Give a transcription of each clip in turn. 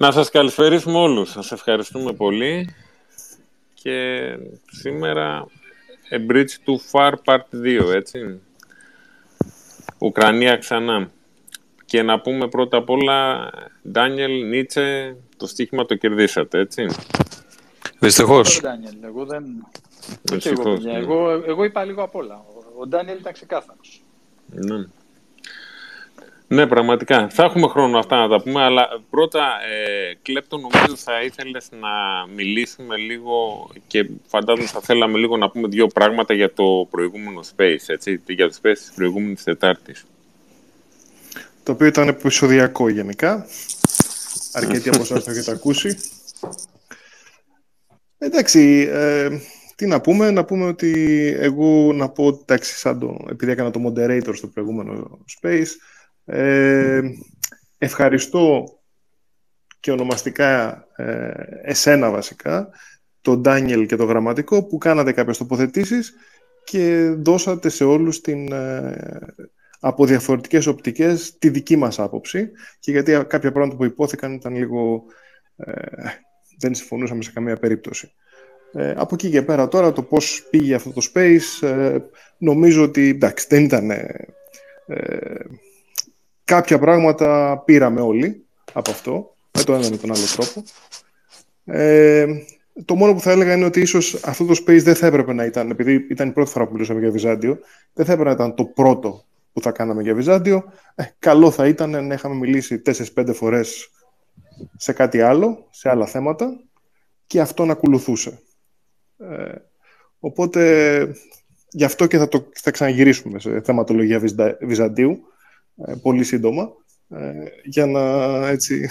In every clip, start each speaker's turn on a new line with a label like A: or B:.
A: Να σας καλησπερίσουμε όλους. Σας ευχαριστούμε πολύ. Και σήμερα A Bridge to Far Part 2, έτσι. Ουκρανία ξανά. Και να πούμε πρώτα απ' όλα, Ντάνιελ, Νίτσε, το στοίχημα το κερδίσατε, έτσι.
B: Δυστυχώς.
C: Εγώ δεν...
A: Δυστυχώς, ναι.
C: εγώ, εγώ είπα λίγο απ' όλα. Ο Ντάνιελ ήταν ξεκάθαρος.
A: Ναι. Ναι, πραγματικά. Θα έχουμε χρόνο αυτά να τα πούμε, αλλά πρώτα, ε, Κλέπτο, νομίζω θα ήθελες να μιλήσουμε λίγο και φαντάζομαι θα θέλαμε λίγο να πούμε δύο πράγματα για το προηγούμενο Space, έτσι, για το Space της προηγούμενης Τετάρτης.
D: Το οποίο ήταν επεισοδιακό γενικά. Αρκετοί από εσάς το έχετε ακούσει. Εντάξει, ε, τι να πούμε, να πούμε ότι εγώ να πω, εντάξει, σαν το, επειδή έκανα το moderator στο προηγούμενο Space, ε, ευχαριστώ και ονομαστικά ε, εσένα βασικά, τον Ντάνιελ και το γραμματικό που κάνατε κάποιες τοποθετήσεις και δώσατε σε όλους την, ε, από διαφορετικές οπτικές τη δική μας άποψη και γιατί κάποια πράγματα που υπόθηκαν ήταν λίγο... Ε, δεν συμφωνούσαμε σε καμία περίπτωση. Ε, από εκεί και πέρα τώρα το πώς πήγε αυτό το space ε, νομίζω ότι εντάξει δεν ήταν κάποια πράγματα πήραμε όλοι από αυτό με το ένα με τον άλλο τρόπο. Ε, το μόνο που θα έλεγα είναι ότι ίσως αυτό το space δεν θα έπρεπε να ήταν επειδή ήταν η πρώτη φορά που μιλούσαμε για Βυζάντιο δεν θα έπρεπε να ήταν το πρώτο που θα κάναμε για Βυζάντιο. Ε, καλό θα ήταν να είχαμε μιλήσει 4-5 φορές σε κάτι άλλο, σε άλλα θέματα και αυτό να ακολουθούσε. Ε, οπότε γι' αυτό και θα, το, θα ξαναγυρίσουμε σε θεματολογία Βυζαντίου. ε, πολύ σύντομα ε, για να, έτσι,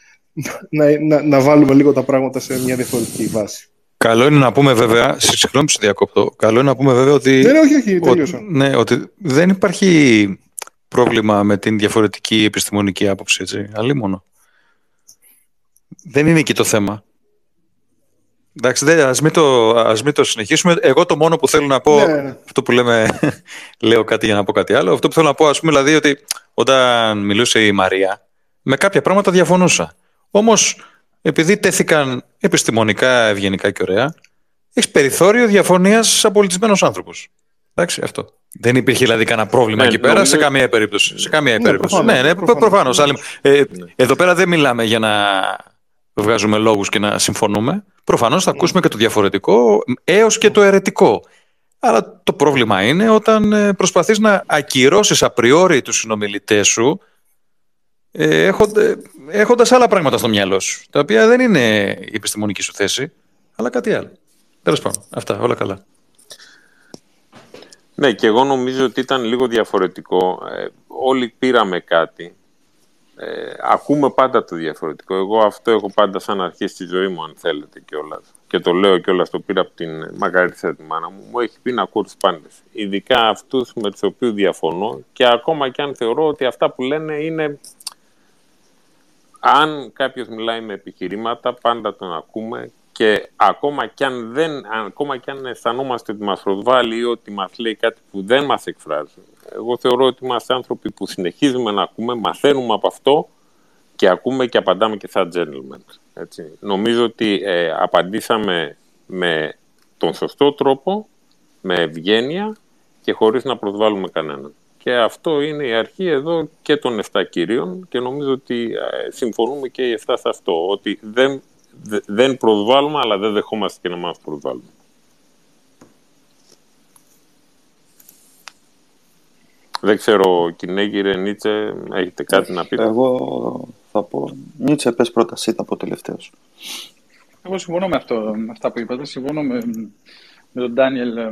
D: να, να, να βάλουμε λίγο τα πράγματα σε μια διαφορετική βάση.
B: Καλό είναι να πούμε βέβαια, συγγνώμη που διακόπτω, καλό είναι να πούμε βέβαια ότι,
D: ναι, όχι, όχι, τελείωσα.
B: ναι, ότι δεν υπάρχει πρόβλημα με την διαφορετική επιστημονική άποψη, έτσι, αλλή μόνο. Δεν είναι εκεί το θέμα. Εντάξει, δεν, ας, μην το, ας μην το συνεχίσουμε. Εγώ το μόνο που θέλω να πω,
D: Ναι, ναι.
B: αυτό που λέμε, λέω κάτι για να πω κάτι άλλο, αυτό που θέλω να πω, ας πούμε, δηλαδή ότι όταν μιλούσε η Μαρία, με κάποια πράγματα διαφωνούσα. Όμως, επειδή τέθηκαν επιστημονικά, ευγενικά και ωραία, έχεις περιθώριο διαφωνίας σαν πολιτισμένος άνθρωπος. Εντάξει, αυτό. Δεν υπήρχε δηλαδή κανένα πρόβλημα
A: Ναι,
B: εκεί πέρα
A: νομίζω-
B: σε καμία περίπτωση. Σε καμία
D: Ναι,
B: περίπτωση.
D: προφανώς,
B: ναι, ναι,
D: προφανώς.
B: προφανώς. Άλλη- ε, εδώ πέρα δεν μιλάμε για να βγάζουμε λόγους και να συμφωνούμε. Προφανώς θα ακούσουμε και το διαφορετικό έως και το αιρετικό. Αλλά το πρόβλημα είναι όταν ε, προσπαθείς να ακυρώσεις απριόρι τους συνομιλητές σου ε, έχοντα- έχοντας άλλα πράγματα στο μυαλό σου, τα οποία δεν είναι η επιστημονική σου θέση, αλλά κάτι άλλο. Τέλος πάντων, αυτά, όλα καλά.
A: Ναι, και εγώ νομίζω ότι ήταν λίγο διαφορετικό. Ε, όλοι πήραμε κάτι. Ε, ακούμε πάντα το διαφορετικό. Εγώ αυτό έχω πάντα σαν αρχή στη ζωή μου, αν θέλετε κιόλας. Και το λέω κιόλας, το πήρα από την Μαργαρίτα τη μάνα μου. Μου έχει πει να ακούω τους πάντες. Ειδικά αυτούς με τους οποίους διαφωνώ και ακόμα και αν θεωρώ ότι αυτά που λένε είναι. Αν κάποιος μιλάει με επιχειρήματα, πάντα τον ακούμε και ακόμα κι αν, δεν, ακόμα κι αν αισθανόμαστε ότι μας προσβάλλει ή ότι μας λέει κάτι που δεν μας εκφράζει, εγώ θεωρώ ότι είμαστε άνθρωποι που συνεχίζουμε να ακούμε, μαθαίνουμε από αυτό και ακούμε και απαντάμε και σαν gentlemen. Έτσι. Νομίζω ότι ε, απαντήσαμε με τον σωστό τρόπο, με ευγένεια και χωρίς να προσβάλλουμε κανέναν. Και αυτό είναι η αρχή εδώ και των 7 κυρίων και νομίζω ότι ε, συμφωνούμε και οι 7 σε αυτό, ότι δεν, δε- δεν προσβάλλουμε αλλά δεν δεχόμαστε και να μας προσβάλλουμε. Δεν ξέρω, Κινέγυρε, Νίτσε, έχετε κάτι να πείτε;
E: Εγώ θα πω. Νίτσε, πες πρώτα, εσύ θα πω τελευταίος.
C: Εγώ συμφωνώ με, αυτό, με αυτά που είπατε. Συμφωνώ με, με τον Ντάνιελ ε,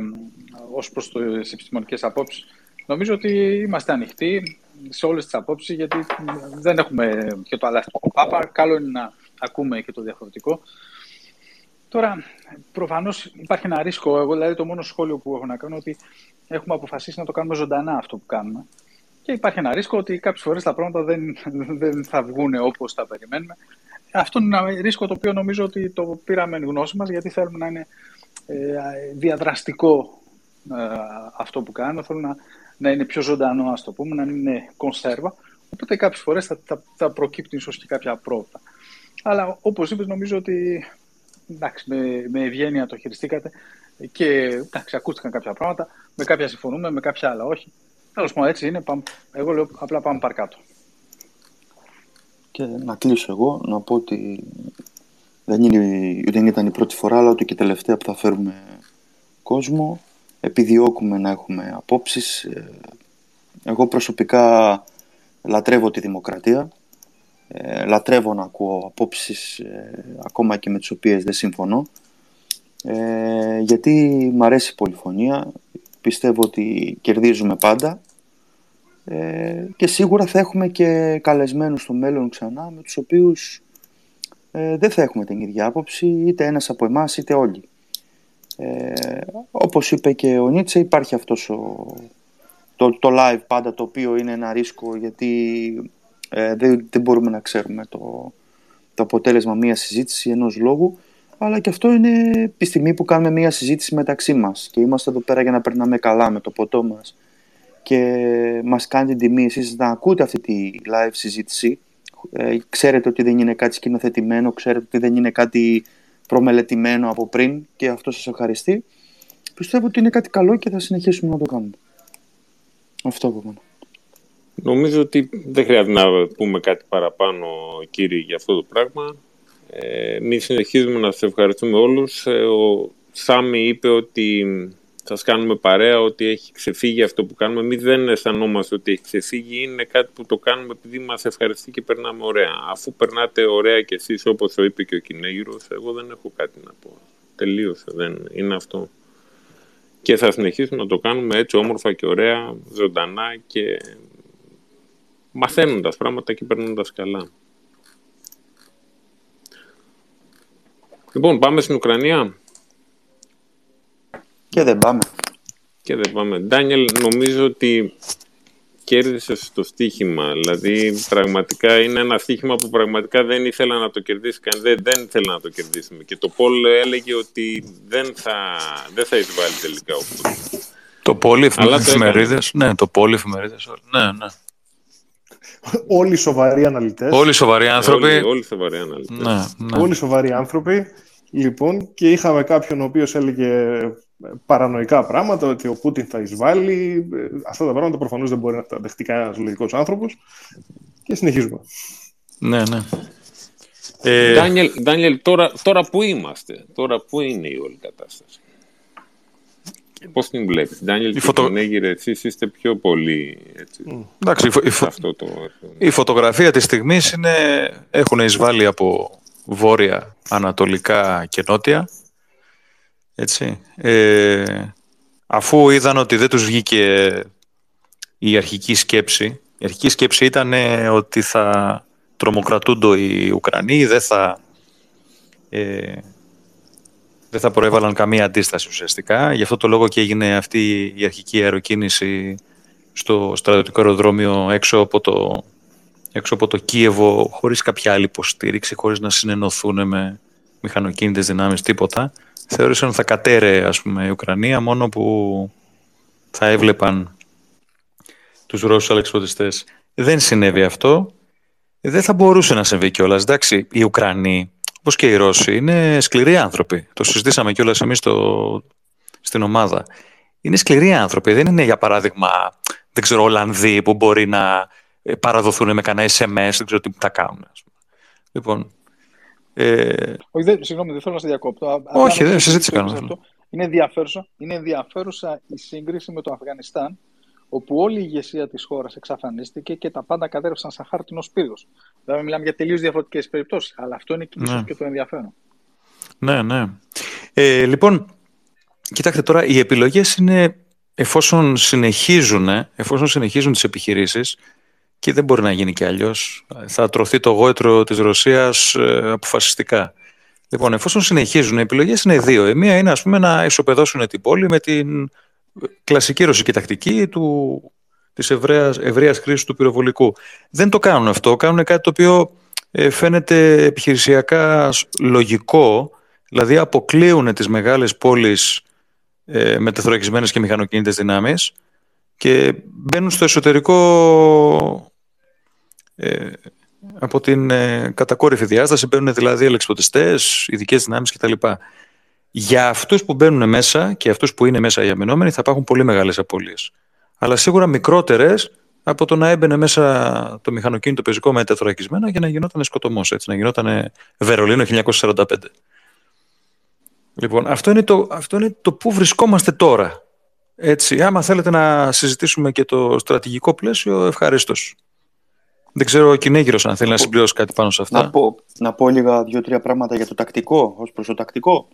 C: ως προς το, τις επιστημονικές απόψεις. Νομίζω ότι είμαστε ανοιχτοί σε όλες τις απόψεις γιατί δεν έχουμε και το αλλαστικό πάπα. Καλό είναι να ακούμε και το διαφορετικό. Τώρα, προφανώς υπάρχει ένα ρίσκο. Εγώ δηλαδή το μόνο σχόλιο που έχω να κάνω είναι ότι έχουμε αποφασίσει να το κάνουμε ζωντανά αυτό που κάνουμε. Και υπάρχει ένα ρίσκο ότι κάποιες φορές τα πράγματα δεν, δεν θα βγουν όπως τα περιμένουμε. Αυτό είναι ένα ρίσκο το οποίο νομίζω ότι το πήραμε εν γνώση μας γιατί θέλουμε να είναι ε, διαδραστικό ε, αυτό που κάνουμε. Θέλω να, να είναι πιο ζωντανό, ας το πούμε, να μην είναι κονσέρβα. Οπότε κάποιες φορές θα, θα, θα προκύπτουν ίσως και κάποια πρόβα. Αλλά όπως είπες νομίζω ότι εντάξει, με, με ευγένεια το χειριστήκατε και εντάξει, ακούστηκαν κάποια πράγματα, με κάποια συμφωνούμε, με κάποια άλλα όχι. Τέλος πάντων, έτσι είναι. εγώ λέω απλά πάμε παρακάτω.
E: Και να κλείσω εγώ, να πω ότι δεν, είναι, δεν ήταν η πρώτη φορά, αλλά ούτε και η τελευταία που θα φέρουμε κόσμο. Επιδιώκουμε να έχουμε απόψεις. Ε, εγώ προσωπικά λατρεύω τη δημοκρατία. Ε, λατρεύω να ακούω απόψεις ε, ακόμα και με τις οποίες δεν συμφωνώ. Ε, γιατί μου αρέσει η πολυφωνία. Πιστεύω ότι κερδίζουμε πάντα. Ε, και σίγουρα θα έχουμε και καλεσμένους στο μέλλον ξανά με τους οποίους ε, δεν θα έχουμε την ίδια άποψη είτε ένας από εμάς είτε όλοι. Ε, όπως είπε και ο Νίτσε υπάρχει αυτός ο, το, το live πάντα το οποίο είναι ένα ρίσκο γιατί ε, δεν, δεν μπορούμε να ξέρουμε το, το αποτέλεσμα μιας συζήτησης ενός λόγου αλλά και αυτό είναι τη στιγμή που κάνουμε μια συζήτηση μεταξύ μας και είμαστε εδώ πέρα για να περνάμε καλά με το ποτό μας και μας κάνει την τιμή εσείς να ακούτε αυτή τη live συζήτηση. Ε, ξέρετε ότι δεν είναι κάτι σκηνοθετημένο, ξέρετε ότι δεν είναι κάτι προμελετημένο από πριν και αυτό σας ευχαριστεί. Πιστεύω ότι είναι κάτι καλό και θα συνεχίσουμε να το κάνουμε. Αυτό από μένα.
A: Νομίζω ότι δεν χρειάζεται να πούμε κάτι παραπάνω, κύριε, για αυτό το πράγμα. Ε, Εμείς συνεχίζουμε να σας ευχαριστούμε όλους. Ε, ο Σάμι είπε ότι θα κάνουμε παρέα ότι έχει ξεφύγει αυτό που κάνουμε. Εμείς δεν αισθανόμαστε ότι έχει ξεφύγει. Είναι κάτι που το κάνουμε επειδή μας ευχαριστεί και περνάμε ωραία. Αφού περνάτε ωραία κι εσείς, όπως το είπε και ο Κινέγυρος, εγώ δεν έχω κάτι να πω. Τελείωσε. Δεν είναι αυτό. Και θα συνεχίσουμε να το κάνουμε έτσι όμορφα και ωραία, ζωντανά και μαθαίνοντας πράγματα και περνώντας καλά. Λοιπόν, πάμε στην Ουκρανία.
E: Και δεν πάμε.
A: Και δεν πάμε. Ντάνιελ, νομίζω ότι κέρδισες το στοίχημα. Δηλαδή, πραγματικά είναι ένα στοίχημα που πραγματικά δεν ήθελα να το κερδίσει καν. Δεν, δεν ήθελα να το κερδίσουμε. Και το Πολ έλεγε ότι δεν θα, δεν θα εισβάλλει τελικά ο
B: Το πόλι εφημερίδες. Ναι, το πόλι εφημερίδες. Ναι, ναι.
D: Όλοι σοβαροί αναλυτές.
B: Όλοι σοβαροί άνθρωποι. Όλοι,
A: όλοι σοβαροί αναλυτές.
B: Ναι, ναι.
D: Όλοι σοβαροί άνθρωποι. Λοιπόν, και είχαμε κάποιον ο οποίος έλεγε παρανοϊκά πράγματα, ότι ο Πούτιν θα εισβάλλει. Αυτά τα πράγματα προφανώς δεν μπορεί να τα δεχτεί κανένας λογικός άνθρωπος. Και συνεχίζουμε.
B: Ναι, ναι.
A: Ε... Ντάνιελ, Ντάνιελ τώρα, τώρα που είμαστε, τώρα που είναι η όλη κατάσταση. Πώς την βλέπεις, Ντάνιελ και φωτο... εσείς είστε πιο πολύ έτσι,
B: Εντάξει, η, φω... αυτό το... η φωτογραφία της στιγμής είναι, έχουν εισβάλει από βόρεια, ανατολικά και νότια έτσι. Ε, αφού είδαν ότι δεν τους βγήκε η αρχική σκέψη, η αρχική σκέψη ήταν ότι θα τρομοκρατούνται οι Ουκρανοί, δεν θα, ε, δεν θα προέβαλαν καμία αντίσταση ουσιαστικά. Γι' αυτό το λόγο και έγινε αυτή η αρχική αεροκίνηση στο στρατιωτικό αεροδρόμιο έξω από το, έξω από το Κίεβο χωρίς κάποια άλλη υποστήριξη, χωρίς να συνενωθούν με μηχανοκίνητες δυνάμεις, τίποτα θεώρησαν ότι θα κατέρε ας πούμε, η Ουκρανία μόνο που θα έβλεπαν τους Ρώσους αλεξιπτωτιστές. Δεν συνέβη αυτό. Δεν θα μπορούσε να συμβεί κιόλας. Εντάξει, οι Ουκρανοί, όπως και οι Ρώσοι, είναι σκληροί άνθρωποι. Το συζητήσαμε κιόλας εμείς στο... στην ομάδα. Είναι σκληροί άνθρωποι. Δεν είναι, για παράδειγμα, δεν ξέρω, Ολλανδοί που μπορεί να παραδοθούν με κανένα SMS, δεν ξέρω τι θα κάνουν. Λοιπόν,
C: ε... Όχι, δεν, συγγνώμη, δεν θέλω να σε διακόπτω.
B: Όχι, δεν συζήτηση κάνω.
C: Είναι ενδιαφέρουσα, είναι ενδιαφέρουσα η σύγκριση με το Αφγανιστάν, όπου όλη η ηγεσία της χώρας εξαφανίστηκε και τα πάντα κατέρευσαν σαν χάρτινο πύργο. Δηλαδή, μιλάμε για τελείως διαφορετικές περιπτώσεις, αλλά αυτό είναι ναι. και το ενδιαφέρον.
B: Ναι, ναι. Ε, λοιπόν, κοιτάξτε τώρα, οι επιλογές είναι εφόσον συνεχίζουν, εφόσον συνεχίζουν τις επιχειρήσεις, και δεν μπορεί να γίνει και αλλιώς. Θα τρωθεί το γόητρο της Ρωσίας ε, αποφασιστικά. Λοιπόν, εφόσον συνεχίζουν, οι επιλογές είναι δύο. Η μία είναι ας πούμε, να ισοπεδώσουν την πόλη με την κλασική ρωσική τακτική του, της ευρείας, χρήσης του πυροβολικού. Δεν το κάνουν αυτό. Κάνουν κάτι το οποίο ε, φαίνεται επιχειρησιακά λογικό, δηλαδή αποκλείουν τις μεγάλες πόλεις ε, με τεθωρακισμένες και μηχανοκίνητες δυνάμεις και μπαίνουν στο εσωτερικό ε, από την ε, κατακόρυφη διάσταση μπαίνουν δηλαδή ελεξιπτωτιστές, ειδικές δυνάμεις κτλ. Για αυτούς που μπαίνουν μέσα και αυτούς που είναι μέσα οι αμυνόμενοι θα υπάρχουν πολύ μεγάλες απώλειες. Αλλά σίγουρα μικρότερες από το να έμπαινε μέσα το μηχανοκίνητο πεζικό με τεθωρακισμένα για να γινόταν σκοτωμός, έτσι, να γινόταν Βερολίνο 1945. Λοιπόν, αυτό είναι, το, αυτό είναι το που βρισκόμαστε τώρα. Έτσι, άμα θέλετε να συζητήσουμε και το στρατηγικό πλαίσιο, ευχαρίστως. Δεν ξέρω ο Κυναίγειρος αν θέλει να συμπληρώσει κάτι πάνω σε αυτά.
E: Να πω, να πω λίγα δύο-τρία πράγματα για το τακτικό, ως προς το τακτικό.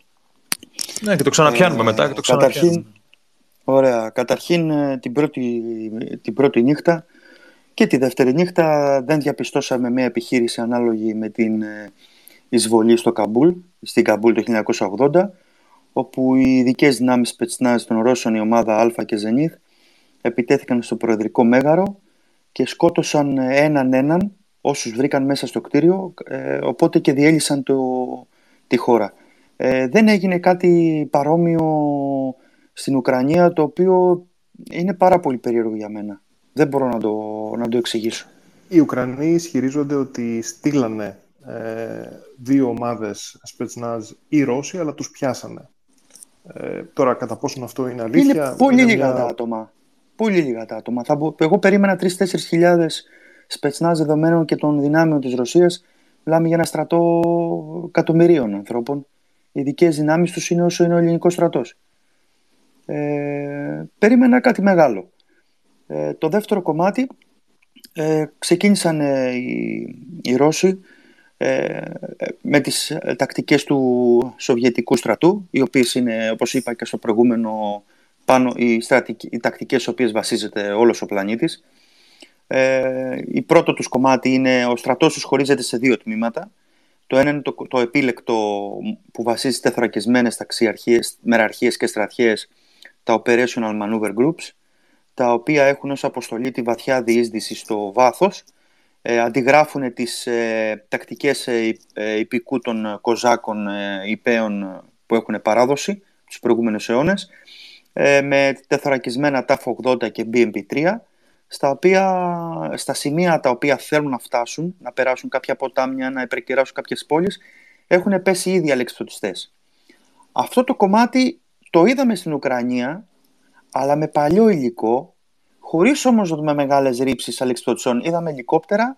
B: Ναι, και το ξαναπιάνουμε ε, μετά. Και το
E: καταρχήν, ωραία. Καταρχήν ε, την πρώτη, την πρώτη νύχτα και τη δεύτερη νύχτα δεν διαπιστώσαμε μια επιχείρηση ανάλογη με την ε, εισβολή στο Καμπούλ, στην Καμπούλ το 1980, όπου οι ειδικές δυνάμεις Σπέτσναζ των Ρώσων, η ομάδα Α και Ζενίθ, επιτέθηκαν στο Προεδρικό Μέγαρο και σκότωσαν έναν έναν όσους βρήκαν μέσα στο κτίριο, ε, οπότε και διέλυσαν το, τη χώρα. Ε, δεν έγινε κάτι παρόμοιο στην Ουκρανία, το οποίο είναι πάρα πολύ περίεργο για μένα. Δεν μπορώ να το, να το εξηγήσω.
D: Οι Ουκρανοί ισχυρίζονται ότι στείλανε ε, δύο ομάδες Σπετσνάζ ή Ρώσοι, αλλά τους πιάσανε. Ε, τώρα, κατά πόσον αυτό είναι αλήθεια...
E: Είναι πολύ λίγα τα άτομα. Πολύ λίγα τα άτομα. Θα, εγώ περίμενα 3-4 χιλιάδες Σπετσνάζ δεδομένων και των δυνάμεων της Ρωσίας. Μιλάμε για ένα στρατό εκατομμυρίων ανθρώπων. Οι ειδικές δυνάμεις τους είναι όσο είναι ο ελληνικός στρατός. Ε, περίμενα κάτι μεγάλο. Ε, το δεύτερο κομμάτι ε, ξεκίνησαν ε, οι, οι Ρώσοι ε, με τις τακτικές του Σοβιετικού στρατού, οι οποίες είναι, όπως είπα και στο προηγούμενο, πάνω οι, στρατικ, οι τακτικές στις οποίες βασίζεται όλος ο πλανήτης. Ε, η πρώτο τους κομμάτι είναι ο στρατός τους χωρίζεται σε δύο τμήματα. Το ένα είναι το, το επίλεκτο που βασίζεται θωρακισμένες ταξιαρχίες, μεραρχίες και στρατιές, τα Operational Maneuver Groups, τα οποία έχουν ως αποστολή τη βαθιά διείσδυση στο βάθος, ε, αντιγράφουν τις ε, τακτικές ε, ε υπηκού των κοζάκων ε, υπέων που έχουν παράδοση τους προηγούμενους αιώνες, ε, με τεθωρακισμένα TAF 80 και BMP3, στα, οποία, στα σημεία τα οποία θέλουν να φτάσουν, να περάσουν κάποια ποτάμια, να υπερκεράσουν κάποιες πόλεις, έχουν πέσει ήδη αλεξιπτωτιστές. Αυτό το κομμάτι το είδαμε στην Ουκρανία, αλλά με παλιό υλικό, χωρίς όμως να δούμε μεγάλες ρήψεις αλεξιπτωτιστών. Είδαμε ελικόπτερα,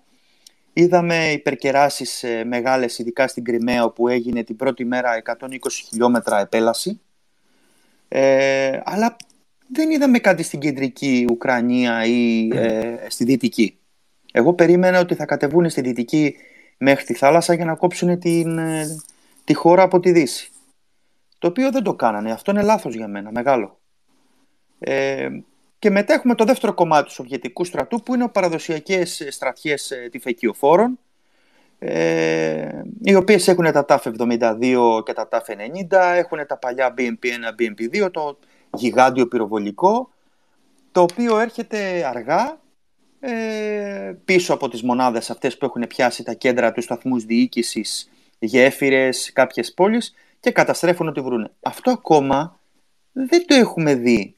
E: είδαμε υπερκεράσεις ε, μεγάλες, ειδικά στην Κρυμαία, όπου έγινε την πρώτη μέρα 120 χιλιόμετρα επέλαση. Ε, αλλά δεν είδαμε κάτι στην κεντρική Ουκρανία ή ε, στη δυτική. Εγώ περίμενα ότι θα κατεβούν στη δυτική μέχρι τη θάλασσα για να κόψουν την, ε, τη χώρα από τη δύση. Το οποίο δεν το κάνανε. Αυτό είναι λάθος για μένα, μεγάλο. Ε, και μετά έχουμε το δεύτερο κομμάτι του Σοβιετικού στρατού που είναι οι παραδοσιακές στρατιές ε, τυφεκιοφόρων ε, οι οποίες έχουν τα TAF 72 και τα TAF 90, έχουν τα παλιά BMP1, BMP2, το γιγάντιο πυροβολικό, το οποίο έρχεται αργά ε, πίσω από τις μονάδες αυτές που έχουν πιάσει τα κέντρα τους σταθμούς διοίκησης, γέφυρες, κάποιες πόλεις και καταστρέφουν ό,τι βρούνε. Αυτό ακόμα δεν το έχουμε δει.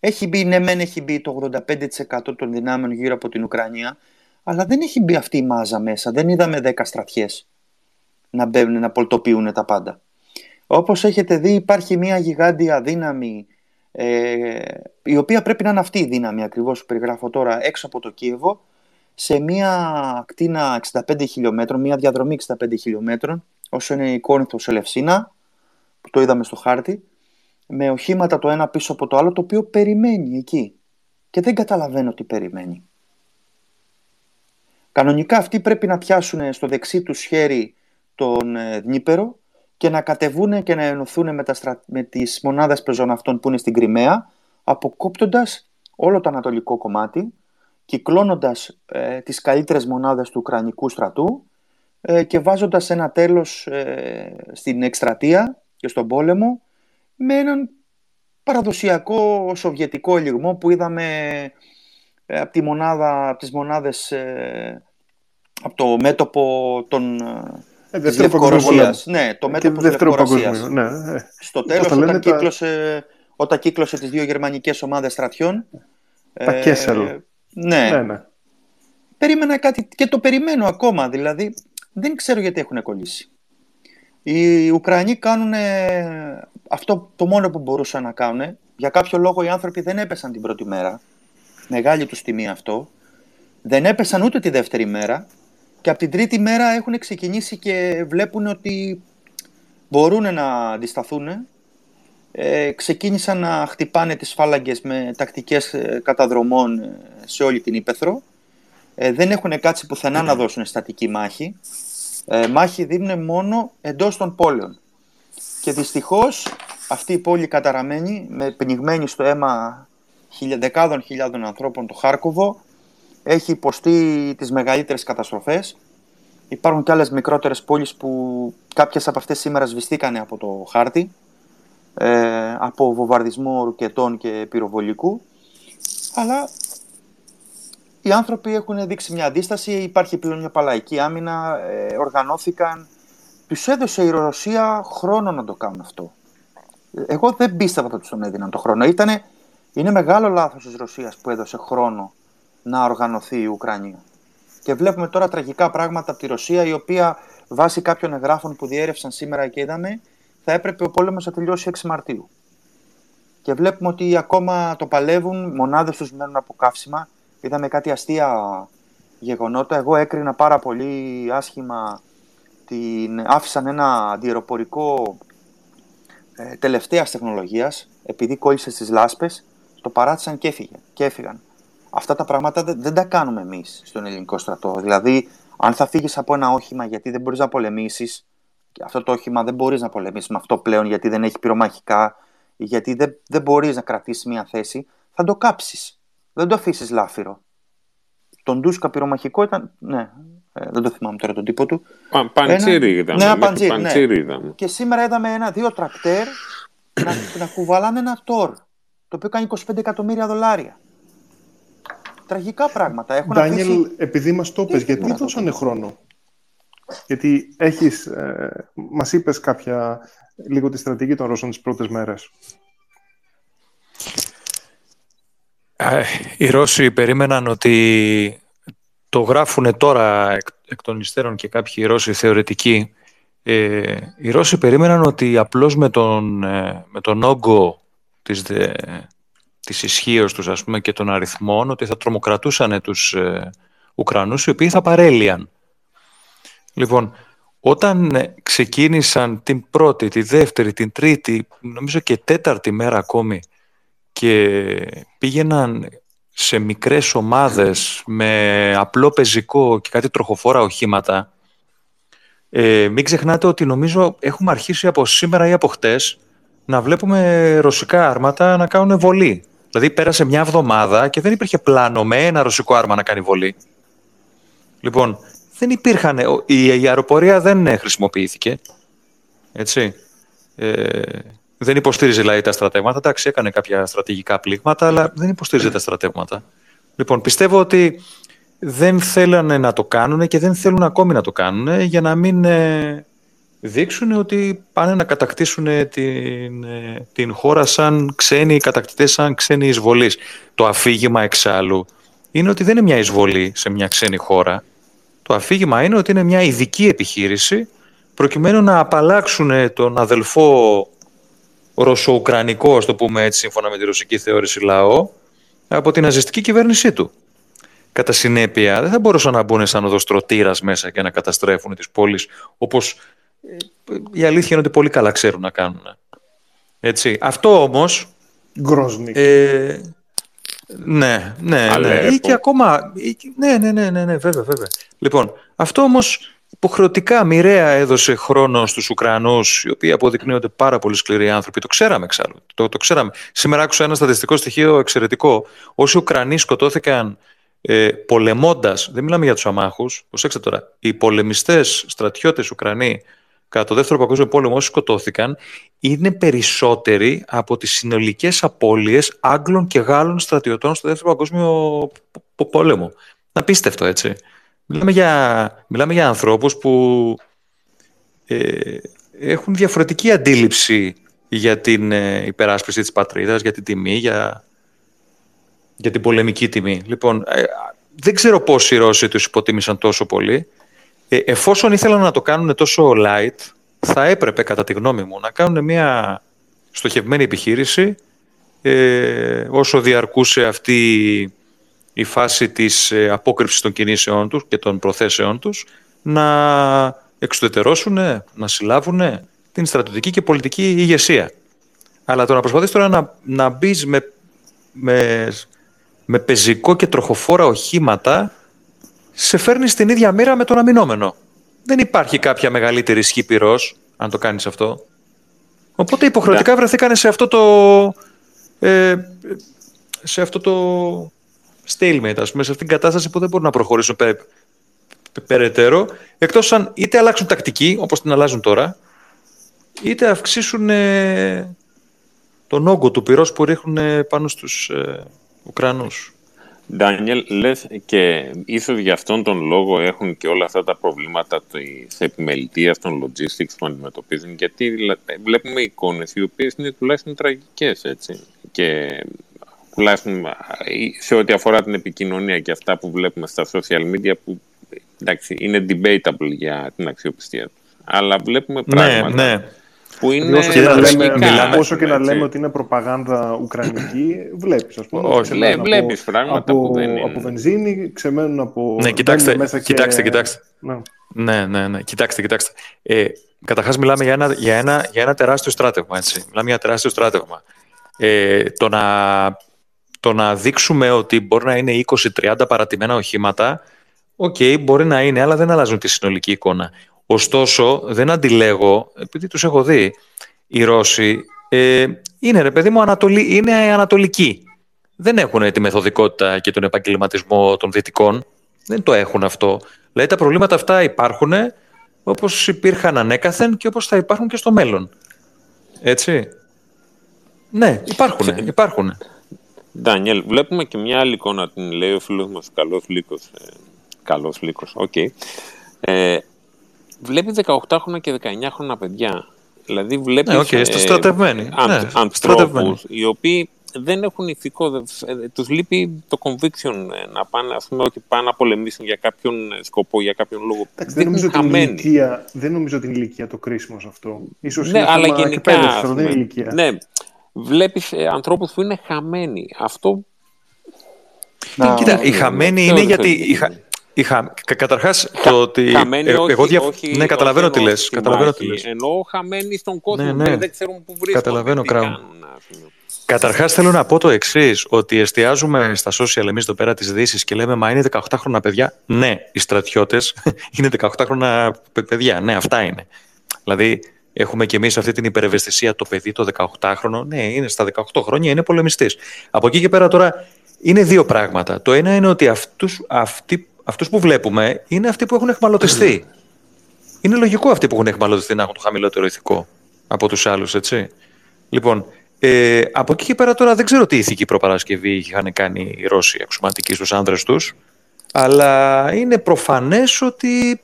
E: Έχει μπει, ναι μεν έχει μπει το 85% των δυνάμεων γύρω από την Ουκρανία, αλλά δεν έχει μπει αυτή η μάζα μέσα. Δεν είδαμε 10 στρατιές να μπαίνουν, να πολτοποιούν τα πάντα. Όπως έχετε δει υπάρχει μια γιγάντια δύναμη ε, η οποία πρέπει να είναι αυτή η δύναμη ακριβώς που περιγράφω τώρα έξω από το Κίεβο σε μια κτίνα 65 χιλιόμετρων, μια διαδρομή 65 χιλιόμετρων όσο είναι η Κόρινθος Ελευσίνα που το είδαμε στο χάρτη με οχήματα το ένα πίσω από το άλλο το οποίο περιμένει εκεί και δεν καταλαβαίνω τι περιμένει. Κανονικά αυτοί πρέπει να πιάσουν στο δεξί τους χέρι τον ε, Δνήπερο και να κατεβούν και να ενωθούν με, τα στρα... με τις μονάδες πεζών που είναι στην Κρυμαία, αποκόπτοντας όλο το ανατολικό κομμάτι, κυκλώνοντας ε, τις καλύτερες μονάδες του Ουκρανικού στρατού ε, και βάζοντας ένα τέλος ε, στην εκστρατεία και στον πόλεμο με έναν παραδοσιακό σοβιετικό ελιγμό που είδαμε ε, από, τη μονάδα, από τις μονάδες από το μέτωπο των
D: ε, της Λευκορωσίας.
E: Ναι, το μέτωπο της Λευκορωσίας. Ναι, ε. Στο τέλος, όταν, τα... κύκλωσε, όταν κύκλωσε τις δύο γερμανικές ομάδες στρατιών...
D: Τα ε, Κέσσελ.
E: Ναι. ναι, ναι. περίμενα κάτι και το περιμένω ακόμα. Δηλαδή, δεν ξέρω γιατί έχουν κολλήσει. Οι Ουκρανοί κάνουν αυτό το μόνο που μπορούσαν να κάνουν. Για κάποιο λόγο οι άνθρωποι δεν έπεσαν την πρώτη μέρα. Μεγάλη τους τιμή αυτό. Δεν έπεσαν ούτε τη δεύτερη μέρα. Και από την τρίτη μέρα έχουν ξεκινήσει και βλέπουν ότι μπορούν να αντισταθούν. Ε, ξεκίνησαν να χτυπάνε τις φάλαγγες με τακτικές ε, καταδρομών ε, σε όλη την Ήπεθρο. Ε, δεν έχουν κάτσει πουθενά να δώσουν στατική μάχη. Ε, μάχη δίνουν μόνο εντός των πόλεων. Και δυστυχώς αυτή η πόλη καταραμένη, με πνιγμένη στο αίμα δεκάδων χιλιάδων ανθρώπων, το Χάρκοβο, έχει υποστεί τις μεγαλύτερες καταστροφές. Υπάρχουν και άλλες μικρότερες πόλεις που κάποιες από αυτές σήμερα σβηστήκανε από το χάρτη, ε, από βομβαρδισμό ρουκετών και πυροβολικού. Αλλά οι άνθρωποι έχουν δείξει μια αντίσταση, υπάρχει πλέον μια παλαϊκή άμυνα, ε, οργανώθηκαν. Τους έδωσε η Ρωσία χρόνο να το κάνουν αυτό. Εγώ δεν πίστευα ότι του τον έδιναν το χρόνο. Ήτανε, είναι μεγάλο λάθος της Ρωσίας που έδωσε χρόνο να οργανωθεί η Ουκρανία. Και βλέπουμε τώρα τραγικά πράγματα από τη Ρωσία, η οποία βάσει κάποιων εγγράφων που διέρευσαν σήμερα και είδαμε, θα έπρεπε ο πόλεμος να τελειώσει 6 Μαρτίου. Και βλέπουμε ότι ακόμα το παλεύουν, μονάδες τους μένουν από καύσιμα. Είδαμε κάτι αστεία γεγονότα. Εγώ έκρινα πάρα πολύ άσχημα. Την... Άφησαν ένα αντιεροπορικό ε, τελευταίας τεχνολογίας, επειδή κόλλησε στις λάσπες, το παράτησαν και, έφυγε, και έφυγαν. Αυτά τα πράγματα δεν, δεν τα κάνουμε εμείς στον ελληνικό στρατό. Δηλαδή, αν θα φύγεις από ένα όχημα γιατί δεν μπορείς να πολεμήσεις, και αυτό το όχημα δεν μπορείς να πολεμήσεις με αυτό πλέον γιατί δεν έχει πυρομαχικά, γιατί δεν, δεν μπορείς να κρατήσεις μια θέση, θα το κάψεις. Δεν το αφήσεις λάφυρο. Τον Ντούσκα πυρομαχικό ήταν. Ναι, ε, δεν το θυμάμαι τώρα τον τύπο του.
A: Πα, παντσίρι ήταν.
E: Ναι, παντσίρι, ναι. Και σήμερα είδαμε ένα-δύο τρακτέρ να, να κουβαλάνε ένα τόρ. Το οποίο κάνει 25 εκατομμύρια δολάρια. Τραγικά πράγματα. Έχουν
D: Ντάνιελ, αφήσει... επειδή μας το πες, γιατί δώσανε χρόνο; Γιατί έχεις, ε, μας είπες κάποια, λίγο τη στρατηγική των Ρώσων τις πρώτες μέρες.
B: Οι Ρώσοι περίμεναν ότι το γράφουν τώρα εκ, των υστέρων και κάποιοι Ρώσοι θεωρητικοί. Ε, οι Ρώσοι περίμεναν ότι απλώς με τον, ε, με τον όγκο της, δε, της ισχύω τους ας πούμε, και των αριθμών ότι θα τρομοκρατούσαν τους ε, Ουκρανούς οι οποίοι θα παρέλυαν. Λοιπόν, όταν ε, ξεκίνησαν την πρώτη, τη δεύτερη, την τρίτη, νομίζω και τέταρτη μέρα ακόμη και πήγαιναν σε μικρές ομάδες με απλό πεζικό και κάτι τροχοφόρα οχήματα ε, μην ξεχνάτε ότι νομίζω έχουμε αρχίσει από σήμερα ή από χτες να βλέπουμε ρωσικά άρματα να κάνουν βολή. Δηλαδή πέρασε μια εβδομάδα και δεν υπήρχε πλάνο με ένα ρωσικό άρμα να κάνει βολή. Λοιπόν, δεν υπήρχαν, η αεροπορία δεν χρησιμοποιήθηκε. Έτσι. Ε, δεν υποστήριζε δηλαδή τα στρατεύματα. Εντάξει, έκανε κάποια στρατηγικά πλήγματα, αλλά δεν υποστήριζε τα στρατεύματα. Λοιπόν, πιστεύω ότι δεν θέλανε να το κάνουν και δεν θέλουν ακόμη να το κάνουν για να μην ε, δείξουν ότι πάνε να κατακτήσουν την, ε, την χώρα σαν ξένοι κατακτητές, σαν ξένοι εισβολείς. Το αφήγημα εξάλλου είναι ότι δεν είναι μια εισβολή σε μια ξένη χώρα. Το αφήγημα είναι ότι είναι μια ειδική επιχείρηση προκειμένου να απαλλάξουν τον αδελφό ρωσο-ουκρανικό, το πούμε έτσι, σύμφωνα με τη ρωσική θεώρηση λαό, από την ναζιστική κυβέρνησή του. Κατά συνέπεια, δεν θα μπορούσαν να μπουν σαν οδοστρωτήρας μέσα και να καταστρέφουν τις πόλεις, όπως ε, η αλήθεια είναι ότι πολύ καλά ξέρουν να κάνουν. Έτσι. Αυτό όμως. Ε, ναι, ναι, ναι. Ή και ακόμα. Ναι, ναι, ναι, ναι, ναι, βέβαια, βέβαια. Λοιπόν, αυτό όμως υποχρεωτικά μοιραία έδωσε χρόνο στους Ουκρανούς, οι οποίοι αποδεικνύονται πάρα πολύ σκληροί άνθρωποι. Το ξέραμε εξάλλου. Το, το ξέραμε. Σήμερα άκουσα ένα στατιστικό στοιχείο εξαιρετικό. Όσοι Ουκρανοί σκοτώθηκαν ε, πολεμώντας, δεν μιλάμε για τους αμάχους, προσέξτε τώρα, οι πολεμιστές, στρατιώτες Ουκρανοί κατά το δεύτερο παγκόσμιο πόλεμο όσοι σκοτώθηκαν είναι περισσότεροι από τις συνολικές απώλειες Άγγλων και Γάλλων στρατιωτών στο δεύτερο παγκόσμιο πόλεμο. Απίστευτο έτσι. Μιλάμε για, μιλάμε για ανθρώπους που ε, έχουν διαφορετική αντίληψη για την ε, υπεράσπιση της πατρίδας, για την τιμή, για, για την πολεμική τιμή. Λοιπόν, ε, δεν ξέρω πώς οι Ρώσοι τους υποτίμησαν τόσο πολύ. Ε, εφόσον ήθελαν να το κάνουν τόσο light, θα έπρεπε κατά τη γνώμη μου να κάνουν μια στοχευμένη επιχείρηση ε, όσο διαρκούσε αυτή η φάση της ε, απόκρυψης των κινήσεών τους και των προθέσεών τους να εξουδετερώσουν, να συλλάβουν την στρατιωτική και πολιτική ηγεσία. Αλλά το να προσπαθείς τώρα να, να μπεις με, με, με πεζικό και τροχοφόρα οχήματα σε φέρνει στην ίδια μοίρα με τον αμυνόμενο. Δεν υπάρχει κάποια μεγαλύτερη ισχύ πυρός, αν το κάνεις αυτό. Οπότε υποχρεωτικά yeah. βρεθήκανε σε αυτό το... Ε, σε αυτό το stalemate, ας πούμε, σε αυτήν την κατάσταση που δεν μπορούν να προχωρήσουν πε, περαιτέρω, εκτός αν είτε αλλάξουν τακτική, όπως την αλλάζουν τώρα, είτε αυξήσουν ε, τον όγκο του πυρός που ρίχνουν πάνω στους ε, Ουκρανούς.
A: Ντάνιελ, λες και ίσως για αυτόν τον λόγο έχουν και όλα αυτά τα προβλήματα της επιμελητίας των logistics που αντιμετωπίζουν, γιατί βλέπουμε εικόνες οι οποίες είναι τουλάχιστον τραγικές, έτσι. Και τουλάχιστον σε ό,τι αφορά την επικοινωνία και αυτά που βλέπουμε στα social media που εντάξει, είναι debatable για την αξιοπιστία τους. Αλλά βλέπουμε ναι, πράγματα
B: ναι.
A: Που είναι
D: όσο και, να λέμε, όσο και να λέμε ότι είναι προπαγάνδα ουκρανική, βλέπεις ας πούμε.
A: Όχι, βλέ, βλέπεις πράγματα
D: από,
A: που δεν είναι.
D: Από βενζίνη, ξεμένουν από...
B: Ναι, κοιτάξτε, μέσα κοιτάξτε, και... κοιτάξτε. Ναι. ναι, ναι, ναι, κοιτάξτε, κοιτάξτε. Ε, Καταρχάς, μιλάμε για ένα, για, ένα, για ένα τεράστιο στράτευμα. Έτσι. Μιλάμε για ένα τεράστιο στράτευμα. Ε, το να το να δείξουμε ότι μπορεί να είναι 20-30 παρατημένα οχήματα, OK, okay, μπορεί να είναι, αλλά δεν αλλάζουν τη συνολική εικόνα. Ωστόσο, δεν αντιλέγω, επειδή τους έχω δει, οι Ρώσοι ε, είναι, ρε παιδί μου, ανατολι... είναι ανατολικοί. Δεν έχουν τη μεθοδικότητα και τον επαγγελματισμό των δυτικών. Δεν το έχουν αυτό. Δηλαδή τα προβλήματα αυτά υπάρχουν όπως υπήρχαν ανέκαθεν και όπως θα υπάρχουν και στο μέλλον. Έτσι. Ναι, υπάρχουν, υπάρχουν.
A: Ντάνιελ, βλέπουμε και μια άλλη εικόνα, την λέει ο φίλος μας, καλός Λύκος. Ε, καλός Λύκος, OK. Okay. Ε, βλέπει 18χρονα και 19χρονα παιδιά. Δηλαδή βλέπεις
B: ναι, okay, ε, στρατευμένοι.
A: ναι, ανθρώπους οι οποίοι δεν έχουν ηθικό, ε, τους λείπει το conviction ε, να πάνε, ας πούμε, ότι πάνε να πολεμήσουν για κάποιον σκοπό, για κάποιον λόγο.
D: Εντάξει, δεν, νομίζω την ηλικία, δεν νομίζω την ηλικία το κρίσιμος σε αυτό. Ίσως
A: ναι,
D: είναι
A: αλλά γενικά,
D: δεν ηλικία.
A: Ναι, βλέπεις ε, ανθρώπους που είναι χαμένοι. Αυτό...
B: Να, Κοίτα, οι χαμένοι είναι γιατί... Οι χα... Είχα, καταρχάς το ότι
A: χαμένοι,
B: ε,
A: όχι,
B: εγώ δια...
A: όχι,
B: ναι, καταλαβαίνω τι λες, καταλαβαίνω τι λες.
A: Εννοώ χαμένοι στον κόσμο,
B: ναι, ναι.
A: δεν ξέρουν πού βρίσκονται.
B: Καταλαβαίνω, Κράου. Καταρχάς θέλω να πω το εξής ότι εστιάζουμε στα social εμείς εδώ πέρα της Δύσης και λέμε μα είναι 18 χρόνια παιδιά. Ναι, οι στρατιώτες είναι 18 χρόνια παιδιά. Ναι, αυτά είναι. Δηλαδή Έχουμε και εμείς αυτή την υπερευαισθησία το παιδί, το 18χρονο. Ναι, είναι στα 18 χρόνια, είναι πολεμιστής. Από εκεί και πέρα τώρα είναι δύο πράγματα. Το ένα είναι ότι αυτούς, αυτοί, αυτούς που βλέπουμε είναι αυτοί που έχουν εχμαλωτιστεί. Είναι λογικό αυτοί που έχουν εχμαλωτιστεί να έχουν το χαμηλότερο ηθικό από τους άλλους, έτσι. Λοιπόν, ε, από εκεί και πέρα τώρα δεν ξέρω τι ηθική προπαρασκευή είχαν κάνει οι Ρώσοι αξιωματικοί στους άνδρες τους, αλλά είναι προφανές ότι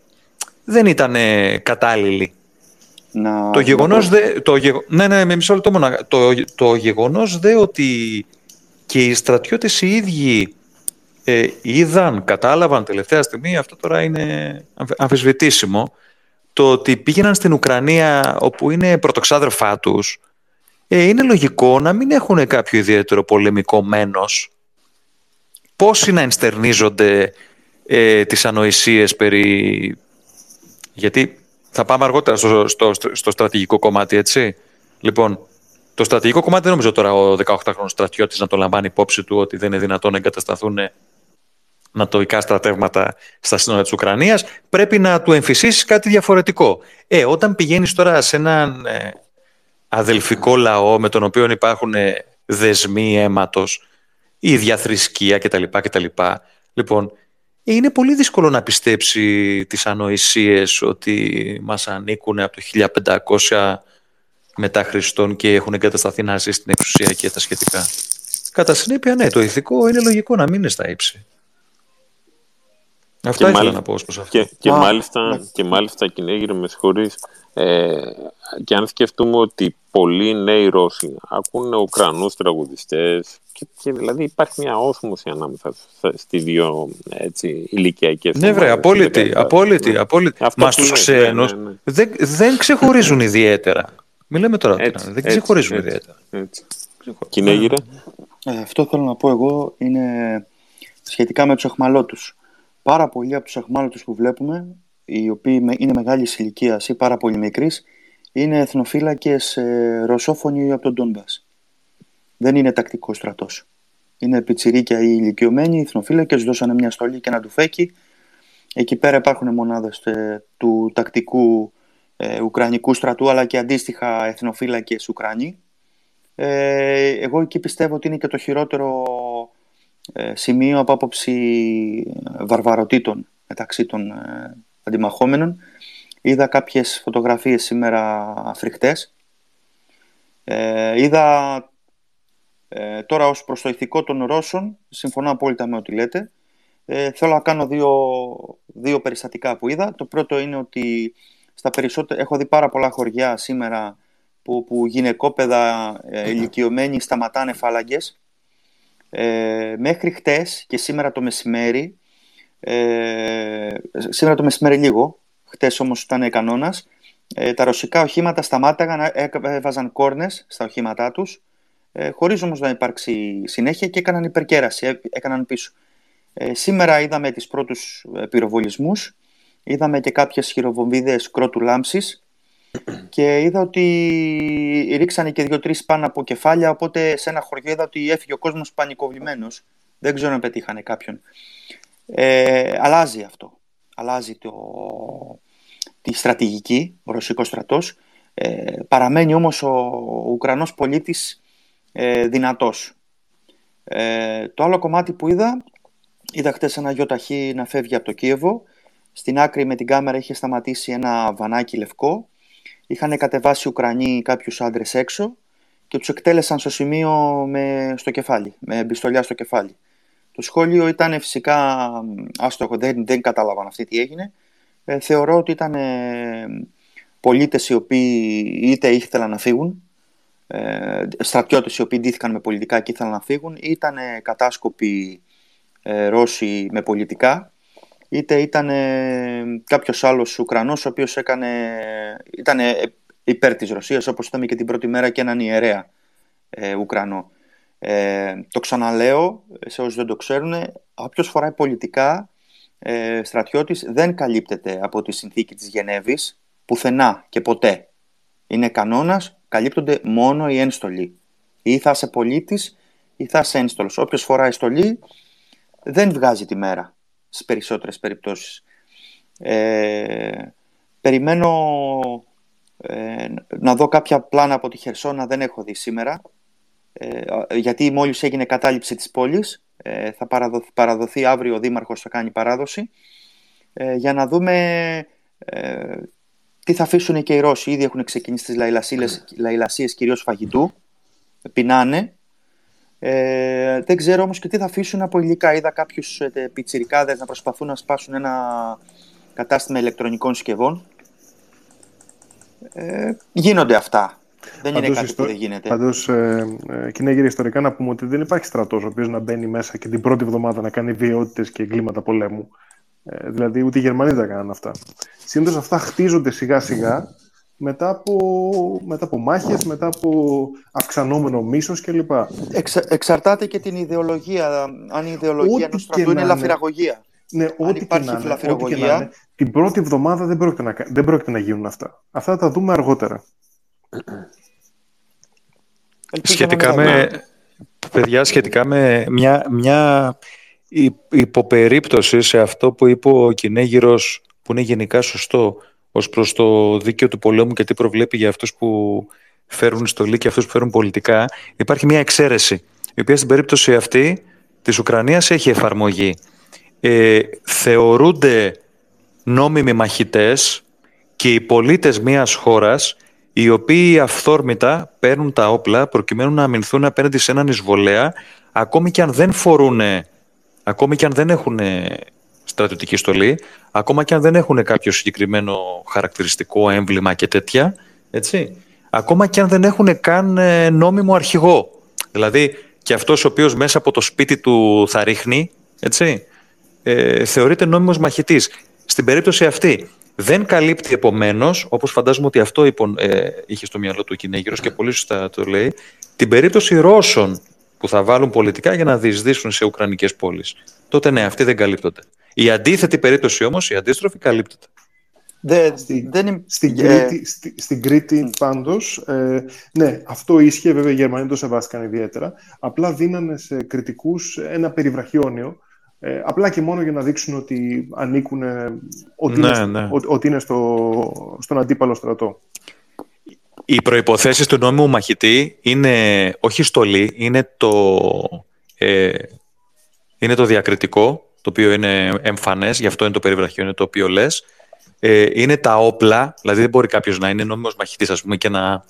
B: δεν ήταν κατάλληλοι
E: να...
B: Το γεγονός δε, το ναι, ναι, με μισό λεπτό μόνο. Το, το γεγονός δε ότι και οι στρατιώτες οι ίδιοι ε, είδαν, κατάλαβαν τελευταία στιγμή, αυτό τώρα είναι αμφισβητήσιμο, το ότι πήγαιναν στην Ουκρανία όπου είναι πρωτοξάδερφά τους, ε, είναι λογικό να μην έχουν κάποιο ιδιαίτερο πολεμικό μένος. Πόσοι να ενστερνίζονται ε, τις ανοησίες περί... Γιατί θα πάμε αργότερα στο, στο, στο στρατηγικό κομμάτι, έτσι. Λοιπόν, το στρατηγικό κομμάτι δεν νομίζω τώρα ο 18χρονο στρατιώτης να το λαμβάνει υπόψη του ότι δεν είναι δυνατόν να εγκατασταθούν νατοικά στρατεύματα στα σύνορα της Ουκρανίας. Πρέπει να του εμφυσίσεις κάτι διαφορετικό. Ε, όταν πηγαίνεις τώρα σε έναν ε, αδελφικό λαό με τον οποίο υπάρχουν ε, δεσμοί αίματος ή διαθρησκεία κτλ. κτλ. Λοιπόν, είναι πολύ δύσκολο να πιστέψει τις ανοησίες ότι μας ανήκουν από το 1500 μετά Χριστόν και έχουν εγκατασταθεί να ζει στην εξουσία και τα σχετικά. Κατά συνέπεια, ναι, το ηθικό είναι λογικό να μην είναι στα ύψη. Αυτά και ήθελα να πω προς αυτό.
A: Και, και, μάλιστα, ναι. και μάλιστα, Κινέγυρε, με συγχωρείς, ε, και αν σκεφτούμε ότι πολλοί νέοι Ρώσοι ακούνε Ουκρανούς τραγουδιστές και, και δηλαδή υπάρχει μια όσμωση ανάμεσα στι δύο έτσι, ηλικιακές
B: Ναι βρε, απόλυτη, απόλυτη, απόλυτη. Μα στους ξένους ναι, ναι, ναι. Δεν, δεν ξεχωρίζουν ιδιαίτερα. Μιλάμε τώρα, έτσι, δεν ξεχωρίζουν έτσι, ιδιαίτερα.
A: Έτσι. Κινέγυρε.
E: Ε, αυτό θέλω να πω εγώ είναι σχετικά με τους αχμαλώτους. Πάρα πολλοί από τους αχμάλωτους που βλέπουμε, οι οποίοι είναι μεγάλης ηλικίας ή πάρα πολύ μικρής, είναι εθνοφύλακες ε, ρωσόφωνοι από τον Ντόνμπας. Δεν είναι τακτικός στρατός. Είναι πιτσιρίκια ή ηλικιωμένοι, εθνοφύλακες, δώσανε μια στολή και ένα τουφέκι. Εκεί πέρα υπάρχουν μονάδες ε, του τακτικού ε, Ουκρανικού στρατού, αλλά και αντίστοιχα εθνοφύλακες Ουκρανοί. Ε, εγώ εκεί πιστεύω ότι είναι και το χειρότερο ε, σημείο από άποψη βαρβαροτήτων μεταξύ των ε, αντιμαχόμενων. Είδα κάποιες φωτογραφίες σήμερα φρικτές. Ε, είδα ε, τώρα ως προς το ηθικό των Ρώσων, συμφωνώ απόλυτα με ό,τι λέτε. Ε, θέλω να κάνω δύο, δύο περιστατικά που είδα. Το πρώτο είναι ότι στα περισσότερα, έχω δει πάρα πολλά χωριά σήμερα που, που γυναικόπαιδα ε, ηλικιωμένοι σταματάνε φάλαγγες ε, μέχρι χτες και σήμερα το μεσημέρι, ε, σήμερα το μεσημέρι λίγο, χτες όμως ήταν κανόνας, ε, τα ρωσικά οχήματα σταμάταγαν, έβαζαν κόρνες στα οχήματά τους, ε, χωρίς όμως να υπάρξει συνέχεια και έκαναν υπερκέραση, ε, έκαναν πίσω. Ε, σήμερα είδαμε τις πρώτους πυροβολισμούς, είδαμε και κάποιες χειροβομβίδες κρότου λάμψης, και είδα ότι ρίξανε και δύο-τρεις πάνω από κεφάλια. Οπότε σε ένα χωριό είδα ότι έφυγε ο κόσμος πανικοβλημένος. Δεν ξέρω αν πετύχανε κάποιον. Ε, αλλάζει αυτό. Αλλάζει το, τη στρατηγική, ο ρωσικός στρατός. Ε, παραμένει όμως ο, Ουκρανός πολίτης ε, δυνατός. Ε, το άλλο κομμάτι που είδα, είδα χτες ένα γιοταχή να φεύγει από το Κίεβο. Στην άκρη με την κάμερα είχε σταματήσει ένα βανάκι λευκό είχαν κατεβάσει Ουκρανοί κάποιους άντρες έξω και τους εκτέλεσαν στο σημείο με, στο κεφάλι, με πιστολιά στο κεφάλι. Το σχόλιο ήταν φυσικά άστοχο, δεν, δεν κατάλαβαν αυτή τι έγινε. Ε, θεωρώ ότι ήταν ε, πολίτες οι οποίοι είτε ήθελαν να φύγουν, ε, στρατιώτες οι οποίοι ντύθηκαν με πολιτικά και ήθελαν να φύγουν, ήταν κατάσκοποι ε, Ρώσοι με πολιτικά είτε ήταν ε, κάποιος άλλος Ουκρανός ο οποίος έκανε, ήταν υπέρ της Ρωσίας όπως είδαμε και την πρώτη μέρα και έναν ιερέα ε, Ουκρανό. Ε, το ξαναλέω σε όσους δεν το ξέρουν, όποιος φοράει πολιτικά ε, στρατιώτης δεν καλύπτεται από τη συνθήκη της Γενέβης πουθενά και ποτέ. Είναι κανόνας, καλύπτονται μόνο οι ένστολοι. Ή θα είσαι πολίτης ή θα είσαι ένστολος. Όποιος φοράει στολή δεν βγάζει τη μέρα στις περισσότερες περιπτώσεις. Ε, περιμένω ε, να δω κάποια πλάνα από τη Χερσόνα, δεν έχω δει σήμερα, ε, γιατί μόλις έγινε κατάληψη της πόλης, ε, θα παραδοθεί, παραδοθεί αύριο ο Δήμαρχος, θα κάνει παράδοση, ε, για να δούμε τι θα αφήσουν και οι Ρώσοι. Ήδη έχουν ξεκινήσει τις λαϊλασίες, λαϊλασίες κυρίως φαγητού, πεινάνε, ε, δεν ξέρω όμως και τι θα αφήσουν από υλικά. Είδα κάποιους ε, πιτσιρικάδες να προσπαθούν να σπάσουν ένα κατάστημα ηλεκτρονικών συσκευών. Ε, γίνονται αυτά. Δεν είναι κάτι που δεν γίνεται.
D: Πάντως, ε, ε, ιστορικά να πούμε ότι δεν υπάρχει στρατός ο οποίος να μπαίνει μέσα και την πρώτη εβδομάδα να κάνει βιαιότητες και εγκλήματα πολέμου. Ε, δηλαδή, ούτε οι Γερμανοί δεν έκαναν αυτά. Συνήθως αυτά χτίζονται σιγά-σιγά μετά από, μετά από μάχες, μετά από αυξανόμενο μίσος κλπ.
E: Εξ, εξαρτάται και την ιδεολογία. Αν η ιδεολογία ενός στρατού είναι λαφυραγωγία.
D: Ναι, ό,τι υπάρχει και να, ό,τι και να την πρώτη εβδομάδα δεν πρόκειται, να, δεν πρόκειται να γίνουν αυτά. Αυτά θα τα δούμε αργότερα.
B: Σχετικά με, παιδιά, σχετικά με μια, μια υποπερίπτωση σε αυτό που είπε ο Κινέγυρος, που είναι γενικά σωστό, ως προς το δίκαιο του πολέμου και τι προβλέπει για αυτούς που φέρουν στολή και αυτούς που φέρουν πολιτικά, υπάρχει μια εξαίρεση, η οποία στην περίπτωση αυτή της Ουκρανίας έχει εφαρμογή. Ε, θεωρούνται νόμιμοι μαχητές και οι πολίτες μιας χώρας οι οποίοι αυθόρμητα παίρνουν τα όπλα προκειμένου να αμυνθούν απέναντι σε έναν εισβολέα ακόμη και αν δεν φορούν, ακόμη και αν δεν έχουν στρατιωτική στολή, ακόμα και αν δεν έχουν κάποιο συγκεκριμένο χαρακτηριστικό έμβλημα και τέτοια, έτσι, ακόμα και αν δεν έχουν καν ε, νόμιμο αρχηγό. Δηλαδή, και αυτός ο οποίος μέσα από το σπίτι του θα ρίχνει, έτσι, ε, θεωρείται νόμιμος μαχητής. Στην περίπτωση αυτή, δεν καλύπτει επομένως, όπως φαντάζομαι ότι αυτό ε, είχε στο μυαλό του ο Κινέγυρο και πολύ σωστά το λέει, την περίπτωση Ρώσων που θα βάλουν πολιτικά για να διεισδύσουν σε Ουκρανικές πόλεις. Τότε ναι, αυτοί δεν καλύπτονται. Η αντίθετη περίπτωση όμως, η αντίστροφη, καλύπτεται.
D: Δεν, δεν στην, Κρήτη, στη, στην Κρήτη πάντως, ε, ναι, αυτό ίσχυε, βέβαια οι Γερμανοί το σεβάστηκαν ιδιαίτερα, απλά δίνανε σε κριτικούς ένα περιβραχιόνιο, ε, απλά και μόνο για να δείξουν ότι ανήκουν, ότι, ναι, είναι, ναι. ότι είναι στο, στον αντίπαλο στρατό.
B: Οι προϋποθέσεις του νόμιμου μαχητή είναι όχι στολή, είναι το, ε, είναι το διακριτικό, το οποίο είναι εμφανές, γι' αυτό είναι το περιβραχιόνιο το οποίο λες. Ε, είναι τα όπλα, δηλαδή δεν μπορεί κάποιος να είναι νόμιμος μαχητής, ας πούμε, και να,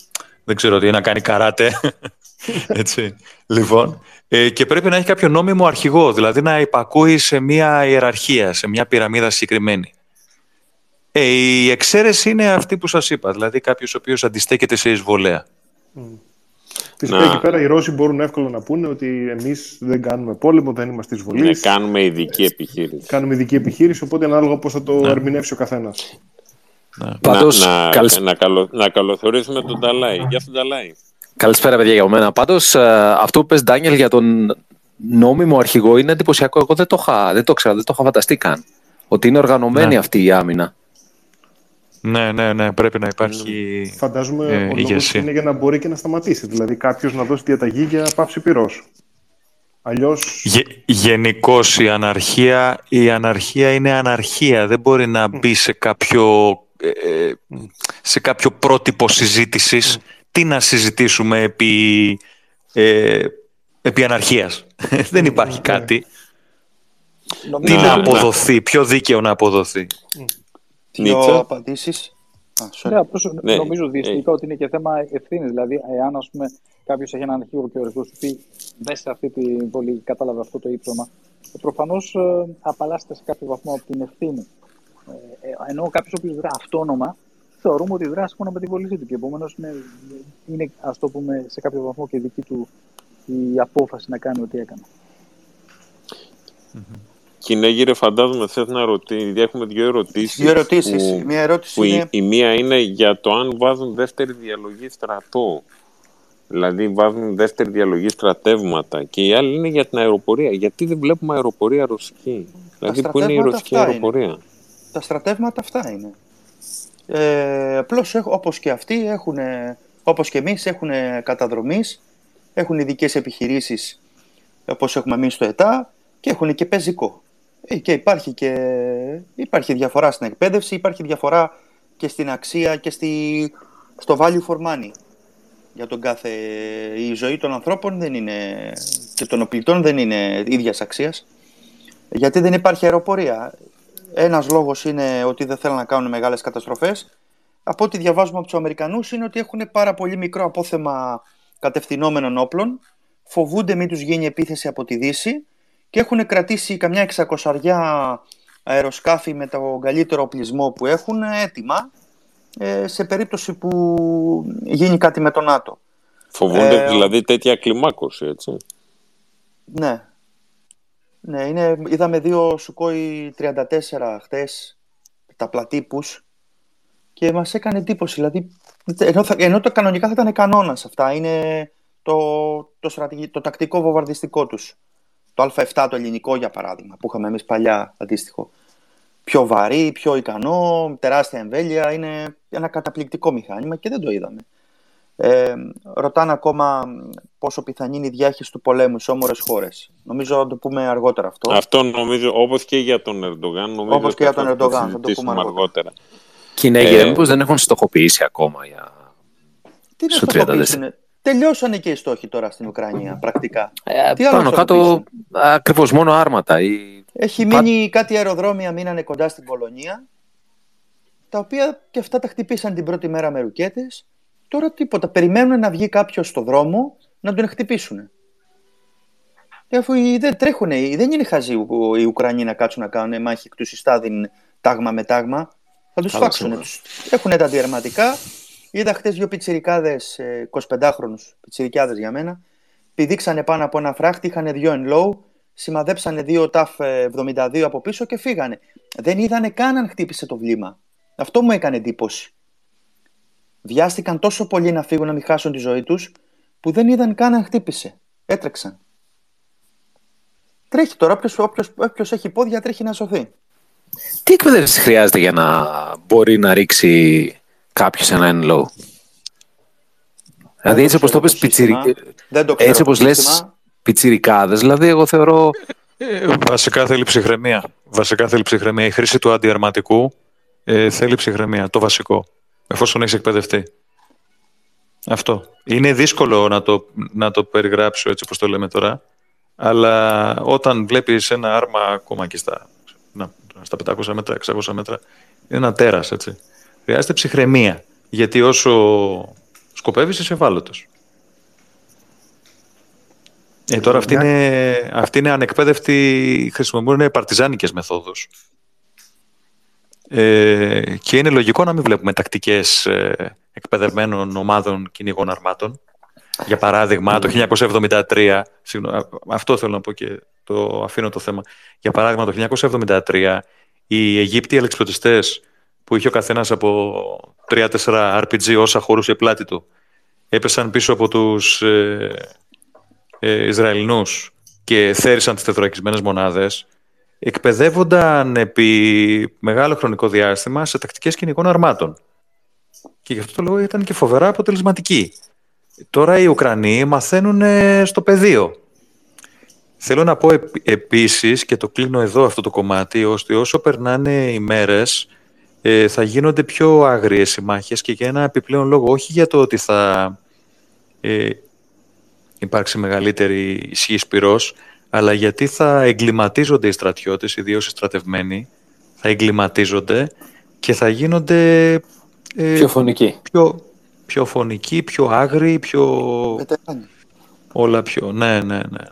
B: δεν ξέρω τι, να κάνει καράτε. Έτσι. λοιπόν, ε, και πρέπει να έχει κάποιο νόμιμο αρχηγό, δηλαδή να υπακούει σε μια ιεραρχία, σε μια πυραμίδα συγκεκριμένη. Ε, η εξαίρεση είναι αυτή που σας είπα, δηλαδή κάποιος ο οποίος αντιστέκεται σε εισβολέα. Mm.
D: Φυσικά εκεί πέρα οι Ρώσοι μπορούν εύκολα να πούνε ότι εμείς δεν κάνουμε πόλεμο, δεν είμαστε εισβολή. Ναι,
A: κάνουμε ειδική επιχείρηση.
D: Κάνουμε ειδική επιχείρηση, οπότε ανάλογα πώς θα το ναι. ερμηνεύσει ο καθένας.
A: Ναι. Πάντως, να, να, καλησ... να, καλο, να καλωσορίσουμε τον Ταλάη. Γεια σου, Ταλάη.
F: Καλησπέρα, παιδιά, για μένα. Πάντως, ε, αυτό που πες, Ντάνιελ, για τον νόμιμο αρχηγό είναι εντυπωσιακό. Εγώ δεν το είχα, δεν το ξέρω, δεν το είχα φανταστεί καν. Ότι είναι οργανωμένη ναι. αυτή η άμυνα.
B: Ναι, ναι, ναι, πρέπει να υπάρχει.
D: Φαντάζομαι ε, ο λόγος είναι για να μπορεί και να σταματήσει. Δηλαδή κάποιος να δώσει διαταγή για πάυση πυρός. Αλλιώς...
B: Γε, Γενικώς η αναρχία, η αναρχία είναι αναρχία. Δεν μπορεί να μπει σε κάποιο, ε, σε κάποιο πρότυπο συζήτησης. Τι να συζητήσουμε επί, ε, επί αναρχίας. Δεν υπάρχει κάτι. Τι να αποδοθεί, πιο δίκαιο να αποδοθεί.
E: Δύο απαντήσεις.
C: Ναι, απλώς ναι. νομίζω διαισθητικά ότι είναι και θέμα ευθύνης. Δηλαδή, εάν κάποιος έχει έναν αρχηγό και ο αρχηγός του πει δεν σε αυτή την πολύ κατάλαβε αυτό το ύψωμα, ε, προφανώς ε, απαλλάσσεται σε κάποιο βαθμό από την ευθύνη. Ε, ε ενώ κάποιος ο οποίος δρά αυτόνομα, θεωρούμε ότι δράσει μόνο με την βολή του και επομένως είναι, είναι ας το πούμε, σε κάποιο βαθμό και δική του η απόφαση να κάνει ό,τι έκανε.
A: Mm-hmm. Κυνέγυρε, φαντάζομαι θες να ρωτήσει. Έχουμε δύο ερωτήσεις.
E: Δύο ερωτήσεις. Που, μία ερώτηση
A: που
E: είναι...
A: η, η, μία είναι για το αν βάζουν δεύτερη διαλογή στρατό. Δηλαδή βάζουν δεύτερη διαλογή στρατεύματα. Και η άλλη είναι για την αεροπορία. Γιατί δεν βλέπουμε αεροπορία ρωσική; δηλαδή που είναι η ρωσική αεροπορία. Είναι.
E: Τα στρατεύματα αυτά είναι. Ε, Απλώς όπως και αυτοί έχουν, όπως και εμείς έχουν καταδρομής, έχουν ειδικές επιχειρήσεις όπως έχουμε εμείς στο ΕΤΑ και έχουν και πεζικό. Ε, και υπάρχει και υπάρχει διαφορά στην εκπαίδευση, υπάρχει διαφορά και στην αξία και στη, στο value for money. Για τον κάθε... Η ζωή των ανθρώπων δεν είναι, και των οπλιτών δεν είναι ίδιας αξίας. Γιατί δεν υπάρχει αεροπορία. Ένας λόγος είναι ότι δεν θέλουν να κάνουν μεγάλες καταστροφές. Από ό,τι διαβάζουμε από τους Αμερικανούς είναι ότι έχουν πάρα πολύ μικρό απόθεμα κατευθυνόμενων όπλων. Φοβούνται μην τους γίνει επίθεση από τη Δύση και έχουν κρατήσει καμιά εξακοσαριά αεροσκάφη με τον καλύτερο οπλισμό που έχουν έτοιμα ε, σε περίπτωση που γίνει κάτι με τον ΝΑΤΟ.
A: Φοβούνται ε, δηλαδή τέτοια κλιμάκωση, έτσι.
E: Ναι. Ναι, είναι, είδαμε δύο Σουκόι 34 χτες, τα πλατύπους, και μας έκανε εντύπωση. Δηλαδή, ενώ, ενώ το κανονικά θα ήταν κανόνας αυτά, είναι το, το, το τακτικό βομβαρδιστικό τους το Α7 το ελληνικό για παράδειγμα, που είχαμε εμείς παλιά αντίστοιχο. Πιο βαρύ, πιο ικανό, τεράστια εμβέλεια, είναι ένα καταπληκτικό μηχάνημα και δεν το είδαμε. Ε, ρωτάνε ακόμα πόσο πιθανή είναι η διάχυση του πολέμου σε όμορες χώρες. Νομίζω να το πούμε αργότερα αυτό.
A: Αυτό νομίζω, όπως και για τον Ερντογάν.
E: Όπως και για τον Ερντογάν, θα το πούμε αργότερα. αργότερα.
F: Κινέγοι ε, δεν έχουν στοχοποιήσει ακόμα για.
E: Τι να στοχοποιήσουν. Τελειώσανε και οι στόχοι τώρα στην Ουκρανία, πρακτικά.
F: Ε, Τι πάνω κάτω ακριβώς μόνο άρματα. Ή...
E: Έχει μείνει κάτι αεροδρόμια, μείνανε κοντά στην Πολωνία, τα οποία και αυτά τα χτυπήσαν την πρώτη μέρα με ρουκέτες. Τώρα τίποτα. Περιμένουν να βγει κάποιος στο δρόμο να τον χτυπήσουν. Αφού οι- δεν τρέχουν, δεν είναι χαζοί οι- οι Ουκρανοί να κάτσουν να κάνουν μάχη εκ του συστάδιν τάγμα με τάγμα. Θα τους
B: Καλά,
E: φάξουν.
B: σίγουρα.
E: Τους... Έχουν τα αντιερματικά. Είδα χτες δύο πιτσιρικάδες, ε, 25χρονους, πιτσιρικάδες για μένα. Πηδήξανε πάνω από ένα φράχτη, είχαν δύο εν low, σημαδέψανε δύο ταφ ε, 72 από πίσω και φύγανε. Δεν είδανε καν αν χτύπησε το βλήμα. Αυτό μου έκανε εντύπωση. Βιάστηκαν τόσο πολύ να φύγουν να μην χάσουν τη ζωή τους, που δεν είδαν καν αν χτύπησε. Έτρεξαν. Τρέχει τώρα, όποιος, όποιος, όποιος έχει πόδια τρέχει να σωθεί.
F: Τι εκπαίδευση χρειάζεται για να μπορεί να ρίξει κάποιος ένα εν low. Δηλαδή έτσι όπως το πες πιτσιρι...
E: Δεν το ξέρω
F: έτσι
E: το
F: όπως λες
E: σύστημα.
F: πιτσιρικάδες, δηλαδή εγώ θεωρώ
B: Ε, βασικά θέλει ψυχραιμία. Βασικά θέλει ψυχραιμία. Η χρήση του αντιαρματικού ε, θέλει ψυχραιμία. Το βασικό. Εφόσον έχεις εκπαιδευτεί. Αυτό. Είναι δύσκολο να το, να το περιγράψω έτσι όπως το λέμε τώρα. Αλλά όταν βλέπεις ένα άρμα ακόμα και στα, να, στα 500 μέτρα, 600 μέτρα, είναι ένα τέρας, έτσι. Χρειάζεται ψυχραιμία. Γιατί όσο σκοπεύεις είσαι ευάλωτος. Ε, τώρα αυτή είναι, αυτή είναι ανεκπαίδευτοι, χρησιμοποιούν παρτιζάνικες μεθόδους. Ε, και είναι λογικό να μην βλέπουμε τακτικές ε, εκπαιδευμένων ομάδων κυνηγών αρμάτων. Για παράδειγμα, το 1973, συγγνώμη, α- αυτό θέλω να πω και το αφήνω το θέμα. Για παράδειγμα, το 1973, οι Αιγύπτιοι αλεξιπτωτιστές που είχε ο καθένας από 3-4 RPG όσα χωρούσε πλάτη του, έπεσαν πίσω από τους ε, ε, Ισραηλινούς και θέρισαν τις τεθωρακισμένες μονάδες, εκπαιδεύονταν επί μεγάλο χρονικό διάστημα σε τακτικές κυνηγών αρμάτων. Και γι' αυτό το λόγο ήταν και φοβερά αποτελεσματικοί. Τώρα οι Ουκρανοί μαθαίνουν ε, στο πεδίο. Θέλω να πω επ- επίσης, και το κλείνω εδώ αυτό το κομμάτι, ώστε όσο περνάνε οι μέρες ε, θα γίνονται πιο άγριες οι μάχες και για ένα επιπλέον λόγο, όχι για το ότι θα ε, υπάρξει μεγαλύτερη ισχύ πυρός, αλλά γιατί θα εγκληματίζονται οι στρατιώτες, ιδίως οι στρατευμένοι, θα εγκληματίζονται και θα γίνονται ε,
F: πιο φωνική.
B: πιο, πιο φωνικοί, πιο άγριοι, πιο...
E: Βετεράνοι.
B: όλα πιο... Ναι, ναι, ναι.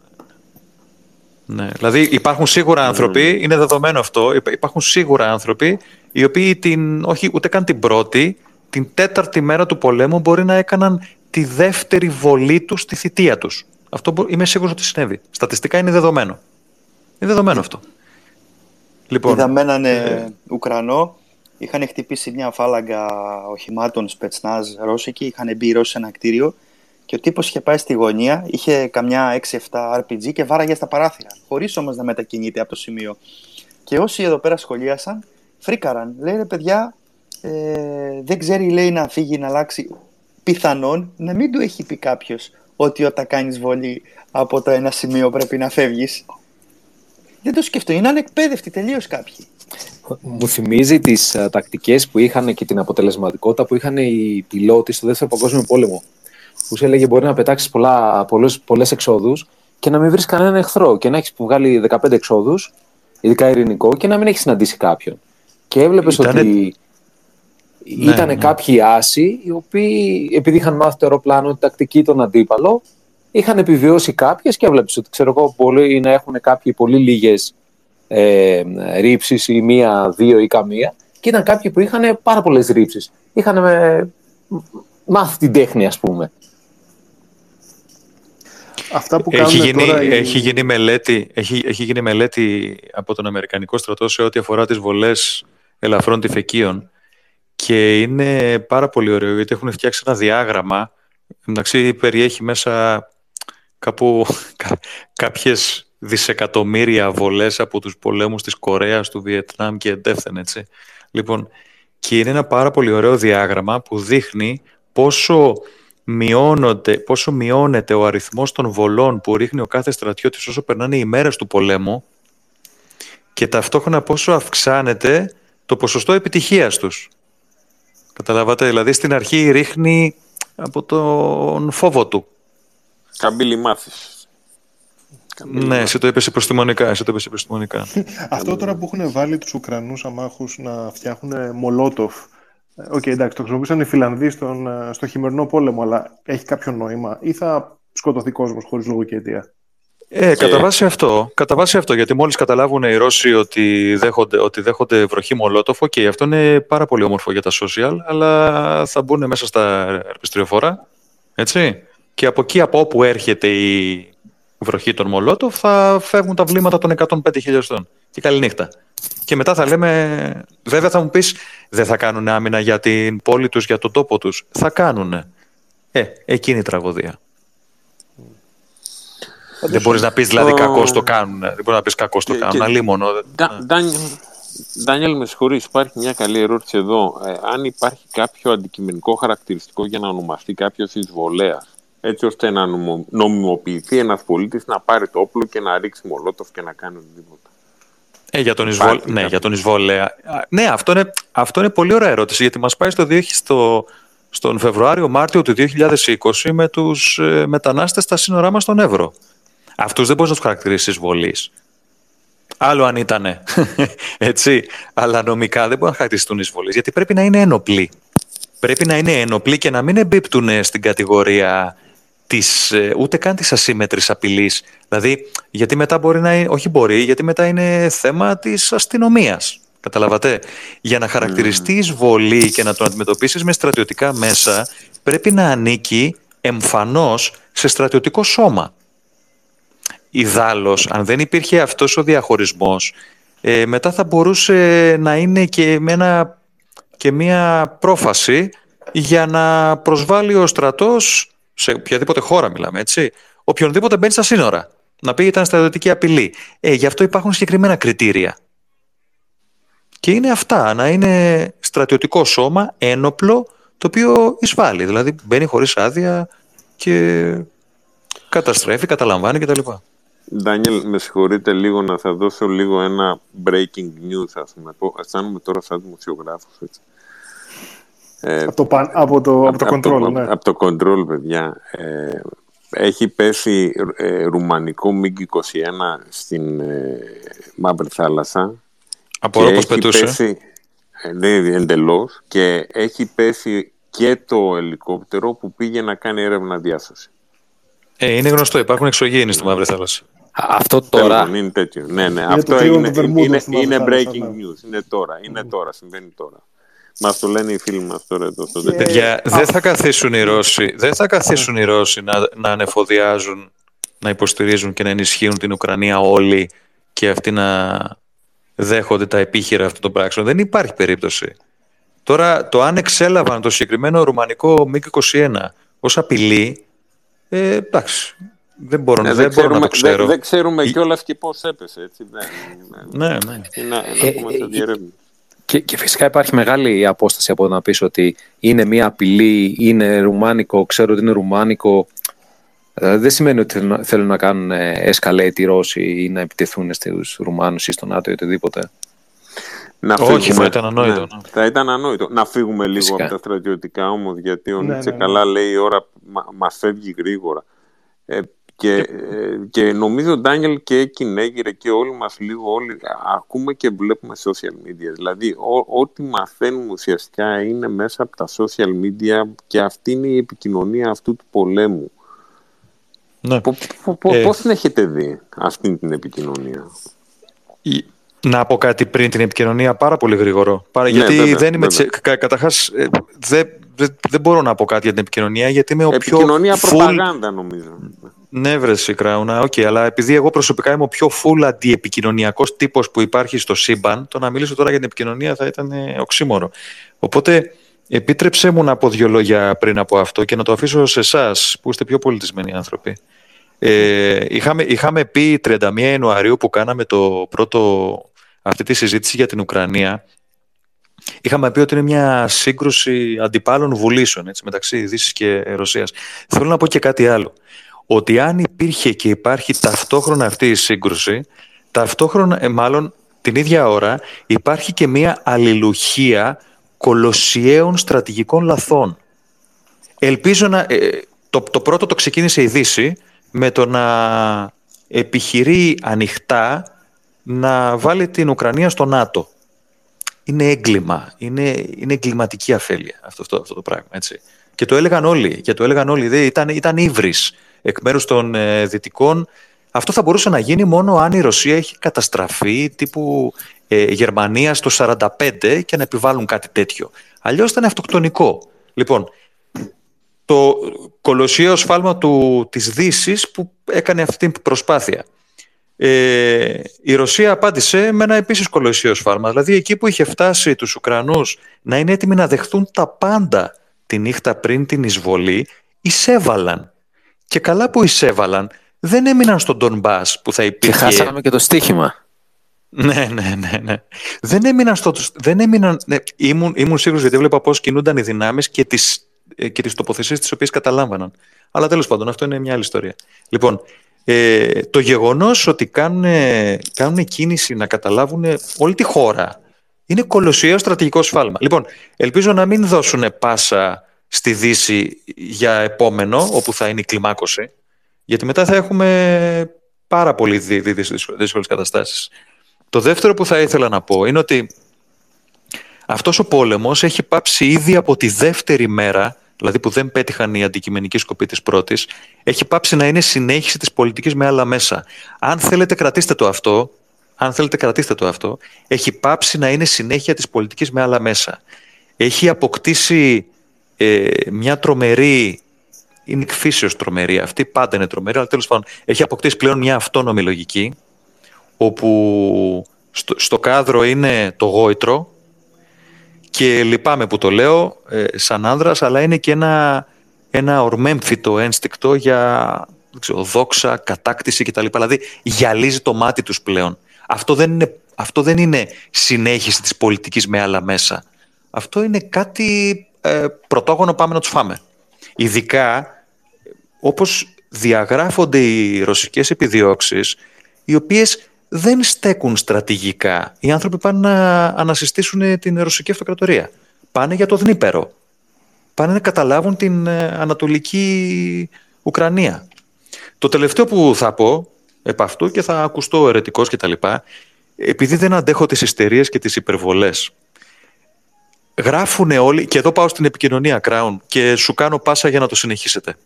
B: Ναι. Δηλαδή υπάρχουν σίγουρα άνθρωποι, είναι δεδομένο αυτό, υπά- υπάρχουν σίγουρα άνθρωποι οι οποίοι την, όχι ούτε καν την πρώτη, την τέταρτη μέρα του πολέμου μπορεί να έκαναν τη δεύτερη βολή τους στη θητεία τους. Αυτό μπο- είμαι σίγουρος ότι συνέβη. Στατιστικά είναι δεδομένο. Είναι δεδομένο αυτό. Λοιπόν,
E: Είδαμε έναν ε, Ουκρανό, είχαν χτυπήσει μια φάλαγγα οχημάτων σπετσνάζ ρώσικη, είχαν μπει οι Ρώσοι σε ένα κτίριο και ο τύπος είχε πάει στη γωνία, είχε καμιά 6-7 RPG και βάραγε στα παράθυρα, χωρίς όμως να μετακινείται από το σημείο. Και όσοι εδώ πέρα σχολίασαν, φρίκαραν. Λέει ρε παιδιά, ε, δεν ξέρει λέει να φύγει να αλλάξει. Πιθανόν να μην του έχει πει κάποιος ότι όταν κάνεις βολή από το ένα σημείο πρέπει να φεύγεις. Δεν το σκεφτώ, είναι ανεκπαίδευτοι τελείως κάποιοι.
F: Μου θυμίζει τις α, τακτικές που είχαν και την αποτελεσματικότητα που είχαν οι πιλότοι στο δεύτερο παγκόσμιο πόλεμο. Που σου έλεγε μπορεί να πετάξεις πολλά, πολλές, πολλές εξόδους και να μην βρεις κανέναν εχθρό και να έχεις βγάλει 15 εξόδους, ειδικά ειρηνικό, και να μην έχεις συναντήσει κάποιον. Και έβλεπες
B: Ήτανε-
F: ότι
B: Ναι,
F: ήταν
B: ναι.
F: κάποιοι άσοι οι οποίοι επειδή είχαν μάθει το αεροπλάνο τη τακτική τον αντίπαλο είχαν επιβιώσει κάποιες και έβλεπες ότι ξέρω εγώ μπορεί να έχουν κάποιοι πολύ λίγες ε, ρήψεις ή μία, δύο ή καμία και ήταν κάποιοι που είχαν πάρα πολλές ρήψεις. Είχαν ε, μάθει την τέχνη ας πούμε.
D: Αυτά που
B: έχει
D: κάνουν
B: γίνει,
D: τώρα... οι-
B: έχει, γίνει μελέτη, έχει, έχει γίνει μελέτη από τον Αμερικανικό στρατό σε ό,τι αφορά τις βολές ελαφρών τυφεκίων και είναι πάρα πολύ ωραίο γιατί έχουν φτιάξει ένα διάγραμμα εντάξει περιέχει μέσα κάπου κα, κάποιες δισεκατομμύρια βολές από τους πολέμους της Κορέας, του Βιετνάμ και εντεύθεν έτσι. Λοιπόν, και είναι ένα πάρα πολύ ωραίο διάγραμμα που δείχνει πόσο μειώνονται, πόσο μειώνεται ο αριθμός των βολών που ρίχνει ο κάθε στρατιώτης όσο περνάνε οι μέρες του πολέμου και ταυτόχρονα πόσο αυξάνεται το ποσοστό επιτυχίας τους. Καταλάβατε, δηλαδή στην αρχή ρίχνει από τον φόβο του.
A: Καμπύλη μάθησης.
B: Ναι, εσύ το είπες επιστημονικά, εσύ το είπες επιστημονικά.
D: Αυτό τώρα που έχουν βάλει τους Ουκρανούς αμάχους να φτιάχνουν μολότοφ. ε, Οκ, εντάξει, το χρησιμοποίησαν οι Φινλανδοί στον, ε, στο χειμερινό πόλεμο, αλλά έχει κάποιο νόημα ή θα σκοτωθεί κόσμος χωρίς λόγο και αιτία;
B: Ε, κατά, βάση αυτό, κατά βάση αυτό, γιατί μόλις καταλάβουν οι Ρώσοι ότι δέχονται, ότι δέχονται βροχή μολότοφο και αυτό είναι πάρα πολύ όμορφο για τα social, αλλά θα μπουν μέσα στα ερπιστριοφόρα, έτσι. Και από εκεί από όπου έρχεται η βροχή των μολότοφ θα φεύγουν τα βλήματα των 105 χιλιοστών. Και καληνύχτα. Και μετά θα λέμε, βέβαια θα μου πεις, δεν θα κάνουν άμυνα για την πόλη τους, για τον τόπο τους. Θα κάνουν. Ε, εκείνη η τραγωδία. Δεν μπορείς να πεις δηλαδή κακός το κάνουν. Δεν μπορείς να πεις κακός το κάνουν. Αλίμονο.
A: Ντάνιελ, με συγχωρείς, υπάρχει μια καλή ερώτηση εδώ. Ε, αν υπάρχει κάποιο αντικειμενικό χαρακτηριστικό για να ονομαστεί κάποιος εισβολέας, έτσι ώστε να νομιμοποιηθεί ένας πολίτης να πάρει το όπλο και να ρίξει μολότοφ και να κάνει οτιδήποτε.
B: Ε, για τον, εισβολ... ναι, για τον εισβολέα. Ναι, αυτό είναι, αυτό είναι πολύ ωραία ερώτηση, γιατί μας πάει στο, στο, στον Φεβρουάριο-Μάρτιο του 2020 με τους ε, μετανάστες στα σύνορά μας στον Εύρο. Αυτούς δεν μπορείς να τους χαρακτηρίσεις εισβολή. Άλλο αν ήταν έτσι, αλλά νομικά δεν μπορεί να χαρακτηριστούν εισβολή, γιατί πρέπει να είναι ένοπλοι. Πρέπει να είναι ένοπλοι και να μην εμπίπτουν στην κατηγορία της, ε, ούτε καν της ασύμετρης απειλής. Δηλαδή, γιατί μετά μπορεί να είναι, όχι μπορεί, γιατί μετά είναι θέμα της αστυνομίας. Καταλαβατε; Για να χαρακτηριστείς εισβολή και να το αντιμετωπίσεις με στρατιωτικά μέσα, πρέπει να ανήκει εμφανώς σε στρατιωτικό σώμα. Ιδάλλως, αν δεν υπήρχε αυτός ο διαχωρισμός, ε, μετά θα μπορούσε να είναι και, με και μια πρόφαση για να προσβάλλει ο στρατός, σε οποιαδήποτε χώρα μιλάμε, έτσι, οποιονδήποτε μπαίνει στα σύνορα. Να πει ήταν στρατιωτική απειλή. Ε, γι' αυτό υπάρχουν συγκεκριμένα κριτήρια. Και είναι αυτά, να είναι στρατιωτικό σώμα, ένοπλο, το οποίο εισβάλλει. Δηλαδή μπαίνει χωρίς άδεια και καταστρέφει, καταλαμβάνει κτλ.
A: Ντάνιελ, με συγχωρείτε λίγο να θα δώσω λίγο ένα breaking news, ας πούμε. Αισθάνομαι τώρα σαν δημοσιογράφος, έτσι.
D: Ε, από, το, από, το, από, το control,
A: το,
D: ναι.
A: Από το control, παιδιά. Ε, έχει πέσει ε, ρουμανικό MiG-21 στην ε, Μαύρη Θάλασσα.
B: Από όπως πετούσε.
A: Πέσει, ε, ναι, εντελώς. Και έχει πέσει και το ελικόπτερο που πήγε να κάνει έρευνα διάσωση.
B: Ε, είναι γνωστό, υπάρχουν εξωγήινοι στη Μαύρη Θάλασσα.
F: Αυτό τώρα.
A: είναι τέτοιο. Ναι, ναι. Αυτό είναι, είναι, είναι, breaking news. Είναι τώρα. Είναι τώρα. Συμβαίνει τώρα. Μας το λένε οι φίλοι μας τώρα εδώ στο
B: Παιδιά, δεν θα καθίσουν οι Ρώσοι, δεν θα καθίσουν οι Ρώσοι να, να ανεφοδιάζουν, να υποστηρίζουν και να ενισχύουν την Ουκρανία όλοι και αυτοί να δέχονται τα επίχειρα αυτών των πράξεων. Δεν υπάρχει περίπτωση. Τώρα, το αν εξέλαβαν το συγκεκριμένο ρουμανικό MiG-21 ως απειλή, ε, εντάξει, δεν μπορώ,
A: ναι,
B: δεν, μπορώ να το ξέρω.
A: Δεν, δεν ξέρουμε Η... κιόλας και πώς έπεσε. Έτσι.
B: ναι, ναι.
A: Είναι, ε,
F: και, και φυσικά υπάρχει μεγάλη απόσταση από να πεις ότι είναι μια απειλή, είναι ρουμάνικο, ξέρω ότι είναι ρουμάνικο. Ε, δεν σημαίνει ότι θέλουν να κάνουν escalate οι Ρώσοι ή να επιτεθούν στους Ρουμάνους ή στον ΝΑΤΟ ή οτιδήποτε.
B: Να Όχι, θα ήταν ανόητο. Ναι.
A: ναι. Θα ήταν ανόητο. Να φύγουμε λίγο Φυσικά. από τα στρατιωτικά όμως, γιατί ο ναι, Νίτσε ναι, ναι, καλά λέει η ώρα μας φεύγει γρήγορα. Ε, και, ε, και νομίζω, Ντάνιελ και Κινέγυρε και όλοι μας λίγο όλοι ακούμε και βλέπουμε social media. Δηλαδή, ό,τι μαθαίνουμε ουσιαστικά είναι μέσα από τα social media και αυτή είναι η επικοινωνία αυτού του πολέμου.
B: Ναι.
A: Ε, πώς την έχετε δει αυτή την επικοινωνία;
B: Να πω κάτι πριν την επικοινωνία πάρα πολύ γρήγορο. Ναι, γιατί δεν είμαι. Καταρχάς, ε, δεν, δεν, μπορώ να πω κάτι για την επικοινωνία γιατί είμαι ο
A: πιο. Επικοινωνία προπαγάνδα, νομίζω.
B: Ναι, βρε Κράουνα, OK, okay, αλλά επειδή εγώ προσωπικά είμαι ο πιο full αντιεπικοινωνιακός τύπος που υπάρχει στο σύμπαν, το να μιλήσω τώρα για την επικοινωνία θα ήταν οξύμορο. Οπότε, επίτρεψέ μου να πω δύο λόγια πριν από αυτό και να το αφήσω σε εσάς που είστε πιο πολιτισμένοι άνθρωποι. Ε, είχαμε, είχαμε πει 31 Ιανουαρίου που κάναμε το πρώτο, αυτή τη συζήτηση για την Ουκρανία Είχαμε πει ότι είναι μια σύγκρουση αντιπάλων βουλήσεων έτσι, μεταξύ Δύσης και Ρωσίας. Θέλω να πω και κάτι άλλο. Ότι αν υπήρχε και υπάρχει ταυτόχρονα αυτή η σύγκρουση, ταυτόχρονα, ε, μάλλον την ίδια ώρα, υπάρχει και μια αλληλουχία κολοσιαίων στρατηγικών λαθών. Ελπίζω να... Ε, το, το πρώτο το ξεκίνησε η Δύση με το να επιχειρεί ανοιχτά να βάλει την Ουκρανία στο ΝΑΤΟ. Είναι έγκλημα, είναι, είναι εγκληματική αφέλεια αυτό, αυτό, αυτό το πράγμα. Έτσι. Και το έλεγαν όλοι, και το έλεγαν όλοι, ήταν, ήταν ύβρις εκ μέρους των ε, δυτικών Αυτό θα μπορούσε να γίνει μόνο αν η Ρωσία έχει καταστραφεί τύπου ε, Γερμανία στο 45 και να επιβάλλουν κάτι τέτοιο. Αλλιώς ήταν αυτοκτονικό. Λοιπόν, το κολοσσιαίο σφάλμα του, της δύσης που έκανε αυτή την προσπάθεια. Ε, η Ρωσία απάντησε με ένα επίσης κολοσσιαίο σφάλμα. Δηλαδή εκεί που είχε φτάσει τους Ουκρανούς να είναι έτοιμοι να δεχθούν τα πάντα τη νύχτα πριν την εισβολή, εισέβαλαν. Και καλά που εισέβαλαν, δεν έμειναν στον Τον Μπάς που θα υπήρχε...
F: Και χάσαμε και το στίχημα.
B: Ναι, ναι, ναι, ναι. Δεν έμειναν στο... Δεν έμειναν... Ναι, ήμουν, ήμουν σίγουρος γιατί έβλεπα πώς κινούνταν οι δυνάμεις και τις, ε, και τις τοποθεσίες τις οποίες καταλάμβαναν. Αλλά τέλος πάντων, αυτό είναι μια άλλη ιστορία. Λοιπόν, ε, το γεγονός ότι κάνουν, κάνουν κίνηση να καταλάβουν όλη τη χώρα είναι κολοσιαίο στρατηγικό σφάλμα. Λοιπόν, ελπίζω να μην δώσουν πάσα στη Δύση για επόμενο, όπου θα είναι η κλιμάκωση, γιατί μετά θα έχουμε πάρα πολύ δύσκολες καταστάσεις. Το δεύτερο που θα ήθελα να πω είναι ότι αυτός ο πόλεμος έχει πάψει ήδη από τη δεύτερη μέρα, δηλαδή που δεν πέτυχαν οι αντικειμενικοί σκοποί της πρώτης, έχει πάψει να είναι συνέχιση της πολιτικής με άλλα μέσα. Αν θέλετε κρατήστε το αυτό, αν θέλετε κρατήστε το αυτό, έχει πάψει να είναι συνέχεια της πολιτικής με άλλα μέσα. Έχει αποκτήσει ε, μια τρομερή, είναι εκφύσεως τρομερή, αυτή πάντα είναι τρομερή, αλλά τέλος πάντων έχει αποκτήσει πλέον μια αυτόνομη λογική, όπου στο, στο κάδρο είναι το γόητρο και λυπάμαι που το λέω ε, σαν άνδρας, αλλά είναι και ένα, ένα ορμέμφυτο ένστικτο για ξέρω, δόξα, κατάκτηση κτλ. Δηλαδή γυαλίζει το μάτι τους πλέον. Αυτό δεν είναι, αυτό δεν είναι συνέχιση της πολιτικής με άλλα μέσα. Αυτό είναι κάτι ε, πρωτόγωνο πάμε να τους φάμε. Ειδικά όπως διαγράφονται οι ρωσικές επιδιώξεις οι οποίες δεν στέκουν στρατηγικά. Οι άνθρωποι πάνε να ανασυστήσουν την ρωσική αυτοκρατορία. Πάνε για το Δνήπερο. Πάνε να καταλάβουν την ε, Ανατολική Ουκρανία. Το τελευταίο που θα πω επ' αυτού και θα ακουστώ ερετικός και τα λοιπά, επειδή δεν αντέχω τις ιστερίες και τις υπερβολές. Γράφουν όλοι, και εδώ πάω στην επικοινωνία Crown και σου κάνω πάσα για να το συνεχίσετε.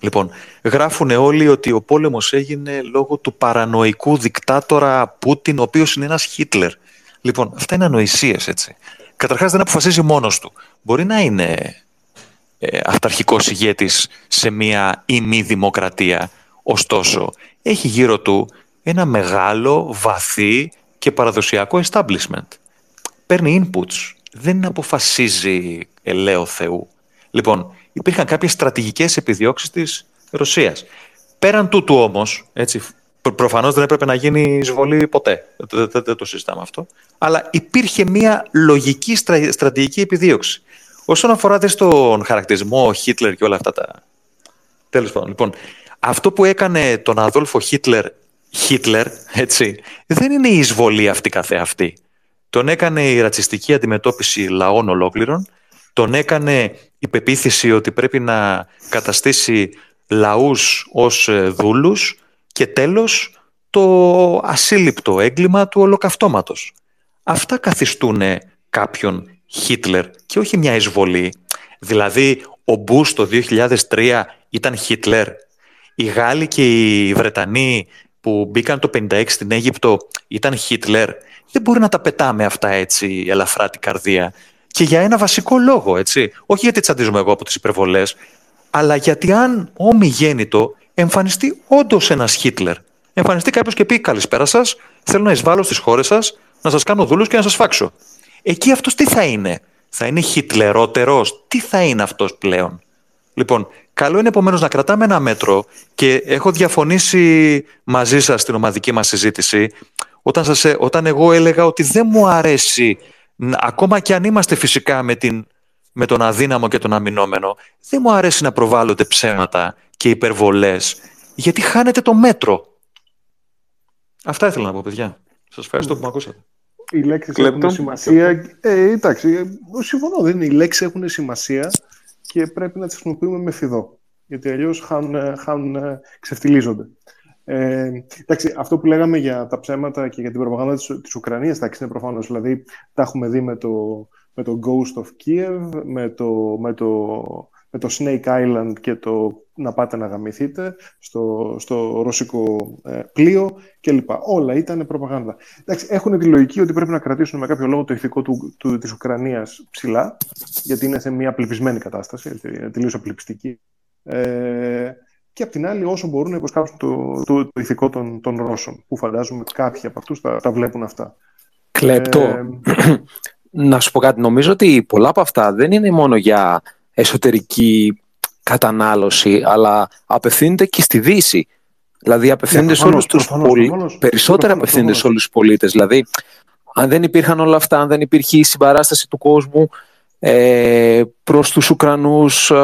B: Λοιπόν, γράφουν όλοι ότι ο πόλεμος έγινε λόγω του παρανοϊκού δικτάτορα Πούτιν, ο οποίος είναι ένας Χίτλερ. Λοιπόν, αυτά είναι ανοησίες, έτσι. Καταρχάς δεν αποφασίζει μόνος του. Μπορεί να είναι ε, αυταρχικός ηγέτης σε μια ημί δημοκρατία. Ωστόσο, έχει γύρω του ένα μεγάλο, βαθύ και παραδοσιακό establishment. Παίρνει inputs. Δεν αποφασίζει ελαίο Θεού. Λοιπόν, υπήρχαν κάποιες στρατηγικές επιδιώξεις της Ρωσίας. Πέραν τούτου όμως, έτσι, προφανώς δεν έπρεπε να γίνει εισβολή ποτέ. Δεν, δεν, το συζητάμε αυτό. Αλλά υπήρχε μια λογική στρατηγική επιδίωξη. Όσον αφορά δες στον χαρακτηρισμό Χίτλερ και όλα αυτά τα... Τέλος πάντων, λοιπόν, αυτό που έκανε τον Αδόλφο Χίτλερ Χίτλερ, έτσι, δεν είναι η εισβολή αυτή καθεαυτή. Τον έκανε η ρατσιστική αντιμετώπιση λαών ολόκληρων, τον έκανε η πεποίθηση ότι πρέπει να καταστήσει λαούς ως ε, δούλους και τέλος το ασύλληπτο έγκλημα του ολοκαυτώματος. Αυτά καθιστούν κάποιον Χίτλερ και όχι μια εισβολή. Δηλαδή ο Μπούς το 2003 ήταν Χίτλερ. Οι Γάλλοι και οι Βρετανοί που μπήκαν το 56 στην Αίγυπτο ήταν Χίτλερ. Δεν μπορεί να τα πετάμε αυτά έτσι ελαφρά την καρδία. Και για ένα βασικό λόγο, έτσι. Όχι γιατί τσαντίζομαι εγώ από τις υπερβολές, αλλά γιατί αν ομιγέννητο εμφανιστεί όντως ένας Χίτλερ. Εμφανιστεί κάποιος και πει: Καλησπέρα σας, θέλω να εισβάλλω στις χώρες σας, να σας κάνω δούλους και να σας φάξω. Εκεί αυτός τι θα είναι, θα είναι Χιτλερότερος, τι θα είναι αυτός πλέον; Λοιπόν, καλό είναι επομένως να κρατάμε ένα μέτρο και έχω διαφωνήσει μαζί σας στην ομαδική μας συζήτηση όταν, σας, ε, όταν εγώ έλεγα ότι δεν μου αρέσει, ακόμα και αν είμαστε φυσικά με, την, με τον αδύναμο και τον αμυνόμενο, δεν μου αρέσει να προβάλλονται ψέματα και υπερβολές, γιατί χάνεται το μέτρο. Αυτά ήθελα να πω, παιδιά. Σας ευχαριστώ που με ακούσατε.
D: Οι λέξεις έχουν σημασία. Ε, εντάξει, συμφωνώ, δεν είναι. Οι λέξεις έχουν σημασία και πρέπει να τις χρησιμοποιούμε με φιδό. Γιατί αλλιώς χάνουν, χάνουν, ξεφτιλίζονται. Ε, εντάξει, αυτό που λέγαμε για τα ψέματα και για την προπαγάνδα της, της Ουκρανίας, εντάξει, είναι προφανώς. Δηλαδή, τα έχουμε δει με το, με το Ghost of Kiev, με το, με το, με το Snake Island και το να πάτε να γαμηθείτε στο, στο ρωσικό ε, πλοίο κλπ. Όλα ήταν προπαγάνδα. Εντάξει, έχουν τη λογική ότι πρέπει να κρατήσουν με κάποιο λόγο το ηθικό του, του, της Ουκρανίας ψηλά, γιατί είναι σε μια απελπισμένη κατάσταση, είναι τελείως απελπιστική. Ε, και απ' την άλλη όσο μπορούν να υποσκάψουν το, το, το ηθικό των, των Ρώσων, που φαντάζομαι κάποιοι από αυτούς τα, τα βλέπουν αυτά.
F: Κλεπτό. Ε, να σου πω κάτι, νομίζω ότι πολλά από αυτά δεν είναι μόνο για εσωτερική κατανάλωση, αλλά απευθύνεται και στη Δύση. Δηλαδή απευθύνεται yeah, σε όλους τους πολίτες, περισσότερα απευθύνεται σε όλους τους πολίτες. Δηλαδή, αν δεν υπήρχαν όλα αυτά, αν δεν υπήρχε η συμπαράσταση του κόσμου ε, προς τους Ουκρανούς ε,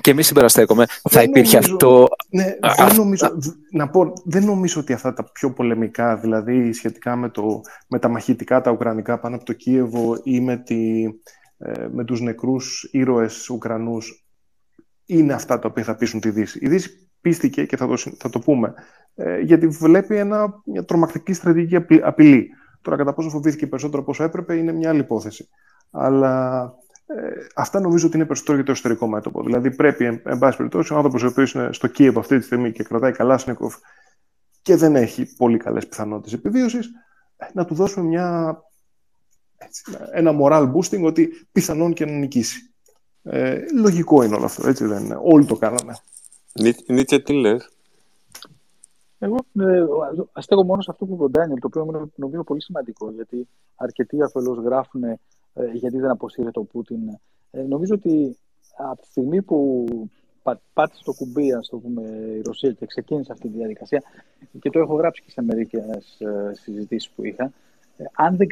F: και εμείς συμπεραστέκομαι, θα υπήρχε αυτό.
D: Ναι, δεν νομίζω, να πω, δεν νομίζω ότι αυτά τα πιο πολεμικά, δηλαδή σχετικά με, το, με τα μαχητικά, τα ουκρανικά πάνω από το Κίεβο ή με, τη, ε, με τους νεκρούς ήρωες Ουκρανούς, είναι αυτά τα οποία θα πείσουν τη Δύση. Η Δύση πίστηκε, και θα το, θα το πούμε, ε, γιατί βλέπει ένα, μια τρομακτική στρατηγική απειλή. Τώρα, κατά πόσο φοβήθηκε περισσότερο από όσο έπρεπε, είναι μια άλλη υπόθεση. Αλλά ε, αυτά νομίζω ότι είναι περισσότερο για το εσωτερικό μέτωπο. Δηλαδή, πρέπει, εν, εν πάση περιπτώσει, ο άνθρωπος ο οποίος είναι στο Κίεβο αυτή τη στιγμή και κρατάει καλά Σνίκοφ και δεν έχει πολύ καλές πιθανότητες επιβίωσης, ε, να του δώσουμε μια, έτσι, ένα moral boosting ότι πιθανόν και να νικήσει. Ε, λογικό είναι όλο αυτό, έτσι δεν είναι. Όλοι το κάναμε.
A: Νίτσε, τι λες;
C: Εγώ ε, αστέγω μόνο σε αυτό που είπε ο Ντάνιελ, το οποίο είναι νομίζω πολύ σημαντικό, γιατί αρκετοί αφελώς γράφουν ε, γιατί δεν αποσύρεται ο Πούτιν. Ε, νομίζω ότι από τη στιγμή που πάτησε το κουμπί, ας το πούμε, η Ρωσία και ξεκίνησε αυτή τη διαδικασία, και το έχω γράψει και σε μερικές συζητήσεις που είχα, ε, αν δεν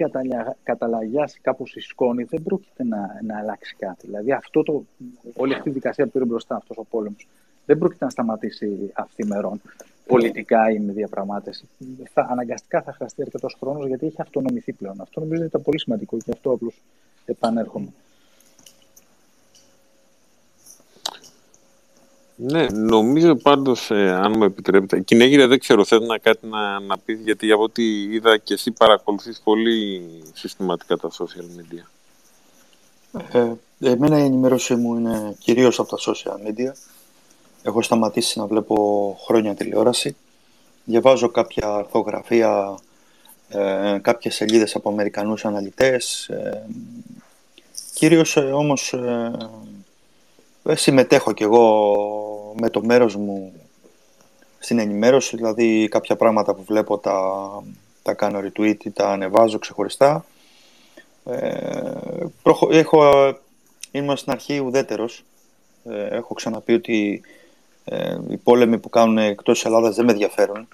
C: καταλαγιάσει κάπως η σκόνη, δεν πρόκειται να, να αλλάξει κάτι. Δηλαδή, αυτό το, όλη αυτή η δικασία που πήρε μπροστά αυτός ο πόλεμος, δεν πρόκειται να σταματήσει αυθημερών πολιτικά ή με διαπραγμάτευση. Θα, αναγκαστικά θα χρειαστεί αρκετός χρόνος γιατί έχει αυτονομηθεί πλέον. Αυτό νομίζω ότι ήταν πολύ σημαντικό και αυτό απλώς επανέρχομαι.
A: Ναι, νομίζω πάντως, ε, αν μου επιτρέπετε. Κυνέγυρε, δεν ξέρω, θέλω να κάτι να, να πεις, γιατί από ό,τι είδα και εσύ παρακολουθείς πολύ συστηματικά τα social media.
E: Ε, εμένα η ενημέρωσή μου είναι κυρίως από τα social media. Έχω σταματήσει να βλέπω χρόνια τηλεόραση. Διαβάζω κάποια αρθογραφία, ε, κάποιες σελίδες από Αμερικανούς αναλυτές. Ε, κυρίως ε, όμως ε, ε, συμμετέχω κι εγώ με το μέρος μου στην ενημέρωση, δηλαδή κάποια πράγματα που βλέπω τα, τα κάνω retweet ή τα ανεβάζω ξεχωριστά. Ε, έχω, είμαι στην αρχή ουδέτερος. έχω ξαναπεί ότι ε, οι πόλεμοι που κάνουν εκτός της Ελλάδας δεν με ενδιαφέρουν.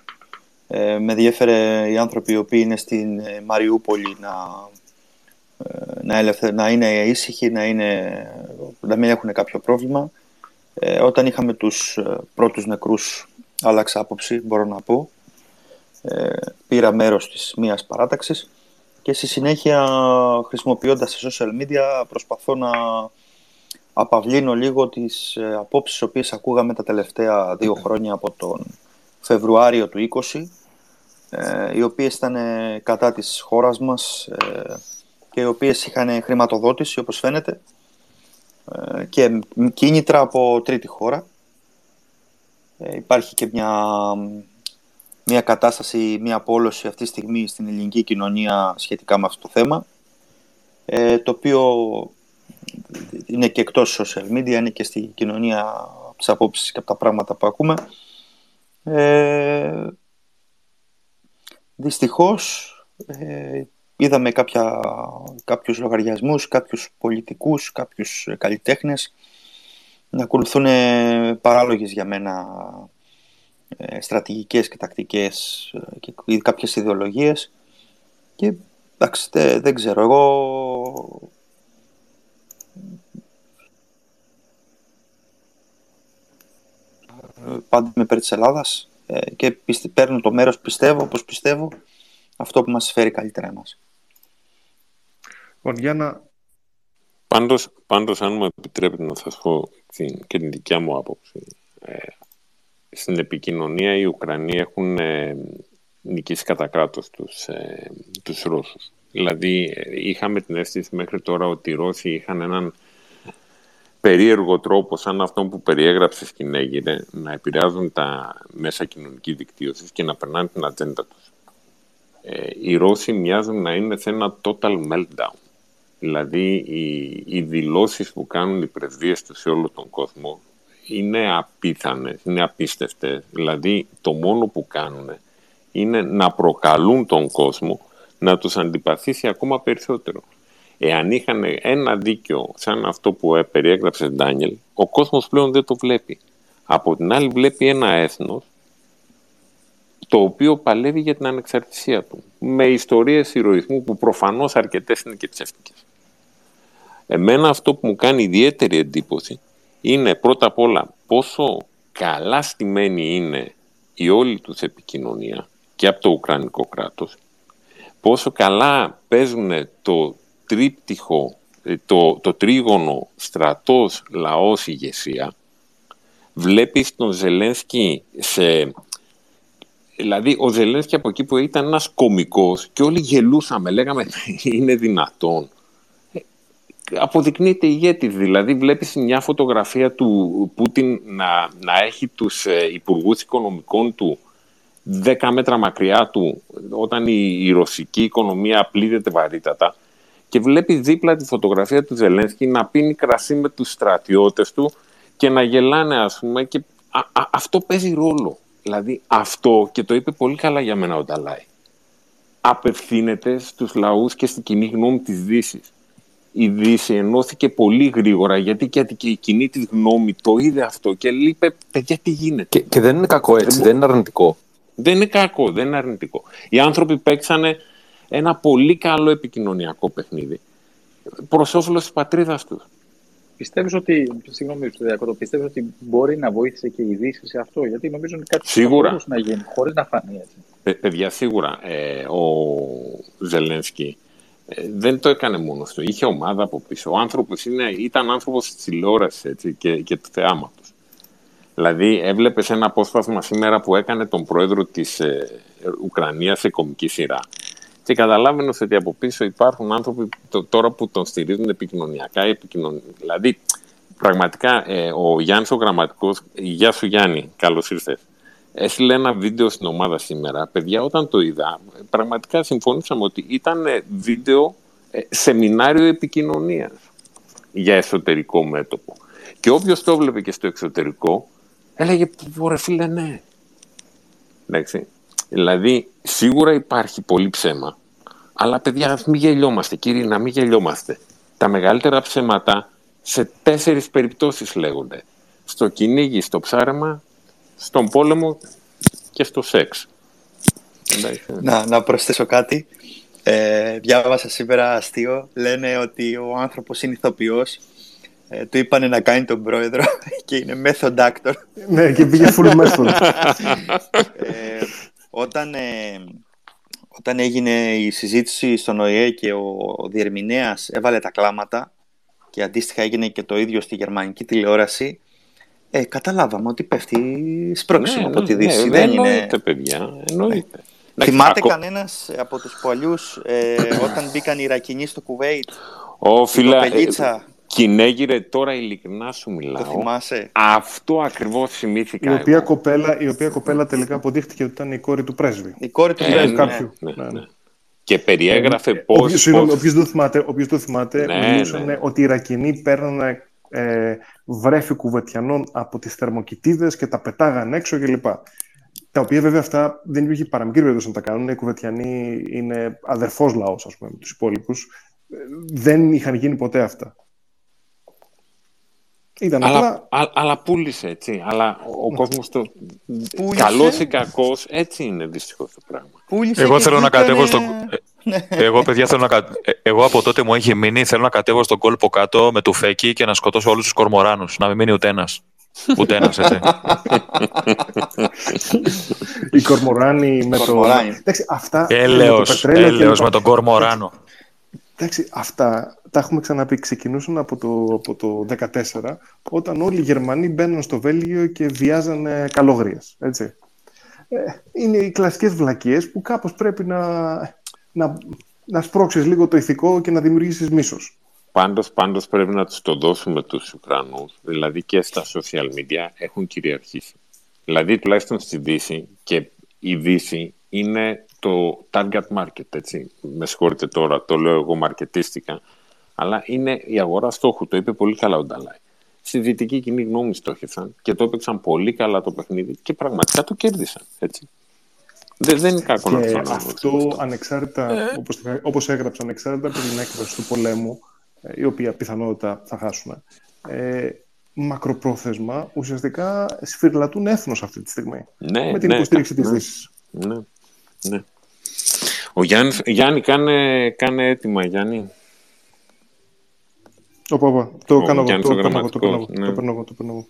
E: Ε, με ενδιαφέρε οι άνθρωποι οι οποίοι είναι στην ε, Μαριούπολη να, ε, να, να είναι ήσυχοι, να, είναι, να μην έχουν κάποιο πρόβλημα. Ε, όταν είχαμε τους ε, πρώτους νεκρούς άλλαξα άποψη, μπορώ να πω. Ε, πήρα μέρος της μίας παράταξης και στη συνέχεια χρησιμοποιώντας τα social media προσπαθώ να απαυλύνω λίγο τις ε, απόψεις τις οποίες ακούγαμε τα τελευταία δύο χρόνια από τον Φεβρουάριο του 20 ε, οι οποίες ήταν ε, κατά της χώρας μας και οι οποίες είχαν χρηματοδότηση όπως φαίνεται και κίνητρα από τρίτη χώρα. Υπάρχει και μια, μια κατάσταση, μια απόλωση αυτή τη στιγμή στην ελληνική κοινωνία σχετικά με αυτό το θέμα το οποίο είναι και εκτός social media, είναι και στη κοινωνία από τις απόψεις και από τα πράγματα που ακούμε. Ε, δυστυχώς ε, είδαμε κάποια, κάποιους λογαριασμούς, κάποιους πολιτικούς, κάποιους καλλιτέχνες να ακολουθούν παράλογες για μένα ε, στρατηγικές και τακτικές ε, και κάποιες ιδεολογίες και εντάξει δεν ξέρω εγώ πάντα με υπέρ της Ελλάδας ε, και πιστε, παίρνω το μέρος πιστεύω, όπως πιστεύω, αυτό που μας φέρει καλύτερα εμάς.
D: Λοιπόν, για να...
A: Πάντως, πάντως, αν μου επιτρέπετε να σας πω και την δικιά μου άποψη, ε, στην επικοινωνία οι Ουκρανοί έχουν ε, νικήσει κατά κράτος τους, ε, τους Ρώσους. Δηλαδή, είχαμε την αίσθηση μέχρι τώρα ότι οι Ρώσοι είχαν έναν περίεργο τρόπο σαν αυτό που περιέγραψες στην Αίγυρε να επηρεάζουν τα μέσα κοινωνική δικτύωσης και να περνάνε την ατζέντα τους. Ε, οι Ρώσοι μοιάζουν να είναι σε ένα total meltdown. Δηλαδή οι, οι δηλώσεις που κάνουν οι πρεσβείες τους σε όλο τον κόσμο είναι απίθανες, είναι απίστευτες. Δηλαδή το μόνο που κάνουν είναι να προκαλούν τον κόσμο να τους αντιπαθήσει ακόμα περισσότερο. Εάν είχαν ένα δίκιο σαν αυτό που περιέγραψε Ντάνιελ, ο κόσμος πλέον δεν το βλέπει. Από την άλλη βλέπει ένα έθνος το οποίο παλεύει για την ανεξαρτησία του. Με ιστορίες ηρωισμού που προφανώς αρκετές είναι και ψεύτικες. Εμένα αυτό που μου κάνει ιδιαίτερη εντύπωση είναι πρώτα απ' όλα πόσο καλά στημένη είναι η όλη τους επικοινωνία και από το Ουκρανικό κράτος, πόσο καλά παίζουν το τρίπτυχο, ε, το, το τρίγωνο στρατός, λαός, ηγεσία, βλέπεις τον Ζελένσκι σε... Δηλαδή, ο Ζελένσκι από εκεί που ήταν ένας κομικός και όλοι γελούσαμε, λέγαμε είναι δυνατόν. Ε, αποδεικνύεται ηγέτης, δηλαδή βλέπεις μια φωτογραφία του Πούτιν να, να έχει τους ε, υπουργούς οικονομικών του 10 μέτρα μακριά του όταν η, η ρωσική οικονομία πλήττεται βαρύτατα και βλέπει δίπλα τη φωτογραφία του Ζελένσκι να πίνει κρασί με τους στρατιώτες του και να γελάνε ας πούμε και αυτό παίζει ρόλο. Δηλαδή αυτό και το είπε πολύ καλά για μένα ο Νταλάη. Απευθύνεται στους λαούς και στην κοινή γνώμη της δύσης. Η Δύση ενώθηκε πολύ γρήγορα γιατί και η κοινή της γνώμη το είδε αυτό και είπε παιδιά τι γίνεται;
F: Και, και δεν είναι κακό έτσι, δεν, δεν είναι αρνητικό.
A: Δεν είναι κακό, δεν είναι αρνητικό. Οι άνθρωποι παίξανε ένα πολύ καλό επικοινωνιακό παιχνίδι προς όφελος της πατρίδας τους.
C: Πιστεύεις ότι, συγγνώμη, το πιστεύεις ότι μπορεί να βοήθησε και η Δύση σε αυτό, γιατί νομίζω ότι κάτι
A: σίγουρα.
C: μπορούσε να γίνει, χωρίς να φανεί έτσι.
A: Ε, παιδιά, σίγουρα. Ε, ο Ζελένσκι ε, δεν το έκανε μόνος του. Είχε ομάδα από πίσω. Ο άνθρωπος ήταν άνθρωπος της τηλεόρασης και, και του θεάματος. Δηλαδή, έβλεπες ένα απόσπασμα σήμερα που έκανε τον πρόεδρο της ε, Ουκρανίας σε κομική σειρά και καταλάβαινε ότι από πίσω υπάρχουν άνθρωποι τώρα που τον στηρίζουν επικοινωνιακά. Επικοινων... Δηλαδή, πραγματικά ε, ο Γιάννης ο Γραμματικός, Γεια σου Γιάννη, καλώς ήρθες. Έστειλε ένα βίντεο στην ομάδα σήμερα. Παιδιά, όταν το είδα, πραγματικά συμφωνήσαμε ότι ήταν βίντεο ε, σεμινάριο επικοινωνίας για εσωτερικό μέτωπο. Και όποιος το έβλεπε και στο εξωτερικό, έλεγε: Ωραία, φίλε, ναι. Εντάξει. Δηλαδή, σίγουρα υπάρχει πολύ ψέμα, αλλά παιδιά, μην γελιόμαστε, κύριοι, να μην γελιόμαστε. Τα μεγαλύτερα ψέματα σε τέσσερις περιπτώσεις λέγονται. Στο κυνήγι, στο ψάρεμα, στον πόλεμο και στο σεξ.
E: Να, να προσθέσω κάτι. Ε, διάβασα σήμερα αστείο. Λένε ότι ο άνθρωπος είναι ηθοποιός. Ε, του είπανε να κάνει τον πρόεδρο και είναι method actor.
D: ναι, και πήγε full method.
E: ε, όταν, ε, όταν έγινε η συζήτηση στον ΟΗΕ και ο, ο διερμηνέας έβαλε τα κλάματα και αντίστοιχα έγινε και το ίδιο στη γερμανική τηλεόραση, ε, καταλάβαμε ότι πέφτει σπρώξιμο
A: ναι,
E: από τη
A: ναι,
E: Δύση.
A: Ναι,
E: δεν
A: εννοείται,
E: είναι...
A: παιδιά, εννοείται.
E: Ναι. Θυμάται Ακό... κανένας από τους πολιούς ε, όταν μπήκαν οι Ιρακινοί στο Κουβέιτ,
A: ο, φίλα, Κινέγυρε, τώρα ειλικρινά σου μιλάω.
E: Το θυμάσαι.
A: Αυτό ακριβώς θυμήθηκα.
D: Η οποία, κοπέλα, η οποία κοπέλα τελικά αποδείχτηκε ότι ήταν η κόρη του πρέσβη.
E: Η κόρη του
A: ε,
E: πρέσβη.
A: Ναι,
D: κάποιου.
A: Ναι, ναι, ναι. Και περιέγραφε ε, πώς.
D: Όποιος το θυμάται, όποιος το θυμάται
A: ναι,
D: μιλούσαν
A: ναι.
D: ότι οι Ιρακινοί παίρνανε ε, βρέφη κουβετιανών από τις θερμοκοιτίδες και τα πετάγαν έξω κλπ. Τα οποία βέβαια αυτά δεν υπήρχε παραμικρή περίπτωση να τα κάνουν. Οι κουβετιανοί είναι αδερφός λαός, ας πούμε, με τους υπόλοιπους. Δεν είχαν γίνει ποτέ αυτά. Ήταν
A: αλλά,
D: απλά...
A: α, αλλά πούλησε έτσι. Αλλά ο, ο κόσμος το... Καλός ή κακός, έτσι είναι δυστυχώς το πράγμα.
E: Πούλησε
B: Εγώ
E: και
B: θέλω να
E: βγήκανε-
B: κατέβω στο...
E: Ναι.
B: Εγώ, παιδιά, θέλω να κα... ε, Εγώ από τότε μου έχει μείνει, θέλω να κατέβω στον κόλπο κάτω με του φέκι και να σκοτώσω όλους τους κορμοράνους. Να μην μείνει ούτε ένας. Ούτε ένας, έτσι.
D: Οι κορμοράνοι με το...
E: Κορμοράνοι.
D: Εντάξει, αυτά... με το
B: Έλεος,
D: πετρέλαιο και
B: έλεος
D: λοιπά.
B: με τον κορμοράνο.
D: Εντάξει, αυτά τα έχουμε ξαναπεί. Ξεκινούσαν από το, από το 14, όταν όλοι οι Γερμανοί μπαίναν στο Βέλγιο και βιάζανε καλόγριες. Έτσι. Ε, είναι οι κλασικές βλακίες που κάπως πρέπει να, να, να σπρώξεις λίγο το ηθικό και να δημιουργήσεις μίσος.
A: Πάντως, πάντως πρέπει να τους το δώσουμε τους Ουκρανούς, δηλαδή και στα social media έχουν κυριαρχήσει. Δηλαδή τουλάχιστον στη Δύση και η Δύση είναι το target market, έτσι. Με συγχωρείτε τώρα, το λέω εγώ μαρκετίστικα, αλλά είναι η αγορά στόχου, το είπε πολύ καλά ο Νταλάη. Στη δυτική κοινή γνώμη στόχευσαν και το έπαιξαν πολύ καλά το παιχνίδι και πραγματικά το κέρδισαν, έτσι. Δεν, δεν είναι κακό
D: και
A: να το
D: αυτό, αυτό ανεξάρτητα, ε. όπως, όπως έγραψα, ανεξάρτητα από την έκδοση του πολέμου, ε, η οποία πιθανότητα θα χάσουμε, ε, μακροπρόθεσμα ουσιαστικά σφυρλατούν έθνος αυτή τη στιγμή.
A: Ναι,
D: με την
A: ναι,
D: υποστήριξη
A: ναι,
D: της Δύσης.
A: Ναι, ναι. Ο Γιάννη, Γιάννη κάνε, κάνε έτοιμα, Γιάννη.
D: Οπα, οπα. Το
A: Ο
D: κάνω εγώ,
A: Γιάννης
D: το
A: ο
D: κάνω εγώ, το κάνω εγώ,
A: γραμματικός, ναι.
D: το παίρνω εγώ, το παίρνω εγώ.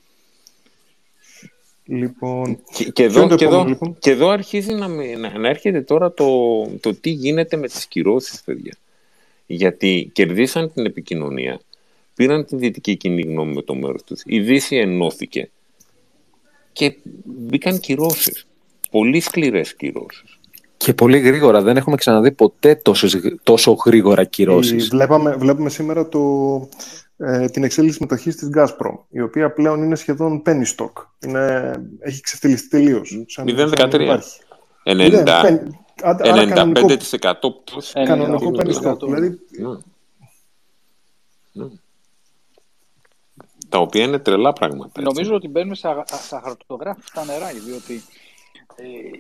D: Λοιπόν,
A: Και, και,
D: ποιο είναι
A: εδώ,
D: το
A: και,
D: επόμενο,
A: εδώ,
D: λοιπόν;
A: και εδώ αρχίζει να, με- να, να έρχεται τώρα το, το τι γίνεται με τις κυρώσεις, παιδιά. Γιατί κερδίσαν την επικοινωνία, πήραν τη δυτική κοινή γνώμη με το μέρος τους, η Δύση ενώθηκε και μπήκαν κυρώσεις. Πολύ σκληρές κυρώσεις.
F: Και πολύ γρήγορα. Δεν έχουμε ξαναδεί ποτέ τόσες, τόσο γρήγορα
D: η-
F: κυρώσει.
D: βλέπαμε, βλέπουμε σήμερα το, ε, την εξέλιξη μετοχής της Gazprom, η οποία πλέον είναι σχεδόν penny stock. Είναι, έχει ξεφτυλιστεί τελείως. σαν-
A: 0,13.
D: σαν να υπάρχει.
A: 90,
D: Μηδέν, πεν- άντε, άρα κανονικό,
A: 95% πτώση.
C: Ε,
D: κανονικό
C: ναι,
D: penny
C: ναι,
D: stock.
C: ναι.
D: Δηλαδή,
A: Ναι. Ναι. Τα οποία είναι τρελά πράγματα. έτσι.
C: Νομίζω ότι μπαίνουμε στα, στα χαρτογράφητα νερά, διότι ε,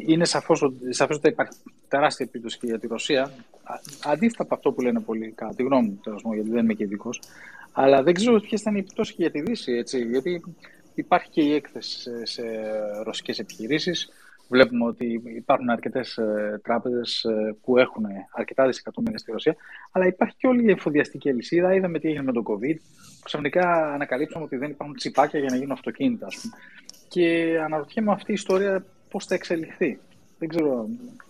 C: είναι σαφώς, ότι- σαφώς ότι υπάρχει τεράστια επίπτωση και για τη Ρωσία. Α- Αντίθετα από αυτό που λένε πολλοί, κατά τη γνώμη μου, τέλος πάντων, γιατί δεν είμαι και ειδικός. Αλλά δεν ξέρω ποιες θα είναι οι επιπτώσεις και για τη Δύση. Έτσι, γιατί υπάρχει και η έκθεση σε, σε ρωσικές επιχειρήσεις. Βλέπουμε ότι υπάρχουν αρκετές ε, τράπεζες ε, που έχουν αρκετά δισεκατομμύρια στη Ρωσία, αλλά υπάρχει και όλη η εφοδιαστική αλυσίδα. Είδαμε τι έγινε με τον COVID. Ξαφνικά ανακαλύψαμε ότι δεν υπάρχουν τσιπάκια για να γίνουν αυτοκίνητα, ας πούμε. Και αναρωτιέμαι αυτή η ιστορία πώς θα εξελιχθεί. Δεν ξέρω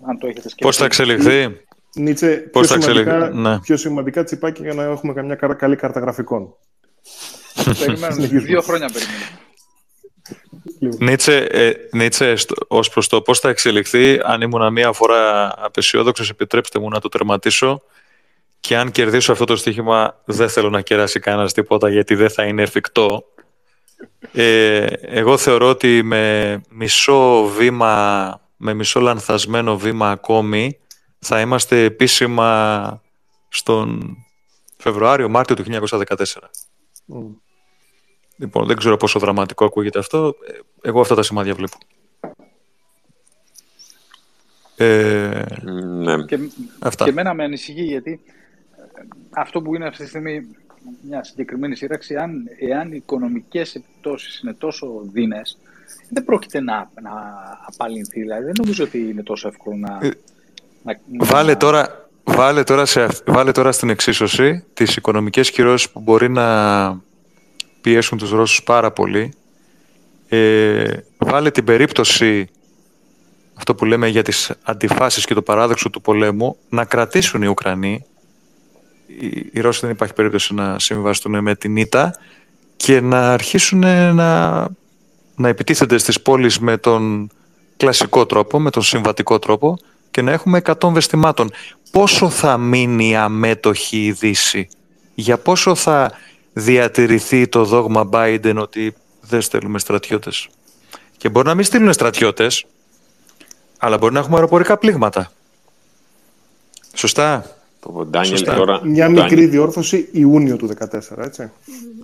C: αν το έχετε σκεφτεί.
B: Πώς θα εξελιχθεί;
D: Νίτσε,
B: Πώς
D: πιο,
B: θα
D: σημαντικά,
B: εξελιχθεί, ναι.
D: πιο σημαντικά τσιπάκια για να έχουμε καμιά καρα- καλή κάρτα γραφικών.
C: Περιμένουμε.
D: Συνεχίζουμε.
C: Δύο χρόνια περιμένουμε.
B: Νίτσε, ε, Νίτσε στο- ως προς το πώς θα εξελιχθεί, αν ήμουν μία φορά απεσιόδοξος, επιτρέψτε μου να το τερματίσω και αν κερδίσω αυτό το στοίχημα δεν θέλω να κεράσει κανένας τίποτα γιατί δεν θα είναι εφικτό. Ε, εγώ θεωρώ ότι με μισό βήμα, με μισό λανθασμένο βήμα ακόμη θα είμαστε επίσημα στον Φεβρουάριο-Μάρτιο του 1914.
D: Μμ.
B: Λοιπόν, δεν ξέρω πόσο δραματικό ακούγεται αυτό. Ε, Εγώ αυτά τα σημάδια βλέπω. Ε,
A: Ναι.
C: Και,
B: αυτά.
C: και εμένα με ανησυχεί γιατί ε, αυτό που είναι αυτή τη στιγμή μια συγκεκριμένη σύραξη, αν, εάν οι οικονομικές επιπτώσεις είναι τόσο δίνες, δεν πρόκειται να, να απαλληλθεί. Δηλαδή, δεν νομίζω ότι είναι τόσο εύκολο να...
B: Ε,
C: να, να-
B: Βάλε τώρα, βάλε, τώρα σε, αυ- βάλε τώρα στην εξίσωση τις οικονομικές κυρώσεις που μπορεί να πιέσουν τους Ρώσους πάρα πολύ. Ε, βάλε την περίπτωση, αυτό που λέμε για τις αντιφάσεις και το παράδοξο του πολέμου, να κρατήσουν οι Ουκρανοί. Οι, οι Ρώσοι δεν υπάρχει περίπτωση να συμβιβαστούν με την ήττα και να αρχίσουν να, να επιτίθενται στις πόλεις με τον κλασικό τρόπο, με τον συμβατικό τρόπο και να έχουμε 100 βεστημάτων. Πόσο θα μείνει αμέτωχη η Δύση, για πόσο θα διατηρηθεί το δόγμα Biden ότι δεν στέλνουμε στρατιώτες; Και μπορεί να μην στείλουν στρατιώτες, αλλά μπορεί να έχουμε αεροπορικά πλήγματα. Σωστά;
A: Το Ντάνιελ
B: Σωστά.
A: τώρα,
D: Μια
A: Ντάνιελ-
D: μικρή διόρθωση Ιούνιο του 2014, έτσι.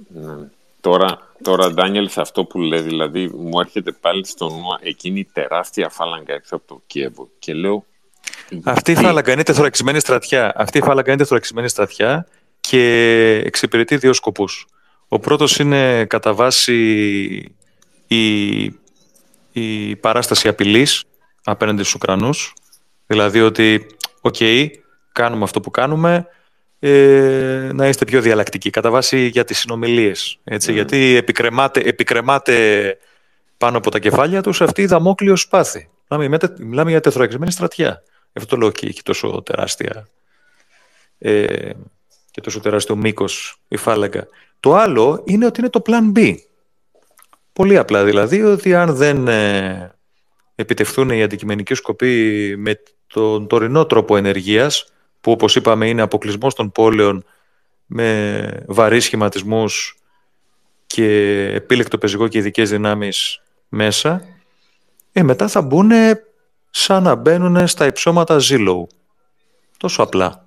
A: Ναι. Τώρα, τώρα, Ντάνιελ, σε αυτό που λέει, δηλαδή, μου έρχεται πάλι στο νου εκείνη η τεράστια φάλαγγα έξω από το Κίεβο. Και λέω.
B: Αυτή η
A: γιατί-
B: φάλαγγα είναι τεθωρακισμένη στρατιά. Αυτή η φάλαγγα είναι τεθωρακισμένη στρατιά και εξυπηρετεί δύο σκοπούς. Ο πρώτος είναι κατά βάση η, η παράσταση απειλής απέναντι στους Ουκρανούς. Δηλαδή ότι, οκ, κάνουμε αυτό που κάνουμε, ε, να είστε πιο διαλλακτικοί. Κατά βάση για τις συνομιλίες. Έτσι, Γιατί επικρεμάται, επικρεμάται πάνω από τα κεφάλια τους αυτή η δαμόκλειος σπάθη. Μιλάμε, με- μιλάμε για τεθωρακισμένη στρατιά. Γι' αυτό το λέω και έχει τόσο τεράστια ε, και τόσο τεράστιο μήκος η φάλαγγα. Το άλλο είναι ότι είναι το plan B. Πολύ απλά δηλαδή ότι αν δεν ε, επιτευχθούν οι αντικειμενικοί σκοποί με τον τωρινό τρόπο ενεργείας που όπως είπαμε είναι αποκλεισμός των πόλεων με βαρύς σχηματισμούς και επίλεκτο πεζικό και ειδικές δυνάμεις μέσα, ε, μετά θα μπουν σαν να μπαίνουν στα υψώματα Zillow. Τόσο απλά.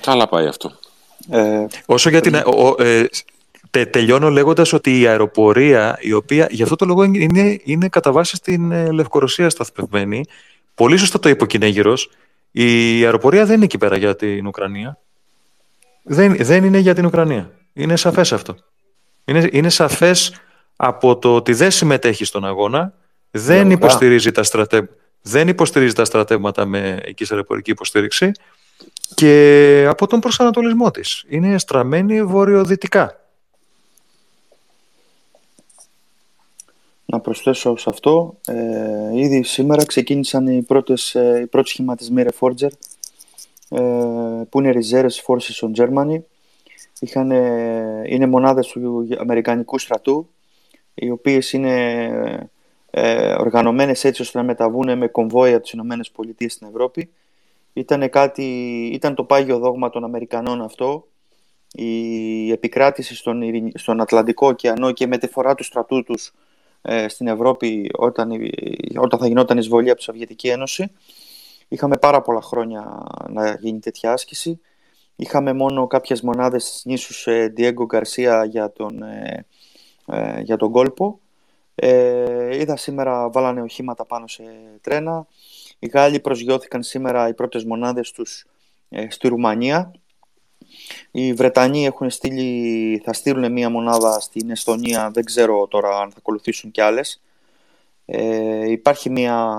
A: Καλά πάει αυτό.
B: Ε, Όσο για την... ε, τελειώνω λέγοντας ότι η αεροπορία, η οποία για αυτό το λόγο είναι, είναι κατά βάση στην ε, Λευκορωσία σταθμευμένη, πολύ σωστά το είπε ο Κινέγυρος, η αεροπορία δεν είναι εκεί πέρα για την Ουκρανία. Δεν, δεν είναι για την Ουκρανία. Είναι σαφές αυτό. Είναι, είναι σαφές από το ότι δεν συμμετέχει στον αγώνα, δεν υποστηρίζει, τα στρατε... δεν υποστηρίζει τα στρατεύματα με εκεί αεροπορική υποστήριξη και από τον προσανατολισμό της. Είναι στραμμένη βορειοδυτικά.
E: Να προσθέσω σε αυτό, ε, ήδη σήμερα ξεκίνησαν οι, πρώτες, ε, οι πρώτοι σχηματισμοί Reforger ε, που είναι Reserves Forces on Germany. Είχαν, ε, είναι μονάδες του Αμερικανικού στρατού οι οποίες είναι ε, οργανωμένες έτσι ώστε να μεταβούν με κομβόια από τις Ηνωμένες Πολιτείες στην Ευρώπη. Ήταν, κάτι, ήταν το πάγιο δόγμα των Αμερικανών αυτό, η επικράτηση στον, στον Ατλαντικό ωκεανό και η μεταφορά του στρατού τους ε, στην Ευρώπη όταν, όταν θα γινόταν εισβολή από τη Σοβιετική Ένωση. Είχαμε πάρα πολλά χρόνια να γίνει τέτοια άσκηση. Είχαμε μόνο κάποιες μονάδες στις νήσους ε, Diego Garcia για τον, ε, ε, για τον κόλπο. Ε, είδα σήμερα βάλανε οχήματα πάνω σε τρένα. Οι Γάλλοι προσγειώθηκαν σήμερα οι πρώτες μονάδες τους ε, στη Ρουμανία. Οι Βρετανοί έχουν στείλει, θα στείλουν μία μονάδα στην Εστονία, δεν ξέρω τώρα αν θα ακολουθήσουν κι άλλες. Ε, υπάρχει μία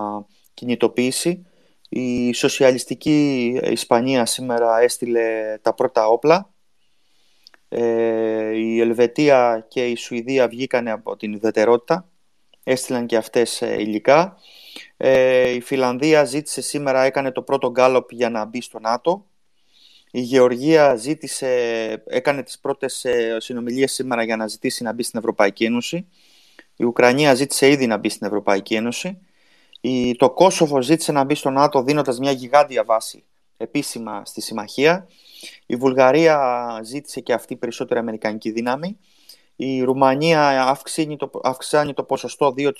E: κινητοποίηση. Η σοσιαλιστική Ισπανία σήμερα έστειλε τα πρώτα όπλα. Ε, η Ελβετία και η Σουηδία βγήκαν από την ουδετερότητα. Έστειλαν και αυτές ε, υλικά. Ε, η Φιλανδία ζήτησε σήμερα, έκανε το πρώτο γκάλωπ για να μπει στο ΝΑΤΟ. Η Γεωργία ζήτησε, έκανε τις πρώτες ε, συνομιλίες σήμερα για να ζητήσει να μπει στην Ευρωπαϊκή Ένωση. Η Ουκρανία ζήτησε ήδη να μπει στην Ευρωπαϊκή Ένωση. Η, το Κόσοβο ζήτησε να μπει στο ΝΑΤΟ δίνοντας μια γιγάντια βάση επίσημα στη συμμαχία. Η Βουλγαρία ζήτησε και αυτή περισσότερη αμερικανική δύναμη. Η Ρουμανία αυξάνει το, αυξάνει το ποσοστό 2%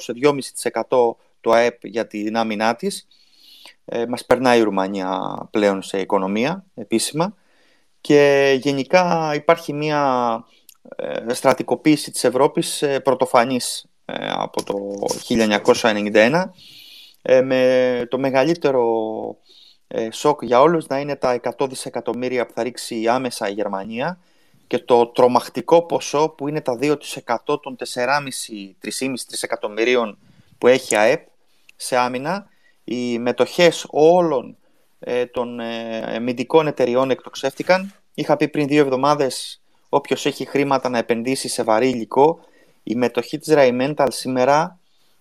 E: σε 2,5% το ΑΕΠ για την άμυνά της. Ε, μας περνάει η Ρουμανία πλέον σε οικονομία επίσημα. Και γενικά υπάρχει μια ε, στρατικοποίηση της Ευρώπης ε, πρωτοφανής ε, από το 1991 ε, με το μεγαλύτερο σοκ για όλους να είναι τα 100 δισεκατομμύρια που θα ρίξει άμεσα η Γερμανία και το τρομακτικό ποσό που είναι τα 2% των 4,5-3,5 τρισεκατομμυρίων που έχει ΑΕΠ σε άμυνα οι μετοχές όλων ε, των ε, αμυντικών εταιριών εκτοξεύτηκαν. Είχα πει πριν δύο εβδομάδες όποιος έχει χρήματα να επενδύσει σε βαρύ υλικό η μετοχή της Raimental σήμερα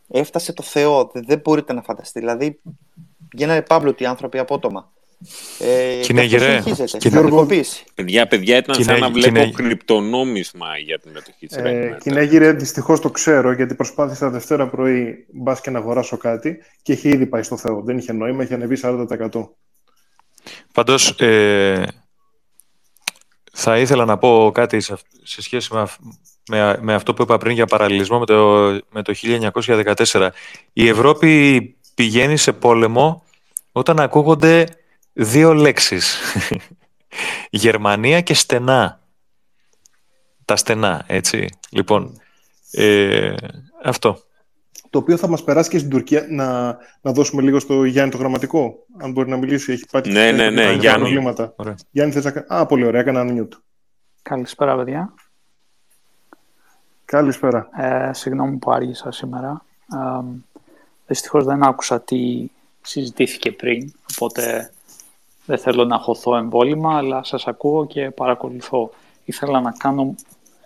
E: έφτασε το Θεό. Δεν μπορείτε να φανταστείτε. Δηλαδή γίνανε πάμπλωτοι άνθρωποι απότομα.
B: Ε, Κυνέγερε.
A: Παιδιά, παιδιά, ήταν σαν να βλέπω Κυνέ... κρυπτονόμισμα για την μετοχή της ε,
D: Κυνέγερε, δυστυχώς το ξέρω, γιατί προσπάθησα Δευτέρα πρωί μπας και να αγοράσω κάτι και είχε ήδη πάει στο Θεό. Δεν είχε νόημα, είχε ανεβεί 40%.
B: Πάντως, ε, θα ήθελα να πω κάτι σε, σχέση με, με, αυτό που είπα πριν για παραλληλισμό με το, με το 1914. Η Ευρώπη πηγαίνει σε πόλεμο όταν ακούγονται δύο λέξεις. Γερμανία και στενά. Τα στενά, έτσι. Λοιπόν, ε, αυτό.
D: Το οποίο θα μας περάσει και στην Τουρκία να, να δώσουμε λίγο στο Γιάννη το γραμματικό. Αν μπορεί να μιλήσει, έχει πάει
A: ναι, ναι, ναι, Γιάννη. προβλήματα.
D: Γιάννη, θες να... Α, πολύ ωραία, έκανα unmute.
C: Καλησπέρα, παιδιά.
D: Καλησπέρα.
C: Ε, συγγνώμη που άργησα σήμερα. Ε, δυστυχώς δεν άκουσα τι συζητήθηκε πριν, οπότε δεν θέλω να χωθώ εμβόλυμα, αλλά σας ακούω και παρακολουθώ. Ήθελα να κάνω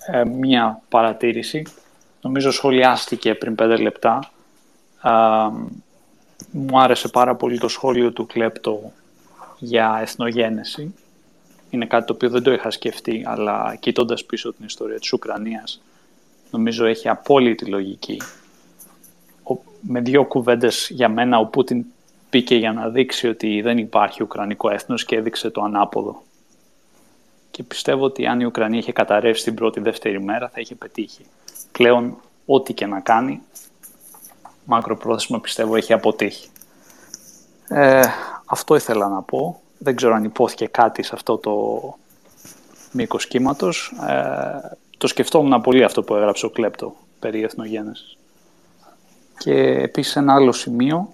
C: ε, μία παρατήρηση. Νομίζω σχολιάστηκε πριν πέντε λεπτά. μου άρεσε πάρα πολύ το σχόλιο του Κλέπτο για εθνογένεση. Είναι κάτι το οποίο δεν το είχα σκεφτεί, αλλά κοιτώντας πίσω την ιστορία της Ουκρανίας, νομίζω έχει απόλυτη λογική. με δύο κουβέντες για μένα, ο Πούτιν
G: μπήκε για να δείξει ότι δεν υπάρχει Ουκρανικό έθνος και έδειξε το ανάποδο. Και πιστεύω ότι αν η Ουκρανία είχε καταρρεύσει την πρώτη-δεύτερη μέρα θα είχε πετύχει. Πλέον, ό,τι και να κάνει, μακροπρόθεσμα πιστεύω έχει αποτύχει. Ε, αυτό ήθελα να πω. Δεν ξέρω αν υπόθηκε κάτι σε αυτό το μήκος κύματος. Ε, το σκεφτόμουν πολύ αυτό που έγραψε ο Κλέπτο περί εθνογένεσης. Και επίσης ένα άλλο σημείο,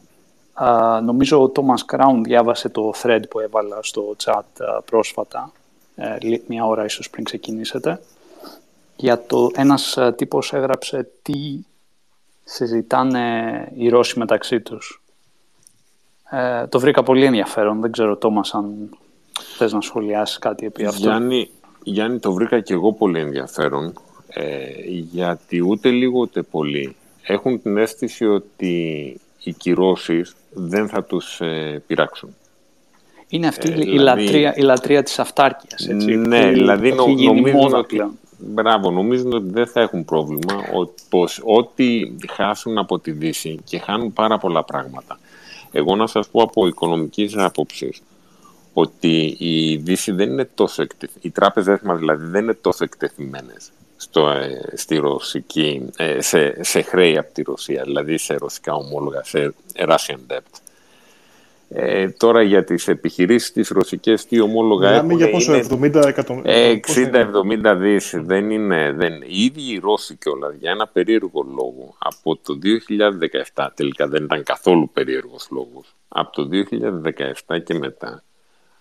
G: α, νομίζω ο Τόμας Κράουν διάβασε το thread που έβαλα στο chat πρόσφατα, ε, μια ώρα ίσως πριν ξεκινήσετε, για το ένας τύπος έγραψε τι συζητάνε οι Ρώσοι μεταξύ τους. Ε, το βρήκα πολύ ενδιαφέρον. Δεν ξέρω, Τόμας, αν θες να σχολιάσεις κάτι επί αυτού.
A: Γιάννη, Γιάννη, το βρήκα και εγώ πολύ ενδιαφέρον, ε, γιατί ούτε λίγο ούτε πολύ έχουν την αίσθηση ότι οι κυρώσεις δεν θα τους ε, πειράξουν.
G: Είναι αυτή ε, η, δηλαδή... λατρεία, η λατρεία της αυτάρκειας, έτσι.
A: Ναι, που δηλαδή νο, νομίζουν ότι, μπράβο, νομίζουν ότι δεν θα έχουν πρόβλημα, πως ό,τι χάσουν από τη Δύση και χάνουν πάρα πολλά πράγματα. Εγώ να σας πω από οικονομικής άποψης, ότι η Δύση δεν είναι τόσο εκτεθειμένη, οι τράπεζες μας δηλαδή δεν είναι τόσο εκτεθειμένες στο, ε, στη ρωσική, ε, σε, σε χρέη από τη Ρωσία, δηλαδή σε ρωσικά ομόλογα, σε Russian debt. Ε, τώρα για τις επιχειρήσεις της ρωσικές τι ομόλογα
D: έχουν για πόσο, 70 εκατομμύρια.
A: 60-70 δις. Δεν είναι, δεν, οι ίδιοι οι Ρώσοι κιόλας για ένα περίεργο λόγο από το 2017, τελικά δεν ήταν καθόλου περίεργος λόγος, από το 2017 και μετά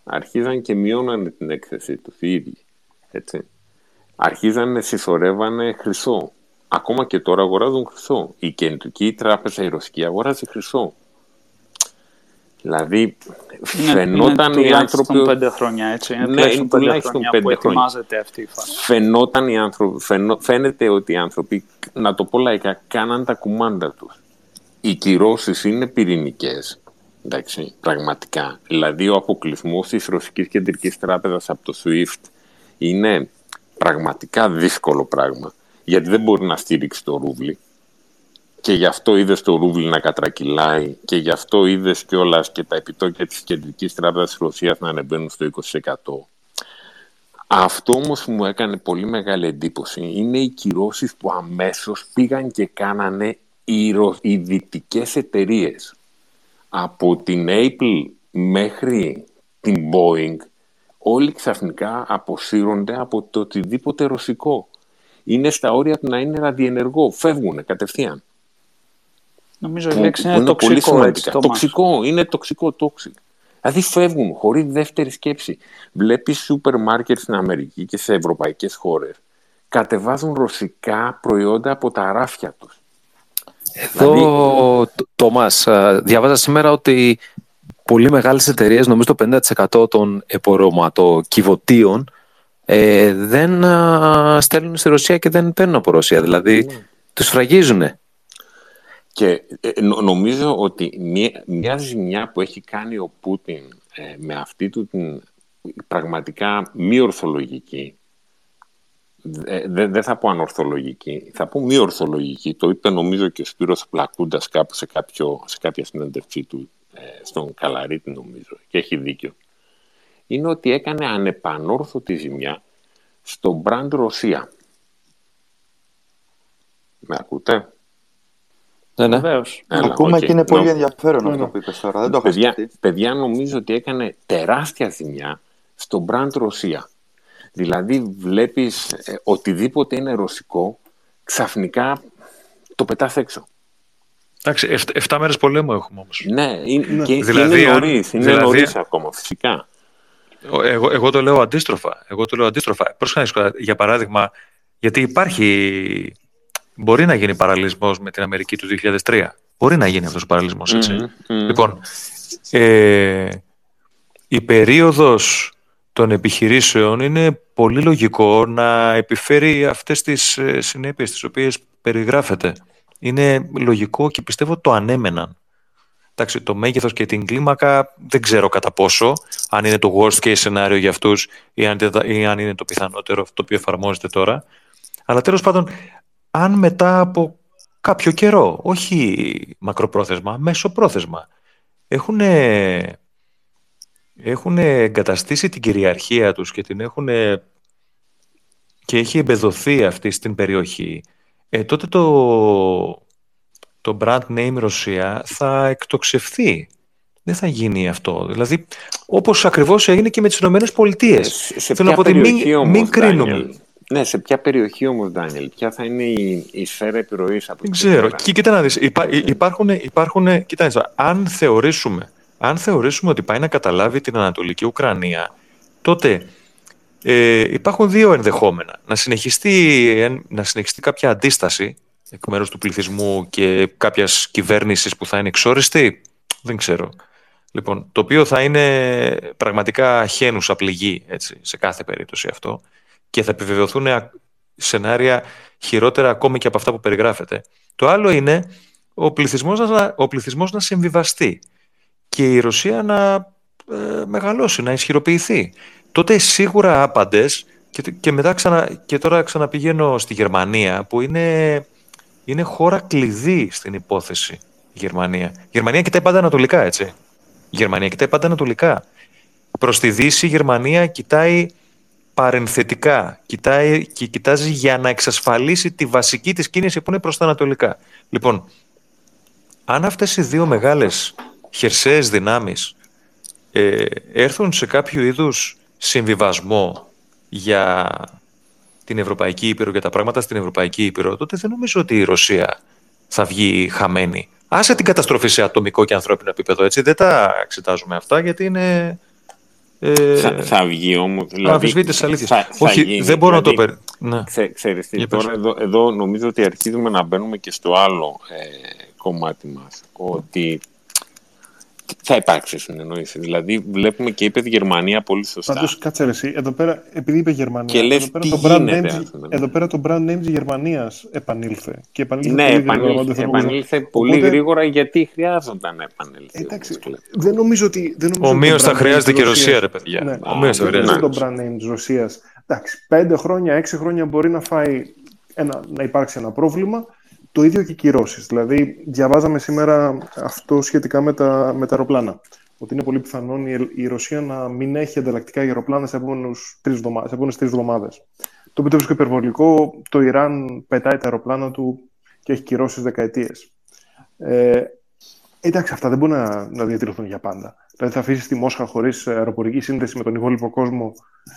A: αρχίζαν και μειώνανε την έκθεση τους οι ίδιοι. Έτσι. Αρχίζανε, συσσωρεύανε χρυσό. Ακόμα και τώρα αγοράζουν χρυσό. Η κεντρική τράπεζα, η ρωσική, αγοράζει χρυσό. Δηλαδή, φαινόταν
G: είναι
A: οι άνθρωποι...
G: Είναι πέντε χρόνια, έτσι. Είναι
A: ναι, είναι τουλάχιστον πέντε χρόνια που
G: ετοιμάζεται αυτή η φάση.
A: Φαινόταν οι άνθρωποι, φαινό, φαίνεται ότι οι άνθρωποι, να το πω λαϊκά, κάναν τα κουμάντα τους. Οι κυρώσεις είναι πυρηνικές Εντάξει, πραγματικά. Δηλαδή ο αποκλεισμός της Ρωσικής Κεντρικής Τράπεζας από το SWIFT είναι πραγματικά δύσκολο πράγμα. Γιατί δεν μπορεί να στήριξει το ρούβλι. Και γι' αυτό είδες το ρούβλι να κατρακυλάει και γι' αυτό είδες κιόλας και τα επιτόκια της Κεντρικής Τράπεζας της Ρωσίας να ανεβαίνουν στο 20%. Αυτό όμως που μου έκανε πολύ μεγάλη εντύπωση είναι οι κυρώσεις που αμέσως πήγαν και κάνανε οι, οι δυτικές εταιρείες από την Apple μέχρι την Boeing όλοι ξαφνικά αποσύρονται από το οτιδήποτε ρωσικό. Είναι στα όρια του να είναι ραδιενεργό. Φεύγουν κατευθείαν.
G: Νομίζω η λέξη είναι, τοξικό.
A: Πολύ έτσι, τοξικό. Είναι τοξικό, τόξικ. Δηλαδή φεύγουν χωρίς δεύτερη σκέψη. Βλέπεις σούπερ μάρκετ στην Αμερική και σε ευρωπαϊκές χώρες. Κατεβάζουν ρωσικά προϊόντα από τα ράφια τους.
F: Εδώ, δηλαδή... Τόμας, διάβαζα σήμερα ότι πολύ μεγάλες εταιρείες, νομίζω το 50% των επορωματοκιβωτίων ε, δεν α, στέλνουν στη Ρωσία και δεν παίρνουν από Ρωσία. Δηλαδή, mm. τους φραγίζουν.
A: Και ε, νομίζω ότι μια, μια ζημιά που έχει κάνει ο Πούτιν ε, με αυτή του την πραγματικά μη ορθολογική δεν δε θα πω ανορθολογική, θα πω μη ορθολογική. Το είπε νομίζω και ο Σπύρος Πλακούντας κάπου σε, κάποιο, σε κάποια συνέντευξή του ε, στον Καλαρίτη νομίζω και έχει δίκιο. Είναι ότι έκανε ανεπανόρθωτη ζημιά στο brand Ρωσία. Με ακούτε;
F: Ναι, ναι.
E: Βεβαίως. Ακούμε okay. και είναι πολύ ενδιαφέρον αυτό που είπες τώρα. Δεν το
A: παιδιά, παιδιά, νομίζω ότι έκανε τεράστια ζημιά στο brand Ρωσία. Δηλαδή βλέπεις ε, οτιδήποτε είναι ρωσικό, ξαφνικά το πετάς έξω.
B: Εντάξει, 7 μέρες πολέμου έχουμε όμως.
A: Ναι, είναι, ναι. Και, δηλαδή, είναι νωρίς, είναι δηλαδή, νωρίς ακόμα, φυσικά.
B: Εγώ, εγώ το λέω αντίστροφα. Εγώ το λέω αντίστροφα. Πρόσχανα, για παράδειγμα, γιατί υπάρχει... Μπορεί να γίνει παραλληλισμός με την Αμερική του 2003. Μπορεί να γίνει αυτός ο παραλληλισμός, έτσι. Mm-hmm. Λοιπόν, ε, η περίοδος των επιχειρήσεων είναι πολύ λογικό να επιφέρει αυτές τις ε, συνέπειες τις οποίες περιγράφεται. Είναι λογικό και πιστεύω το ανέμεναν. Εντάξει, το μέγεθος και την κλίμακα δεν ξέρω κατά πόσο, αν είναι το worst case σενάριο για αυτούς ή αν είναι το πιθανότερο το οποίο εφαρμόζεται τώρα. Αλλά τέλος πάντων, αν μετά από κάποιο καιρό, όχι μακροπρόθεσμα, μέσο πρόθεσμα, έχουν, έχουν εγκαταστήσει την κυριαρχία τους και την έχουν και έχει εμπεδοθεί αυτή στην περιοχή, ε, τότε το, το brand name Ρωσία θα εκτοξευθεί. Δεν θα γίνει αυτό. Δηλαδή, όπως ακριβώς έγινε και με τις Ηνωμένες Πολιτείες.
A: Σε
B: Θέλω να πω
A: ποια
B: ότι
A: περιοχή
B: μην,
A: όμως,
B: μην κρίνουμε.
A: Ντάνιελ; Ναι, σε ποια περιοχή όμως, Ντάνιελ, ποια θα είναι η, η σφαίρα επιρροής από
B: Δεν
A: εκεί
B: ξέρω.
A: πέρα;
B: Και κοίτα να δεις, υπά, υπάρχουν, υπάρχουν, κοίτα να δεις, αν θεωρήσουμε, αν θεωρήσουμε ότι πάει να καταλάβει την Ανατολική Ουκρανία, τότε ε, υπάρχουν δύο ενδεχόμενα. Να συνεχιστεί, εν- να συνεχιστεί κάποια αντίσταση εκ μέρους του πληθυσμού και κάποιας κυβέρνησης που θα είναι εξόριστη, δεν ξέρω. Λοιπόν, το οποίο θα είναι πραγματικά χένουσα πληγή έτσι, σε κάθε περίπτωση αυτό και θα επιβεβαιωθούν α- σενάρια χειρότερα ακόμη και από αυτά που περιγράφεται. Το άλλο είναι ο πληθυσμός να, ο πληθυσμός να συμβιβαστεί και η Ρωσία να ε, μεγαλώσει, να ισχυροποιηθεί. Τότε σίγουρα άπαντες και, και, μετά ξανα, και τώρα ξαναπηγαίνω στη Γερμανία που είναι, είναι χώρα κλειδί στην υπόθεση η Γερμανία. Η Γερμανία κοιτάει πάντα ανατολικά, έτσι. Η Γερμανία κοιτάει πάντα ανατολικά. Προς τη Δύση η Γερμανία κοιτάει παρενθετικά. Κοιτάει και κοιτάζει για να εξασφαλίσει τη βασική της κίνηση που είναι προς τα ανατολικά. Λοιπόν, αν αυτές οι δύο μεγάλες χερσαίες δυνάμεις ε, έρθουν σε κάποιο είδους συμβιβασμό για την Ευρωπαϊκή Ήπειρο και τα πράγματα στην Ευρωπαϊκή Ήπειρο, τότε δεν νομίζω ότι η Ρωσία θα βγει χαμένη. Άσε την καταστροφή σε ατομικό και ανθρώπινο επίπεδο, έτσι. Δεν τα εξετάζουμε αυτά, γιατί είναι... Ε,
A: Θα, θα βγει όμως, δηλαδή...
B: αμφισβήτητες αλήθειες.
A: θα- θα
B: Όχι,
A: γίνει,
B: δεν μπορώ να το
A: δηλαδή,
B: περι... Ναι.
A: Ξέ, ξέρεις τι,
B: Για πες.
A: τώρα εδώ, εδώ νομίζω ότι αρχίζουμε να μπαίνουμε και στο άλλο ε, κομμάτι μας. Ότι θα υπάρξει συνεννόηση. Δηλαδή βλέπουμε και είπε η Γερμανία πολύ σωστά.
D: Πάντως, κάτσε ρε, εσύ, εδώ πέρα, επειδή είπε Γερμανία,
A: Και λες,
D: εδώ, πέρα
A: τι
D: το brand
A: γίνεται,
D: names,
A: ας πούμε, ναι.
D: εδώ πέρα το brand names Γερμανίας επανήλθε. Και επανήλθε
A: ναι,
D: πολύ γρήγορα,
A: επανήλθε,
D: όντως, θέλω να πω.
A: επανήλθε πολύ
D: Οπότε,
A: γρήγορα γιατί χρειάζονταν να επανέλθει.
D: Εντάξει,
A: όπως κλαίει.
D: δεν νομίζω ότι. Δεν νομίζω
B: Ομοίως
D: ότι το
B: θα
D: brand
B: χρειάζεται
D: name
B: και η
D: της
B: Ρωσία,
D: Ρωσίας-
B: ρε παιδιά.
D: Ναι,
B: Ομοίως θα
D: δεν
B: χρειάζεται.
D: νομίζω το brand name της Ρωσία. Εντάξει, πέντε χρόνια, έξι χρόνια μπορεί να φάει ένα, να υπάρξει ένα πρόβλημα. Το ίδιο και οι κυρώσεις. Δηλαδή, διαβάζαμε σήμερα αυτό σχετικά με τα, με τα αεροπλάνα. Ότι είναι πολύ πιθανόν η, η Ρωσία να μην έχει ανταλλακτικά για αεροπλάνα σε επόμενες τρεις εβδομάδε. Το οποίο το βρίσκω υπερβολικό. Το Ιράν πετάει τα αεροπλάνα του και έχει κυρώσεις δεκαετίες. Ε, εντάξει, αυτά δεν μπορούν να, να διατηρηθούν για πάντα. Δηλαδή, θα αφήσεις τη Μόσχα χωρίς αεροπορική σύνδεση με τον υπόλοιπο κόσμο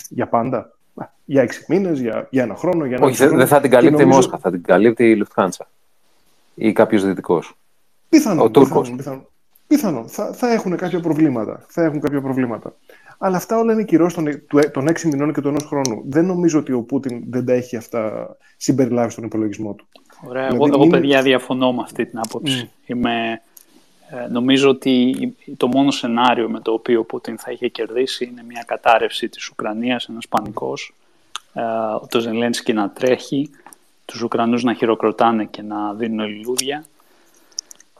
D: για πάντα; Α, Για έξι μήνες, για, για ένα χρόνο, για ένα
F: Όχι, δεν
D: χρόνο.
F: δεν θα την
D: Και
F: καλύπτει η
D: νομίζω-
F: Μόσχα, θα την καλύπτει η Λουφτχάντσα. Ή κάποιος δυτικός.
D: Πιθανόν.
F: Ο Τούρκος.
D: πιθανόν, πιθανόν. Πιθανόν. Θα, θα έχουν κάποια προβλήματα. Θα έχουν κάποια προβλήματα. Αλλά αυτά όλα είναι κυρώσεις των, του- των έξι μηνών και του ενός χρόνου. Δεν νομίζω ότι ο Πούτιν δεν τα έχει αυτά συμπεριλάβει στον υπολογισμό του.
G: Ωραία,
D: Δηλαδή,
G: εγώ, εγώ
D: είναι-
G: παιδιά διαφωνώ με αυτή την άποψη. Είμαι, ε, νομίζω ότι το μόνο σενάριο με το οποίο ο Πούτιν θα είχε κερδίσει είναι μια κατάρρευση της Ουκρανίας, ένας πανικός, ε, το Ζελένσκι να τρέχει, τους Ουκρανούς να χειροκροτάνε και να δίνουν λουλούδια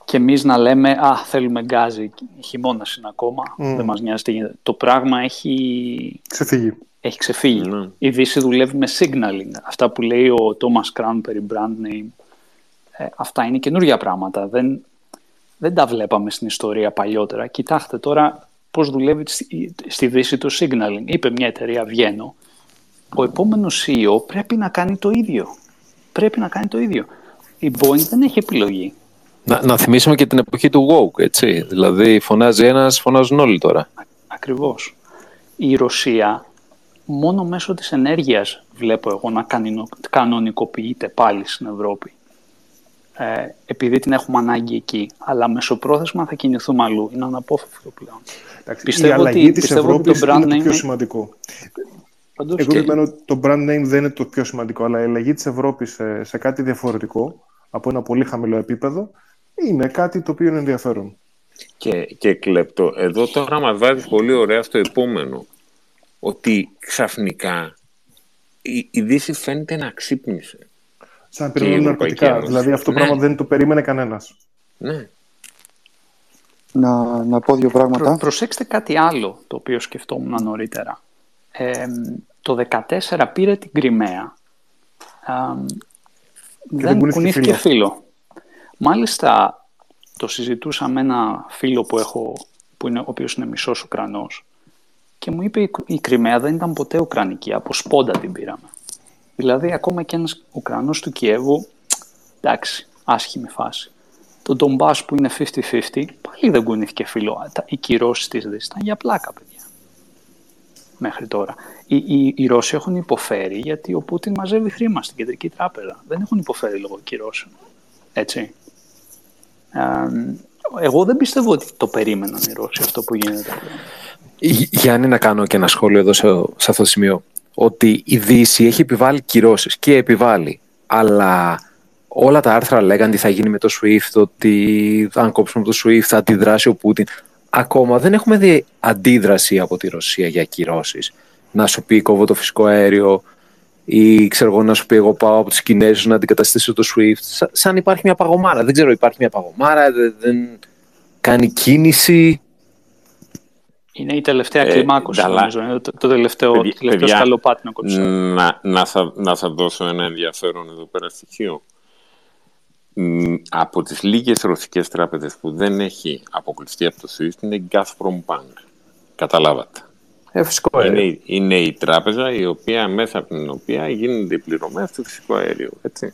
G: και εμείς να λέμε «Α, θέλουμε γκάζι, χειμώνας είναι ακόμα, δεν μας νοιάζει τι γίνεται». Το πράγμα έχει
D: Ξεφύγει.
G: έχει ξεφύγει.
A: Ναι.
G: Η Δύση δουλεύει με signaling. Αυτά που λέει ο Thomas Crown περί brand name, ε, αυτά είναι καινούργια πράγματα. Δεν, δεν τα βλέπαμε στην ιστορία παλιότερα. Κοιτάξτε τώρα πώς δουλεύει στη, στη Δύση το signaling. Είπε μια εταιρεία Βιένο, ο επόμενος CEO πρέπει να κάνει το ίδιο. Πρέπει να κάνει το ίδιο. Η Boeing δεν έχει επιλογή.
F: Να, να θυμίσουμε και την εποχή του woke, έτσι. Δηλαδή φωνάζει ένας, φωνάζουν όλοι τώρα.
G: Ακριβώς. Η Ρωσία μόνο μέσω της ενέργειας βλέπω εγώ να κανονο- κανονικοποιείται πάλι στην Ευρώπη. Ε, επειδή την έχουμε ανάγκη εκεί. Αλλά μεσοπρόθεσμα θα κινηθούμε αλλού. Είναι αναπόφευκτο πλέον.
D: Εντάξει,
G: Πιστεύω
D: η αλλαγή
G: ότι-
D: της
G: πιστεύω ότι το
D: Ευρώπης
G: brand
D: είναι το
G: name
D: πιο
G: είναι-
D: σημαντικό.
G: Πάντως
D: Εγώ
G: και-
D: επιμένω ότι το brand name δεν είναι το πιο σημαντικό, αλλά η αλλαγή της Ευρώπης σε, σε κάτι διαφορετικό, από ένα πολύ χαμηλό επίπεδο, είναι κάτι το οποίο είναι ενδιαφέρον.
A: Και, και κλεπτό. Εδώ τώρα μας βάζει πολύ ωραία στο επόμενο. Ότι ξαφνικά η, η Δύση φαίνεται να ξύπνησε.
D: Σαν να
A: Και η
D: περιμένουν
A: Ευρωπαϊκή
D: ναρκωτικά.
A: Ένωση.
D: Δηλαδή αυτό το
A: Ναι.
D: πράγμα δεν το περίμενε κανένας.
A: Ναι.
E: Να, να πω δύο
G: Προ,
E: πράγματα.
G: προσέξτε κάτι άλλο το οποίο σκεφτόμουν νωρίτερα. Ε, το 14 πήρε την Κρυμαία. Ε,
D: δεν
G: δεν
D: κουνήθηκε
G: κουνήθηκε
D: φύλλο.
G: φύλλο. Μάλιστα, το συζητούσα με ένα φίλο που έχω, που είναι, ο οποίος είναι μισός Ουκρανός και μου είπε η Κρυμαία δεν ήταν ποτέ Ουκρανική, από σπόντα την πήραμε. Δηλαδή ακόμα και ένας Ουκρανός του Κιέβου, εντάξει, άσχημη φάση. Το Ντομπάς που είναι 50-50, πάλι δεν κουνήθηκε φίλο. Οι κυρώσεις της δεν ήταν για πλάκα, παιδιά. Μέχρι τώρα. Οι, οι, οι Ρώσοι έχουν υποφέρει γιατί ο Πούτιν μαζεύει χρήμα στην κεντρική τράπεζα. Δεν έχουν υποφέρει λόγω κυρώσεων. Έτσι. εγώ δεν πιστεύω ότι το περίμεναν οι Ρώσοι αυτό που γίνεται.
F: Γιάννη, να κάνω και ένα σχόλιο εδώ σε, σε αυτό το σημείο. Ότι η Δύση έχει επιβάλει κυρώσεις και επιβάλλει. Αλλά όλα τα άρθρα λέγανε τι θα γίνει με το SWIFT, ότι αν κόψουμε το SWIFT θα αντιδράσει ο Πούτιν. Ακόμα δεν έχουμε δει αντίδραση από τη Ρωσία για κυρώσεις. Να σου πει κόβω το φυσικό αέριο ή ξέρω εγώ να σου πει εγώ πάω από τους Κινέζους να αντικαταστήσω το SWIFT. Σαν υπάρχει μια παγωμάρα. Δεν ξέρω, υπάρχει μια παγωμάρα, δεν, δεν κάνει κίνηση.
G: Είναι η τελευταία ε, κλιμάκωση, νομίζω. το, το τελευταίο, παιδιά, τελευταίο σκαλοπάτι να
A: Να, να, θα, να θα δώσω ένα ενδιαφέρον εδώ πέρα στοιχείο. Από τις λίγες ρωσικές τράπεζες που δεν έχει αποκλειστεί από το SWIFT είναι η Gazprom Bank. Καταλάβατε.
F: Ε, φυσικό
A: είναι, είναι η τράπεζα η οποία, μέσα από την οποία γίνονται οι πληρωμές του φυσικού αερίου. Έτσι.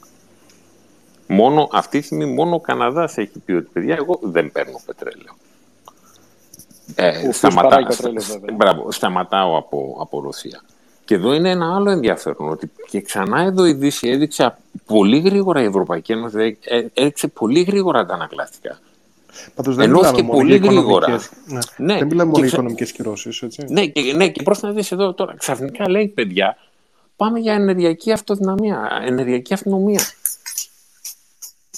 A: Μόνο, αυτή τη στιγμή μόνο ο Καναδάς έχει πει ότι παιδιά εγώ δεν παίρνω πετρέλαιο. Ε, σταματά, μπράβο, σταματάω από, από Ρωσία. Και εδώ είναι ένα άλλο ενδιαφέρον, ότι και ξανά εδώ η Δύση έδειξε πολύ γρήγορα η Ευρωπαϊκή Ένωση, ε, έδειξε πολύ γρήγορα τα ανακλαστικά.
D: Πάντως δεν Ενώθηκε πολύ γρήγορα. Ναι. ναι. Δεν μιλάμε μόνο για οικονομικές κυρώσεις.
A: Ναι, και, ναι, και να δεις εδώ τώρα, ξαφνικά λέει παιδιά, πάμε για ενεργειακή αυτοδυναμία, ενεργειακή αυτονομία.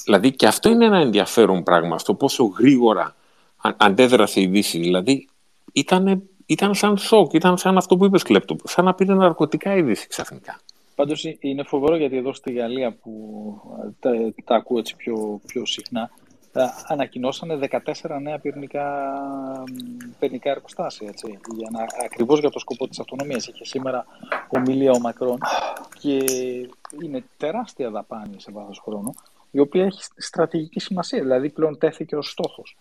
A: Δηλαδή και αυτό είναι ένα ενδιαφέρον πράγμα στο πόσο γρήγορα αντέδρασε η Δύση. Δηλαδή ήταν, ήταν σαν σοκ, ήταν σαν αυτό που είπες Κλέπτο, σαν να πήρε ναρκωτικά η Δύση ξαφνικά.
C: Πάντως είναι φοβερό γιατί εδώ στη Γαλλία που τα, τα ακούω έτσι πιο, πιο συχνά, ανακοινώσανε 14 νέα πυρηνικά, πυρηνικά εργοστάσια. Έτσι, για να, ακριβώς για το σκοπό της αυτονομίας. Είχε σήμερα ομιλία ο Μακρόν και είναι τεράστια δαπάνη σε βάθος χρόνου, η οποία έχει στρατηγική σημασία. Δηλαδή πλέον τέθηκε ως στόχος.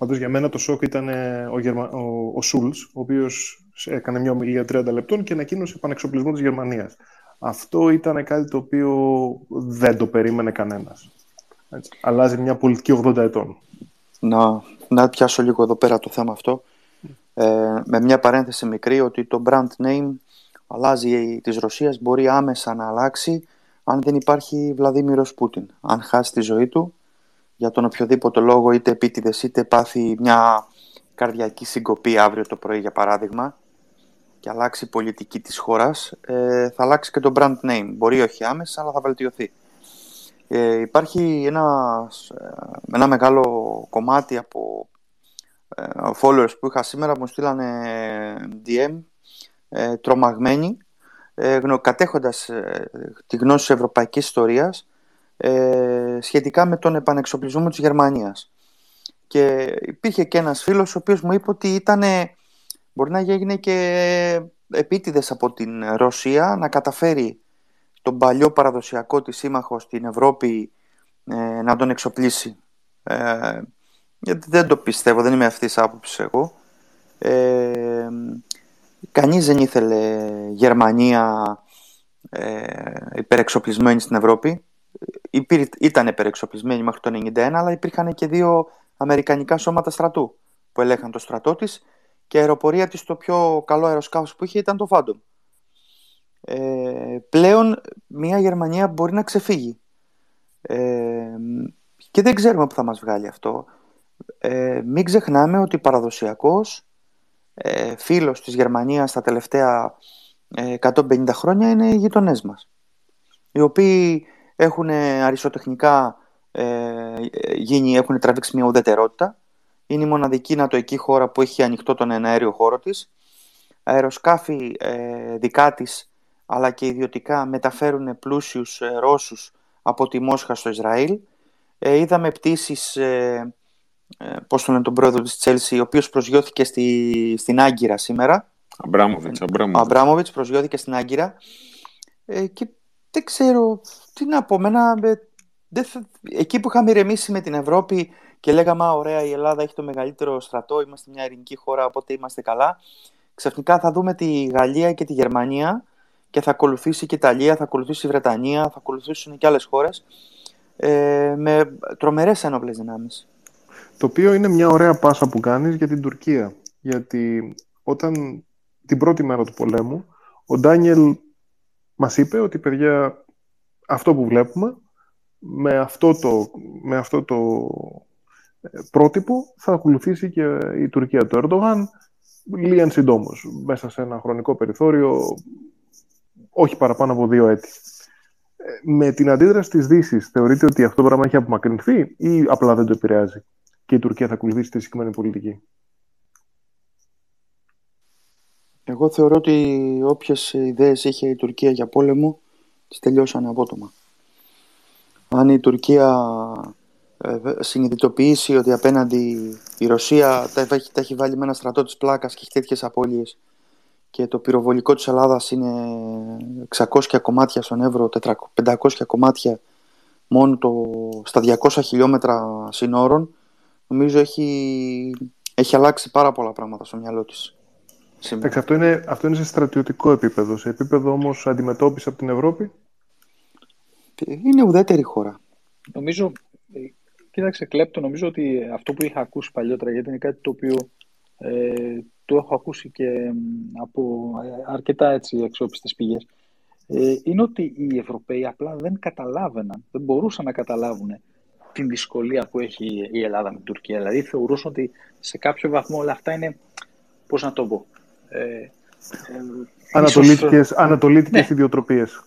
D: Πάντως για μένα το σοκ ήταν ε, ο, Γερμα... ο, ο Σούλς, ο οποίος έκανε μια ομιλία 30 λεπτών και ανακοίνωσε επανεξοπλισμό της Γερμανίας. Αυτό ήταν κάτι το οποίο δεν το περίμενε κανένας. Έτσι. Αλλάζει μια πολιτική 80 ετών.
E: Να, να πιάσω λίγο εδώ πέρα το θέμα αυτό. Ε, με μια παρένθεση μικρή ότι το brand name αλλάζει της Ρωσίας μπορεί άμεσα να αλλάξει αν δεν υπάρχει Βλαδίμηρος Πούτιν. Αν χάσει τη ζωή του για τον οποιοδήποτε λόγο είτε επίτηδες είτε πάθει μια καρδιακή συγκοπή αύριο το πρωί για παράδειγμα και αλλάξει η πολιτική της χώρας ε, θα αλλάξει και το brand name. Μπορεί όχι άμεσα αλλά θα βελτιωθεί. Ε, υπάρχει ένα, ε, ένα μεγάλο κομμάτι από ε, followers που είχα σήμερα που μου στείλανε DM ε, τρομαγμένοι ε, κατέχοντας ε, τη γνώση της ευρωπαϊκής ιστορίας ε, σχετικά με τον επανεξοπλισμό της Γερμανίας. Και υπήρχε και ένας φίλος ο οποίος μου είπε ότι ήταν, μπορεί να έγινε και επίτηδες από την Ρωσία να καταφέρει τον παλιό παραδοσιακό της σύμμαχο στην Ευρώπη ε, να τον εξοπλίσει. Ε, γιατί δεν το πιστεύω, δεν είμαι αυτής άποψης εγώ. Ε, κανείς δεν ήθελε Γερμανία ε, υπερεξοπλισμένη στην Ευρώπη. Υπήρ, ήταν υπερεξοπλισμένη μέχρι το 1991, αλλά υπήρχαν και δύο αμερικανικά σώματα στρατού που ελέγχαν το στρατό της και η αεροπορία της το πιο καλό αεροσκάφος που είχε ήταν το Phantom ε, πλέον μια Γερμανία μπορεί να ξεφύγει. Ε, και δεν ξέρουμε που θα μας βγάλει αυτό. Ε, μην ξεχνάμε ότι παραδοσιακός ε, φίλος της Γερμανίας τα τελευταία 150 ε, χρόνια είναι οι γειτονές μας. Οι οποίοι έχουν αριστοτεχνικά ε, γίνει, έχουν τραβήξει μια ουδετερότητα. Είναι η μοναδική νατοική χώρα που έχει ανοιχτό τον εναέριο χώρο της. Αεροσκάφη ε, δικά της αλλά και ιδιωτικά μεταφέρουν πλούσιους ε, Ρώσους από τη Μόσχα στο Ισραήλ. Ε, είδαμε πτήσεις, ε, ε, πώς τον λένε τον πρόεδρο της Τσέλσι, ο οποίος προσγειώθηκε στη, στην Άγκυρα σήμερα.
A: Αμπράμοβιτς, Αμπράμοβιτς. Ο
E: Αμπράμοβιτς προσγειώθηκε στην Άγκυρα ε, και δεν ξέρω τι να πω. Μένα, ε, δεν εκεί που είχαμε ηρεμήσει με την Ευρώπη και λέγαμε, ωραία, η Ελλάδα έχει το μεγαλύτερο στρατό, είμαστε μια ειρηνική χώρα, οπότε είμαστε καλά. Ξαφνικά θα δούμε τη Γαλλία και τη Γερμανία και θα ακολουθήσει και η Ιταλία, θα ακολουθήσει η Βρετανία, θα ακολουθήσουν και άλλες χώρες ε, με τρομερές ένοπλες δυνάμεις.
D: Το οποίο είναι μια ωραία πάσα που κάνεις για την Τουρκία. Γιατί όταν την πρώτη μέρα του πολέμου, ο Ντάνιελ μας είπε ότι, παιδιά, αυτό που βλέπουμε, με αυτό το, με αυτό το ε, πρότυπο θα ακολουθήσει και η Τουρκία του Ερντογάν λίγαν συντόμως, μέσα σε ένα χρονικό περιθώριο, όχι παραπάνω από δύο έτη. Ε, με την αντίδραση της Δύσης, θεωρείτε ότι αυτό το πράγμα έχει απομακρυνθεί ή απλά δεν το επηρεάζει και η Τουρκία θα ακολουθήσει τη συγκεκριμένη πολιτική;
E: Εγώ θεωρώ ότι όποιες ιδέες είχε η Τουρκία για πόλεμο, τις τελειώσανε απότομα. Αν η Τουρκία ε, συνειδητοποιήσει ότι απέναντι η Ρωσία τα έχει, τα έχει βάλει με ένα στρατό της πλάκας και έχει τέτοιες απώλειες και το πυροβολικό της Ελλάδας είναι 600 κομμάτια στον Εύρο, 500 κομμάτια μόνο το, στα 200 χιλιόμετρα συνόρων, νομίζω έχει, έχει αλλάξει πάρα πολλά πράγματα στο μυαλό της.
D: Αυτό, είναι, αυτό είναι σε στρατιωτικό επίπεδο. Σε επίπεδο όμως αντιμετώπισης από την Ευρώπη.
E: Είναι ουδέτερη χώρα.
C: Νομίζω, κοίταξε Κλέπτο, νομίζω ότι αυτό που είχα ακούσει παλιότερα, γιατί είναι κάτι το οποίο ε, το έχω ακούσει και από αρκετά έτσι αξιόπιστες πηγές, ε, είναι ότι οι Ευρωπαίοι απλά δεν καταλάβαιναν, δεν μπορούσαν να καταλάβουν την δυσκολία που έχει η Ελλάδα με την Τουρκία. Δηλαδή θεωρούσαν ότι σε κάποιο βαθμό όλα αυτά είναι, πώς να το πω, ε, ε,
D: ανατολίτικες, ανατολίτικες ναι. ιδιοτροπίες.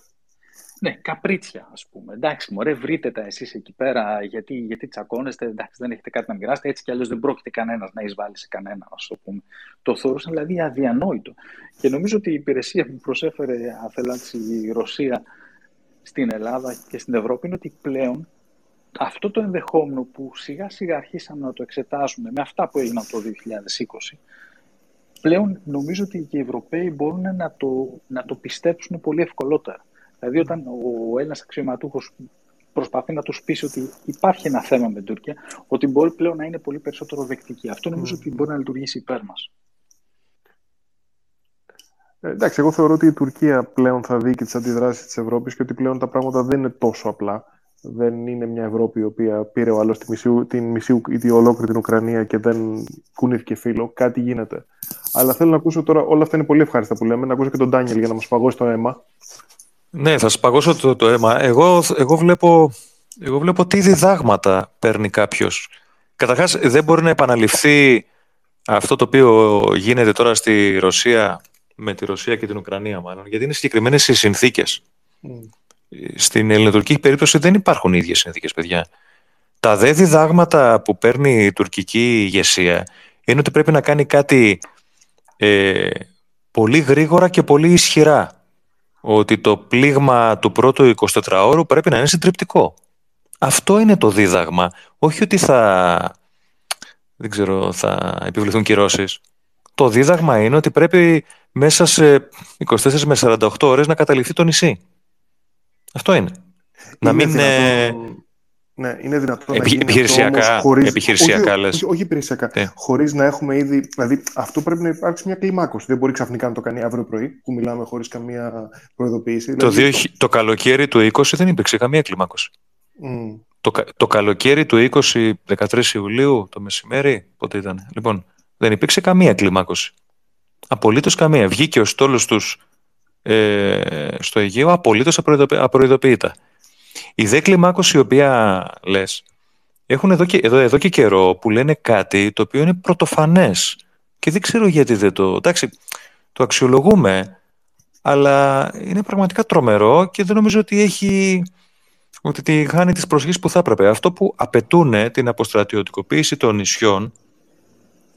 C: Ναι, καπρίτσια, ας πούμε. Εντάξει, μωρέ, βρείτε τα εσείς εκεί πέρα, γιατί, γιατί τσακώνεστε, εντάξει, δεν έχετε κάτι να μοιράσετε, έτσι κι αλλιώς δεν πρόκειται κανένας να εισβάλλει σε κανένα, ας το πούμε. Το θεωρούσαν δηλαδή αδιανόητο. Και νομίζω ότι η υπηρεσία που προσέφερε αφελάξη η Ρωσία στην Ελλάδα και στην Ευρώπη είναι ότι πλέον αυτό το ενδεχόμενο που σιγά σιγά αρχίσαμε να το εξετάσουμε με αυτά που έγιναν το 2020, πλέον νομίζω ότι και οι Ευρωπαίοι μπορούν να το, να το πιστέψουν πολύ ευκολότερα. Δηλαδή, όταν ο Έλληνα αξιωματούχος προσπαθεί να τους πείσει ότι υπάρχει ένα θέμα με την Τουρκία, ότι μπορεί πλέον να είναι πολύ περισσότερο δεκτική. Αυτό νομίζω ότι μπορεί να λειτουργήσει υπέρ μας.
D: Ε, εντάξει, εγώ θεωρώ ότι η Τουρκία πλέον θα δει και τις αντιδράσεις της Ευρώπης και ότι πλέον τα πράγματα δεν είναι τόσο απλά. Δεν είναι μια Ευρώπη η οποία πήρε ο άλλος την μισή ή τη ολόκληρη την Ουκρανία και δεν κουνήθηκε φίλο. Κάτι γίνεται. Αλλά θέλω να ακούσω τώρα, όλα αυτά είναι πολύ ευχάριστα που λέμε, να ακούσω και τον Ντάνιελ για να μας παγώσει το αίμα.
B: Ναι, θα σπαγώσω το, το αίμα. Εγώ, εγώ, βλέπω, εγώ βλέπω τι διδάγματα παίρνει κάποιος. Καταρχάς, δεν μπορεί να επαναληφθεί αυτό το οποίο γίνεται τώρα στη Ρωσία, με τη Ρωσία και την Ουκρανία μάλλον, γιατί είναι συγκεκριμένες οι συνθήκες. Mm. Στην ελληνοτουρκική περίπτωση δεν υπάρχουν ίδιες συνθήκες, παιδιά. Τα δε διδάγματα που παίρνει η τουρκική ηγεσία είναι ότι πρέπει να κάνει κάτι ε, πολύ γρήγορα και πολύ ισχυρά ότι το πλήγμα του πρώτου 24ωρου πρέπει να είναι συντριπτικό. Αυτό είναι το δίδαγμα. Όχι ότι θα, δεν ξέρω, θα επιβληθούν κυρώσεις. Το δίδαγμα είναι ότι πρέπει μέσα σε 24 με 48 ώρες να καταληφθεί το νησί. Αυτό είναι. να μην...
D: Ναι, είναι δυνατόν
B: Επι, να γίνει επιχειρησιακά, αυτό χωρίς, επιχειρησιακά
D: όχι, λες. Όχι, όχι επιχειρησιακά. Ναι. Χωρίς να έχουμε ήδη... Δηλαδή, αυτό πρέπει να υπάρξει μια κλιμάκωση. Δεν μπορεί ξαφνικά να το κάνει αύριο πρωί, που μιλάμε χωρίς καμία προειδοποίηση.
B: Το, δηλαδή... το καλοκαίρι του 20 δεν υπήρξε καμία κλιμάκωση. Mm. Το, το καλοκαίρι του 20, 13 Ιουλίου, το μεσημέρι, πότε ήταν. Λοιπόν, δεν υπήρξε καμία κλιμάκωση. Απολύτως καμία. Βγήκε ο στόλος τους ε, στο Αιγαίο απολύτως απροειδοποιητά. Η δε κλιμάκωση η οποία λες έχουν εδώ και, εδώ, εδώ και καιρό που λένε κάτι το οποίο είναι πρωτοφανές και δεν ξέρω γιατί δεν το... Εντάξει, το αξιολογούμε αλλά είναι πραγματικά τρομερό και δεν νομίζω ότι έχει ότι τη χάνει τις προσοχές που θα έπρεπε. Αυτό που απαιτούν την αποστρατιωτικοποίηση των νησιών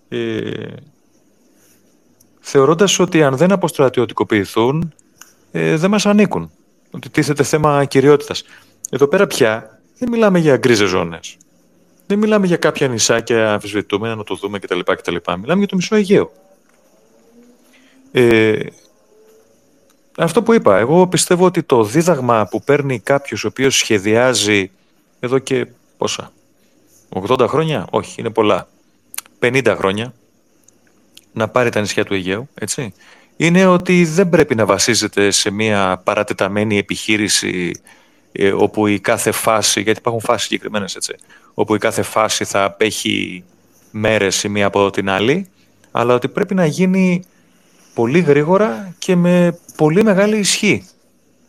B: ε, θεωρώντας ότι αν δεν αποστρατιωτικοποιηθούν ε, δεν μας ανήκουν. Ότι τίθεται θέμα κυριότητας. Εδώ πέρα πια δεν μιλάμε για γκρίζες ζώνες. Δεν μιλάμε για κάποια νησάκια αμφισβητούμενα να το δούμε κτλ. κτλ. Μιλάμε για το μισό Αιγαίο. Ε, αυτό που είπα, εγώ πιστεύω ότι το δίδαγμα που παίρνει κάποιος ο οποίος σχεδιάζει εδώ και πόσα, 80 χρόνια, όχι, είναι πολλά. 50 χρόνια να πάρει τα νησιά του Αιγαίου, έτσι. Είναι ότι δεν πρέπει να βασίζεται σε μια παρατεταμένη επιχείρηση ε, όπου η κάθε φάση, γιατί υπάρχουν φάσεις συγκεκριμένες, έτσι, όπου η κάθε φάση θα απέχει μέρες η μία από την άλλη, αλλά ότι πρέπει να γίνει πολύ γρήγορα και με πολύ μεγάλη ισχύ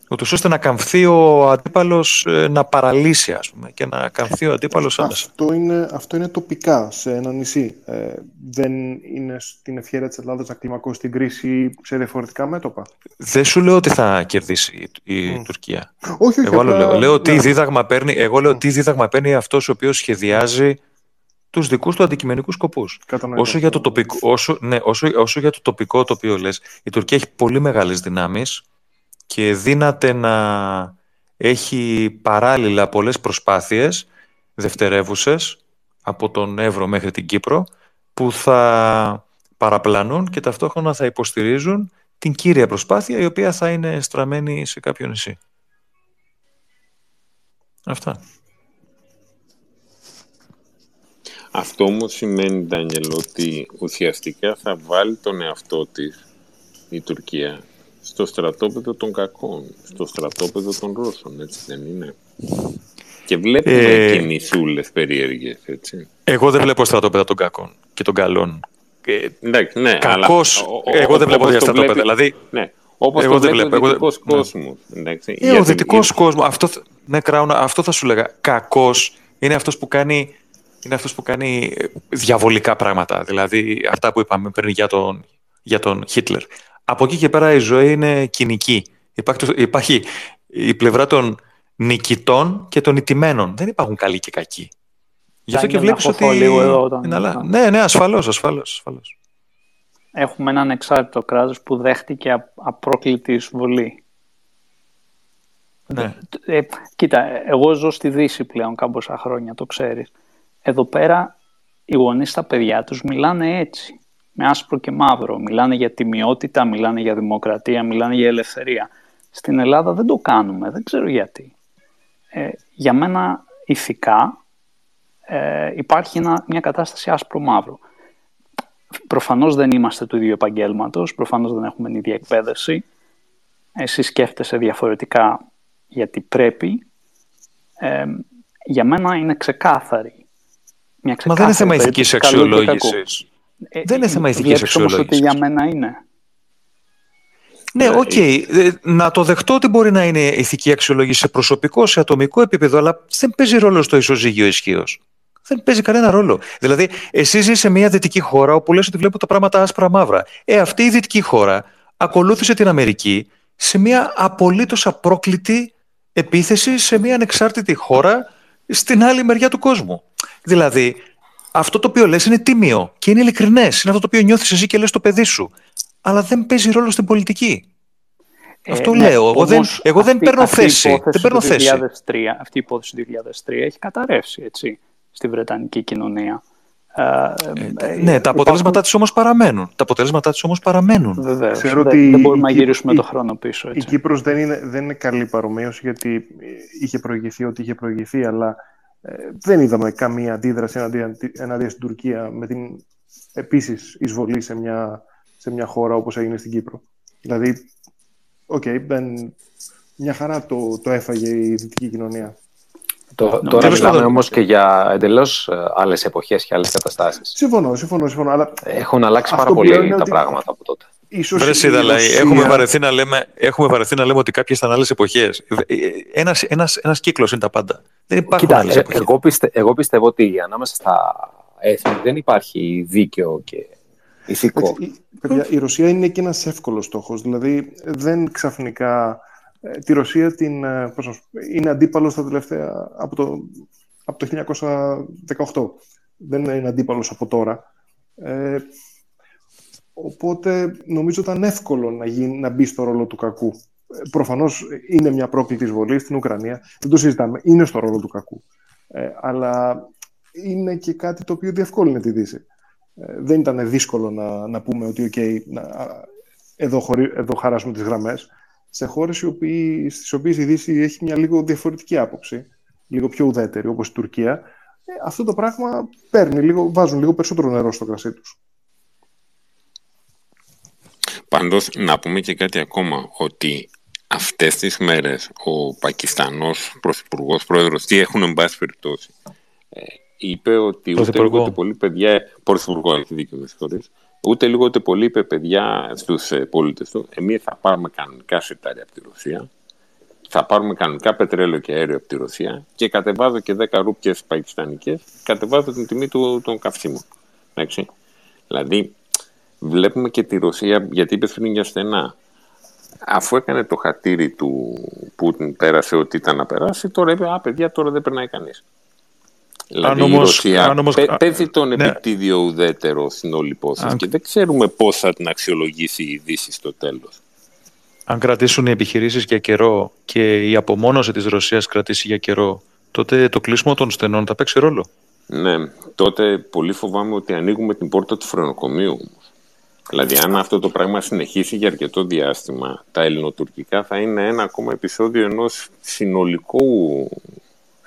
B: ούτως ώστε να καμφθεί ο αντίπαλος ε, να παραλύσει ας πούμε και να καμφθεί ο αντίπαλος άμεσα.
D: Αυτό είναι, αυτό είναι τοπικά σε ένα νησί. Ε, δεν είναι στην ευχαίρεια της Ελλάδας να κλιμακώσει την κρίση σε διαφορετικά μέτωπα;
B: Δεν σου λέω ότι θα κερδίσει η, Τουρκία.
D: Όχι, όχι.
B: Εγώ λέω, λέω τι ναι. δίδαγμα παίρνει, εγώ λέω τι δίδαγμα παίρνει αυτός ο οποίος σχεδιάζει τους δικούς του αντικειμενικούς σκοπούς. Όσο, για το τοπικό, όσο, ναι, όσο, όσο για το τοπικό το οποίο λες, η Τουρκία έχει πολύ μεγάλες δυνάμεις και δύναται να έχει παράλληλα πολλές προσπάθειες δευτερεύουσες από τον Εύρο μέχρι την Κύπρο που θα παραπλανούν και ταυτόχρονα θα υποστηρίζουν την κύρια προσπάθεια η οποία θα είναι στραμμένη σε κάποιο νησί. Αυτά.
A: Αυτό όμως σημαίνει, Ντάνιελ, ότι ουσιαστικά θα βάλει τον εαυτό της η Τουρκία στο στρατόπεδο των κακών, στο στρατόπεδο των Ρώσων, έτσι δεν είναι; Και βλέπουμε ε... και νησούλες περίεργες, έτσι.
B: Εγώ δεν βλέπω στρατόπεδα των κακών και των καλών.
A: Ε, εντάξει, ναι,
B: Κακός, αλλά, εγώ δεν βλέπω τέτοια στρατόπεδα. Δηλαδή,
A: ναι, όπως εγώ το δεν βλέπω, ο δυτικός εγώ, κόσμος. Εντάξει,
B: ε, ο δυτικός κόσμος, αυτό, ναι, Κράουνα, αυτό θα σου λέγα. Κακός είναι αυτός που κάνει είναι αυτός που κάνει διαβολικά πράγματα. Δηλαδή αυτά που είπαμε πριν για τον, για τον Χίτλερ από εκεί και πέρα η ζωή είναι κοινική. Υπάρχει, υπάρχει η πλευρά των νικητών και των ιτημένων. Δεν υπάρχουν καλοί και κακοί. Γι' αυτό και βλέπεις ότι...
G: Λίγο εδώ, όταν...
B: Ναι, ναι, ασφαλώς, ασφαλώς, ασφαλώς.
G: Έχουμε έναν εξάρτητο κράτος που δέχτηκε απρόκλητη εισβολή.
B: Ναι.
G: Ε, κοίτα, εγώ ζω στη Δύση πλέον κάμποσα χρόνια, το ξέρεις. Εδώ πέρα οι γονείς στα παιδιά τους μιλάνε έτσι με άσπρο και μαύρο. Μιλάνε για τιμιότητα, μιλάνε για δημοκρατία, μιλάνε για ελευθερία. Στην Ελλάδα δεν το κάνουμε, δεν ξέρω γιατί. Ε, για μένα ηθικά ε, υπάρχει μια κατάσταση άσπρο-μαύρο. Προφανώς δεν είμαστε του ίδιου επαγγέλματος, προφανώς δεν έχουμε την ίδια εκπαίδευση. Εσύ σκέφτεσαι διαφορετικά γιατί πρέπει. Ε, για μένα είναι ξεκάθαρη. Μια ξεκάθαρη
B: Μα δεν είναι θέμα ηθικής αξιολόγησης. Ε, δεν είναι θέμα ηθικής αξιολόγηση.
G: ότι για μένα είναι.
B: Ναι, ε, OK. Okay. Ε, να το δεχτώ ότι μπορεί να είναι ηθική αξιολόγηση σε προσωπικό, σε ατομικό επίπεδο, αλλά δεν παίζει ρόλο στο ισοζύγιο ισχύος. Δεν παίζει κανένα ρόλο. Δηλαδή, εσύ ζεις σε μια δυτική χώρα όπου λες ότι βλέπω τα πράγματα άσπρα-μαύρα. Ε, αυτή η δυτική χώρα ακολούθησε την Αμερική σε μια απολύτως απρόκλητη επίθεση σε μια ανεξάρτητη χώρα στην άλλη μεριά του κόσμου. Δηλαδή, αυτό το οποίο λες είναι τίμιο και είναι ειλικρινές. Είναι αυτό το οποίο νιώθεις εσύ και λες το παιδί σου. Αλλά δεν παίζει ρόλο στην πολιτική. Ε, αυτό ναι, λέω. Εγώ δεν, εγώ δεν παίρνω αυτή θέση. Δεν παίρνω θέση. 2003,
G: αυτή η υπόθεση του 2003 έχει καταρρεύσει έτσι, στη Βρετανική κοινωνία.
B: Ε, ε, ναι, τα αποτελέσματά της όμως παραμένουν. Τα αποτελέσματά της όμως παραμένουν.
G: Βεβαίως. Ξέρω δεν, ότι δεν μπορούμε να γυρίσουμε το χρόνο πίσω. Έτσι.
D: Η Κύπρος δεν είναι, δεν είναι καλή παρομοίωση γιατί είχε προηγηθεί ό,τι είχε προηγηθεί, αλλά ε, δεν είδαμε καμία αντίδραση εναντίον, στην Τουρκία με την επίσης εισβολή σε μια, σε μια χώρα όπως έγινε στην Κύπρο. Δηλαδή, OK, okay, μια χαρά το, το έφαγε η δυτική κοινωνία.
F: Το, τώρα μιλάμε όμως και για εντελώς ε, άλλες εποχές και άλλες καταστάσεις.
D: Συμφωνώ, συμφωνώ, συμφωνώ. Αλλά
F: Έχουν αλλάξει πάρα πολύ τα πράγματα από τότε.
B: Ίσως έχουμε, βαρεθεί να λέμε, έχουμε βαρεθεί να λέμε ότι κάποιες ήταν άλλες εποχές. Ένα ένας, ένας κύκλος είναι τα πάντα. Δεν υπάρχουν άλλες
F: ε, εποχές. Εγώ, πιστε, εγώ πιστεύω ότι ανάμεσα στα έθνη δεν υπάρχει δίκαιο και ηθικό.
D: Έτσι, παιδιά, η Ρωσία είναι και ένας εύκολος στόχος. Δηλαδή δεν ξαφνικά. Ε, τη Ρωσία την, ε, πώς, είναι αντίπαλος στα τελευταία, από το, από το 1918. Δεν είναι αντίπαλος από τώρα. Ε, Οπότε νομίζω ήταν εύκολο να, γίνει, να μπει στο ρόλο του κακού. Ε, Προφανώς είναι μια πρόκλητη εισβολή στην Ουκρανία. Δεν το συζητάμε. Είναι στο ρόλο του κακού. Ε, αλλά είναι και κάτι το οποίο διευκόλυνε τη Δύση. Ε, δεν ήταν δύσκολο να, να πούμε ότι okay, να, εδώ, χωρί, εδώ χαράσουμε τις γραμμές σε χώρες στις οποίες η Δύση έχει μια λίγο διαφορετική άποψη, λίγο πιο ουδέτερη, όπως η Τουρκία, ε, αυτό το πράγμα παίρνει λίγο, βάζουν λίγο περισσότερο νερό στο κρασί τους.
A: Πάντως, να πούμε και κάτι ακόμα, ότι αυτές τις μέρες ο Πακιστανός Πρωθυπουργός Πρόεδρος, τι έχουν εν πάση περιπτώσει, ε, είπε ότι ούτε λίγο ούτε πολύ παιδιά, Πρωθυπουργό έχει δίκιο με συγχωρείς, ούτε λίγο ούτε πολύ είπε παιδιά στους ε, πολίτες του, εμείς θα πάρουμε κανονικά σιτάρια από τη Ρωσία, θα πάρουμε κανονικά πετρέλαιο και αέριο από τη Ρωσία και κατεβάζω και 10 ρούπιες πακιστανικές, κατεβάζω την τιμή του, των καυσίμων. Εντάξει. Δηλαδή, βλέπουμε και τη Ρωσία, γιατί είπε πριν για στενά, αφού έκανε το χατήρι του Πούτιν, πέρασε ό,τι ήταν να περάσει, τώρα είπε, α, παιδιά, τώρα δεν περνάει κανείς. Δηλαδή όμως, η Ρωσία όμως, παίζει τον ναι. επιτίδιο ουδέτερο στην όλη υπόθεση και δεν ξέρουμε πώς θα την αξιολογήσει η Δύση στο τέλος.
B: Αν κρατήσουν οι επιχειρήσεις για καιρό και η απομόνωση της Ρωσίας κρατήσει για καιρό, τότε το κλείσιμο των στενών θα παίξει ρόλο.
A: Ναι, τότε πολύ φοβάμαι ότι ανοίγουμε την πόρτα του φρενοκομείου. Δηλαδή, αν αυτό το πράγμα συνεχίσει για αρκετό διάστημα, τα ελληνοτουρκικά θα είναι ένα ακόμα επεισόδιο ενός συνολικού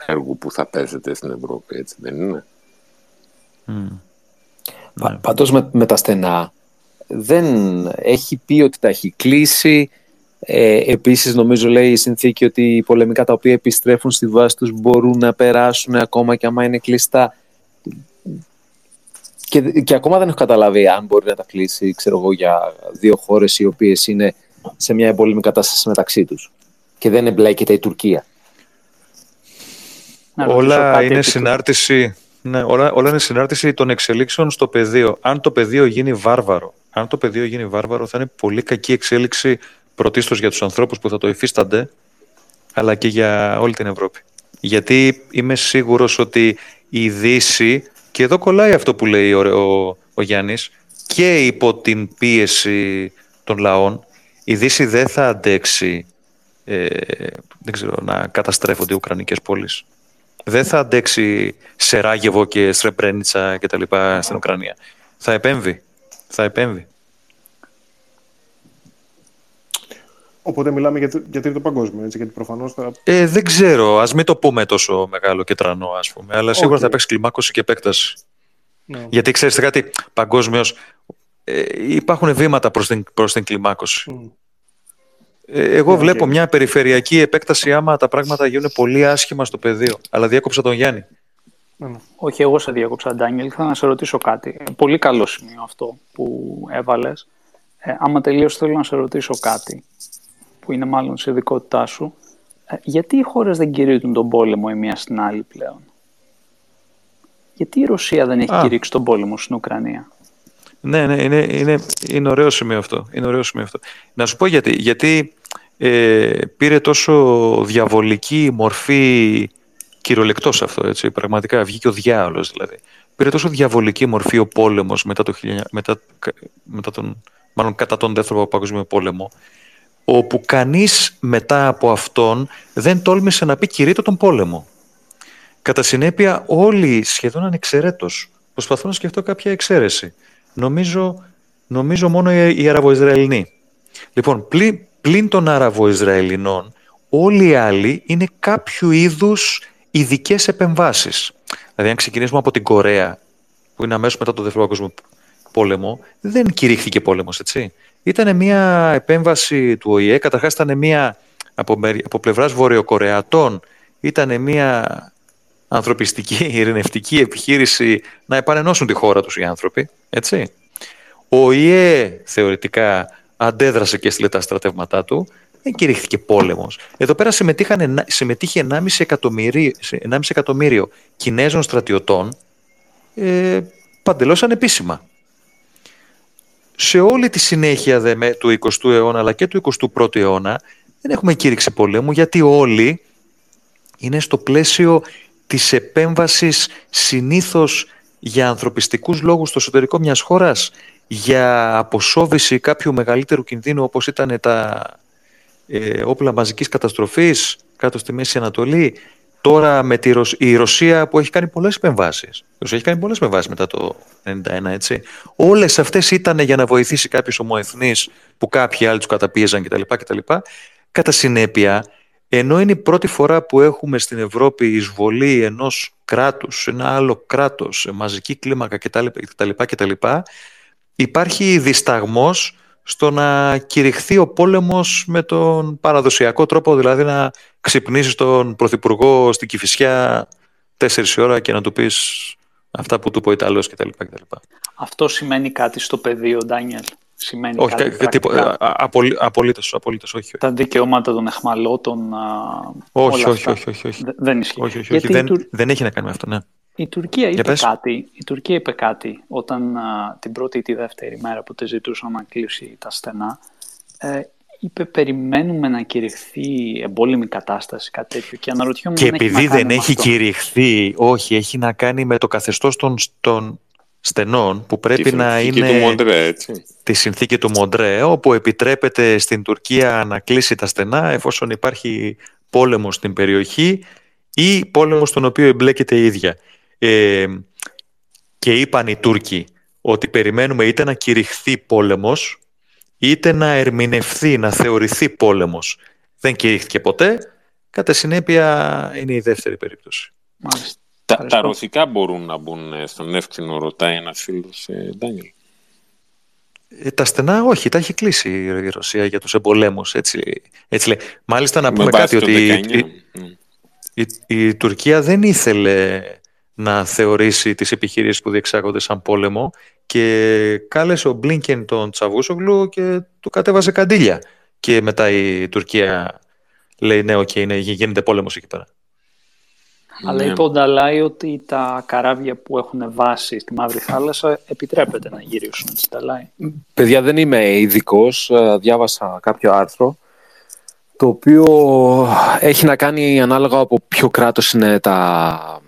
A: έργου που θα παίζεται στην Ευρώπη, έτσι δεν είναι;
F: Mm. Ναι. Πάντως με, τα στενά δεν έχει πει ότι τα έχει κλείσει. Ε, επίσης νομίζω λέει η συνθήκη ότι οι πολεμικά τα οποία επιστρέφουν στη βάση τους μπορούν να περάσουν ακόμα και άμα είναι κλειστά. Και, και ακόμα δεν έχω καταλάβει αν μπορεί να τα κλείσει ξέρω εγώ, για δύο χώρες οι οποίες είναι σε μια εμπόλεμη κατάσταση μεταξύ τους. Και δεν εμπλέκεται η Τουρκία
B: όλα είναι συνάρτηση. Ναι, όλα, όλα είναι συνάρτηση των εξελίξεων στο πεδίο. Αν το πεδίο γίνει βάρβαρο, αν το πεδίο γίνει βάρβαρο, θα είναι πολύ κακή εξέλιξη πρωτίστως για τους ανθρώπους που θα το υφίστανται, αλλά και για όλη την Ευρώπη. Γιατί είμαι σίγουρος ότι η Δύση, και εδώ κολλάει αυτό που λέει ο, ο, ο Γιάννης, και υπό την πίεση των λαών, η Δύση δεν θα αντέξει ε, δεν ξέρω, να καταστρέφονται οι Ουκρανικές πόλεις δεν θα αντέξει Σεράγεβο και Σρεμπρένιτσα και τα λοιπά στην Ουκρανία. Θα επέμβει. Θα επέμβει.
D: Οπότε μιλάμε για, για τρίτο παγκόσμιο, έτσι, γιατί προφανώς θα...
B: Ε, δεν ξέρω, ας μην το πούμε τόσο μεγάλο και τρανό, ας πούμε, αλλά σίγουρα θα παίξει κλιμάκωση και επέκταση. Ναι. Γιατί ξέρεις κάτι, παγκόσμιος, ε, υπάρχουν βήματα προς την, προς την κλιμάκωση. Ε, εγώ ναι, βλέπω μια περιφερειακή επέκταση άμα τα πράγματα γίνουν πολύ άσχημα στο πεδίο. Αλλά διέκοψα τον Γιάννη.
G: Ναι, ναι. Όχι, εγώ σε διέκοψα, Ντάνιελ. Θα να σε ρωτήσω κάτι. Πολύ καλό σημείο αυτό που έβαλες. Ε, άμα τελείω θέλω να σε ρωτήσω κάτι που είναι μάλλον σε ειδικότητά σου. Ε, γιατί οι χώρες δεν κηρύττουν τον πόλεμο η μία στην άλλη πλέον; Γιατί η Ρωσία δεν έχει Α. κηρύξει τον πόλεμο στην Ουκρανία;
B: Ναι, ναι, είναι, είναι, είναι ωραίο σημείο αυτό. Είναι ωραίο σημείο αυτό. Να σου πω γιατί. Γιατί ε, πήρε τόσο διαβολική μορφή κυριολεκτός αυτό, έτσι, πραγματικά βγήκε ο διάολος δηλαδή. Πήρε τόσο διαβολική μορφή ο πόλεμος μετά, το, μετά, μετά τον, μάλλον κατά τον δεύτερο παγκόσμιο πόλεμο, όπου κανείς μετά από αυτόν δεν τόλμησε να πει κηρύττω τον πόλεμο. Κατά συνέπεια όλοι σχεδόν ανεξαιρέτως προσπαθούν να σκεφτώ κάποια εξαίρεση. Νομίζω, νομίζω μόνο οι Αραβοϊσραηλινοί. Λοιπόν, πλή, πλην των Άραβο-Ισραηλινών, όλοι οι άλλοι είναι κάποιο είδους ειδικές επεμβάσεις. Δηλαδή, αν ξεκινήσουμε από την Κορέα, που είναι αμέσως μετά το Δεύτερο Παγκόσμιο Πόλεμο, δεν κηρύχθηκε πόλεμος, έτσι. Ήταν μια επέμβαση του ΟΗΕ, καταρχάς ήταν μια από, από πλευράς Βορειοκορεατών, ήταν μια ανθρωπιστική, ειρηνευτική επιχείρηση να επανενώσουν τη χώρα τους οι άνθρωποι, έτσι. Ο ΟΗΕ θεωρητικά αντέδρασε και έστειλε τα στρατεύματά του, δεν κηρύχθηκε πόλεμος. Εδώ πέρα συμμετείχε 1,5 εκατομμύριο, 1,5 εκατομμύριο Κινέζων στρατιωτών ε, παντελώς ανεπίσημα. Σε όλη τη συνέχεια δε, του 20ου αιώνα αλλά και του 21ου αιώνα δεν έχουμε κήρυξη πολέμου γιατί όλοι είναι στο πλαίσιο της επέμβασης συνήθως για ανθρωπιστικούς λόγους στο εσωτερικό μιας χώρας για αποσόβηση κάποιου μεγαλύτερου κινδύνου όπως ήταν τα ε, όπλα μαζικής καταστροφής κάτω στη Μέση Ανατολή τώρα με τη η Ρωσία που έχει κάνει πολλές επεμβάσεις η Ρωσία έχει κάνει πολλές επεμβάσεις μετά το 1991 έτσι όλες αυτές ήταν για να βοηθήσει κάποιους ομοεθνείς που κάποιοι άλλοι τους καταπίεζαν κτλ. κτλ. Κατά συνέπεια ενώ είναι η πρώτη φορά που έχουμε στην Ευρώπη εισβολή ενός κράτους, ένα άλλο κράτος, μαζική κλίμακα κτλ. κτλ υπάρχει δισταγμός στο να κηρυχθεί ο πόλεμος με τον παραδοσιακό τρόπο, δηλαδή να ξυπνήσεις τον Πρωθυπουργό στην Κηφισιά τέσσερις ώρα και να του πεις αυτά που του είπε ο Ιταλός κτλ.
G: Αυτό σημαίνει κάτι στο πεδίο, Ντάνιελ; Σημαίνει
B: όχι,
G: κάτι
B: τίποτα, απολύ, απολύτως, απολύτως, όχι.
G: Τα δικαιώματα των εχμαλώτων,
B: όχι, όχι, όχι, όχι, όχι.
G: Δεν ισχύει.
B: Όχι, όχι, όχι. Δεν, δεν έχει να κάνει με αυτό, ναι.
G: Η Τουρκία, είπε κάτι, η Τουρκία είπε κάτι όταν α, την πρώτη ή τη δεύτερη μέρα που τη ζητούσαν να κλείσει τα στενά. Ε, είπε περιμένουμε να κηρυχθεί εμπόλεμη κατάσταση, κάτι τέτοιο. Και αναρωτιόμουν
B: Και επειδή δεν έχει κηρυχθεί, όχι, έχει να κάνει με το καθεστώς των, των στενών που πρέπει να είναι
A: του Μοντρέ, έτσι.
B: τη συνθήκη του Μοντρέ, όπου επιτρέπεται στην Τουρκία να κλείσει τα στενά εφόσον υπάρχει πόλεμος στην περιοχή ή πόλεμος στον οποίο εμπλέκεται η ίδια. Ε, και είπαν οι Τούρκοι ότι περιμένουμε είτε να κηρυχθεί πόλεμος είτε να ερμηνευθεί, να θεωρηθεί πόλεμος. Δεν κηρύχθηκε ποτέ, κατά συνέπεια είναι η δεύτερη περίπτωση.
A: Τα, τα ρωσικά μπορούν να μπουν στον εύξηνο, ρωτάει ένας φίλος ε, Ντάνιελ.
B: Ε, τα στενά όχι, τα έχει κλείσει η Ρωσία για τους εμπολέμους. Έτσι, έτσι λέει. Μάλιστα να πούμε κάτι ότι η, η, η, Τουρκία δεν ήθελε να θεωρήσει τις επιχειρήσεις που διεξάγονται σαν πόλεμο και κάλεσε ο Μπλίνκεν τον Τσαβούσογλου και του κατέβασε καντήλια. Και μετά η Τουρκία λέει ναι, okay, ναι, γίνεται πόλεμος εκεί πέρα.
G: Αλλά ναι. είπε ο Νταλάη ότι τα καράβια που έχουν βάσει στη Μαύρη Θάλασσα επιτρέπεται να γυρίσουν στη Νταλάη.
F: Παιδιά, δεν είμαι ειδικός. Ε, διάβασα κάποιο άρθρο το οποίο έχει να κάνει ανάλογα από ποιο κράτος είναι τα,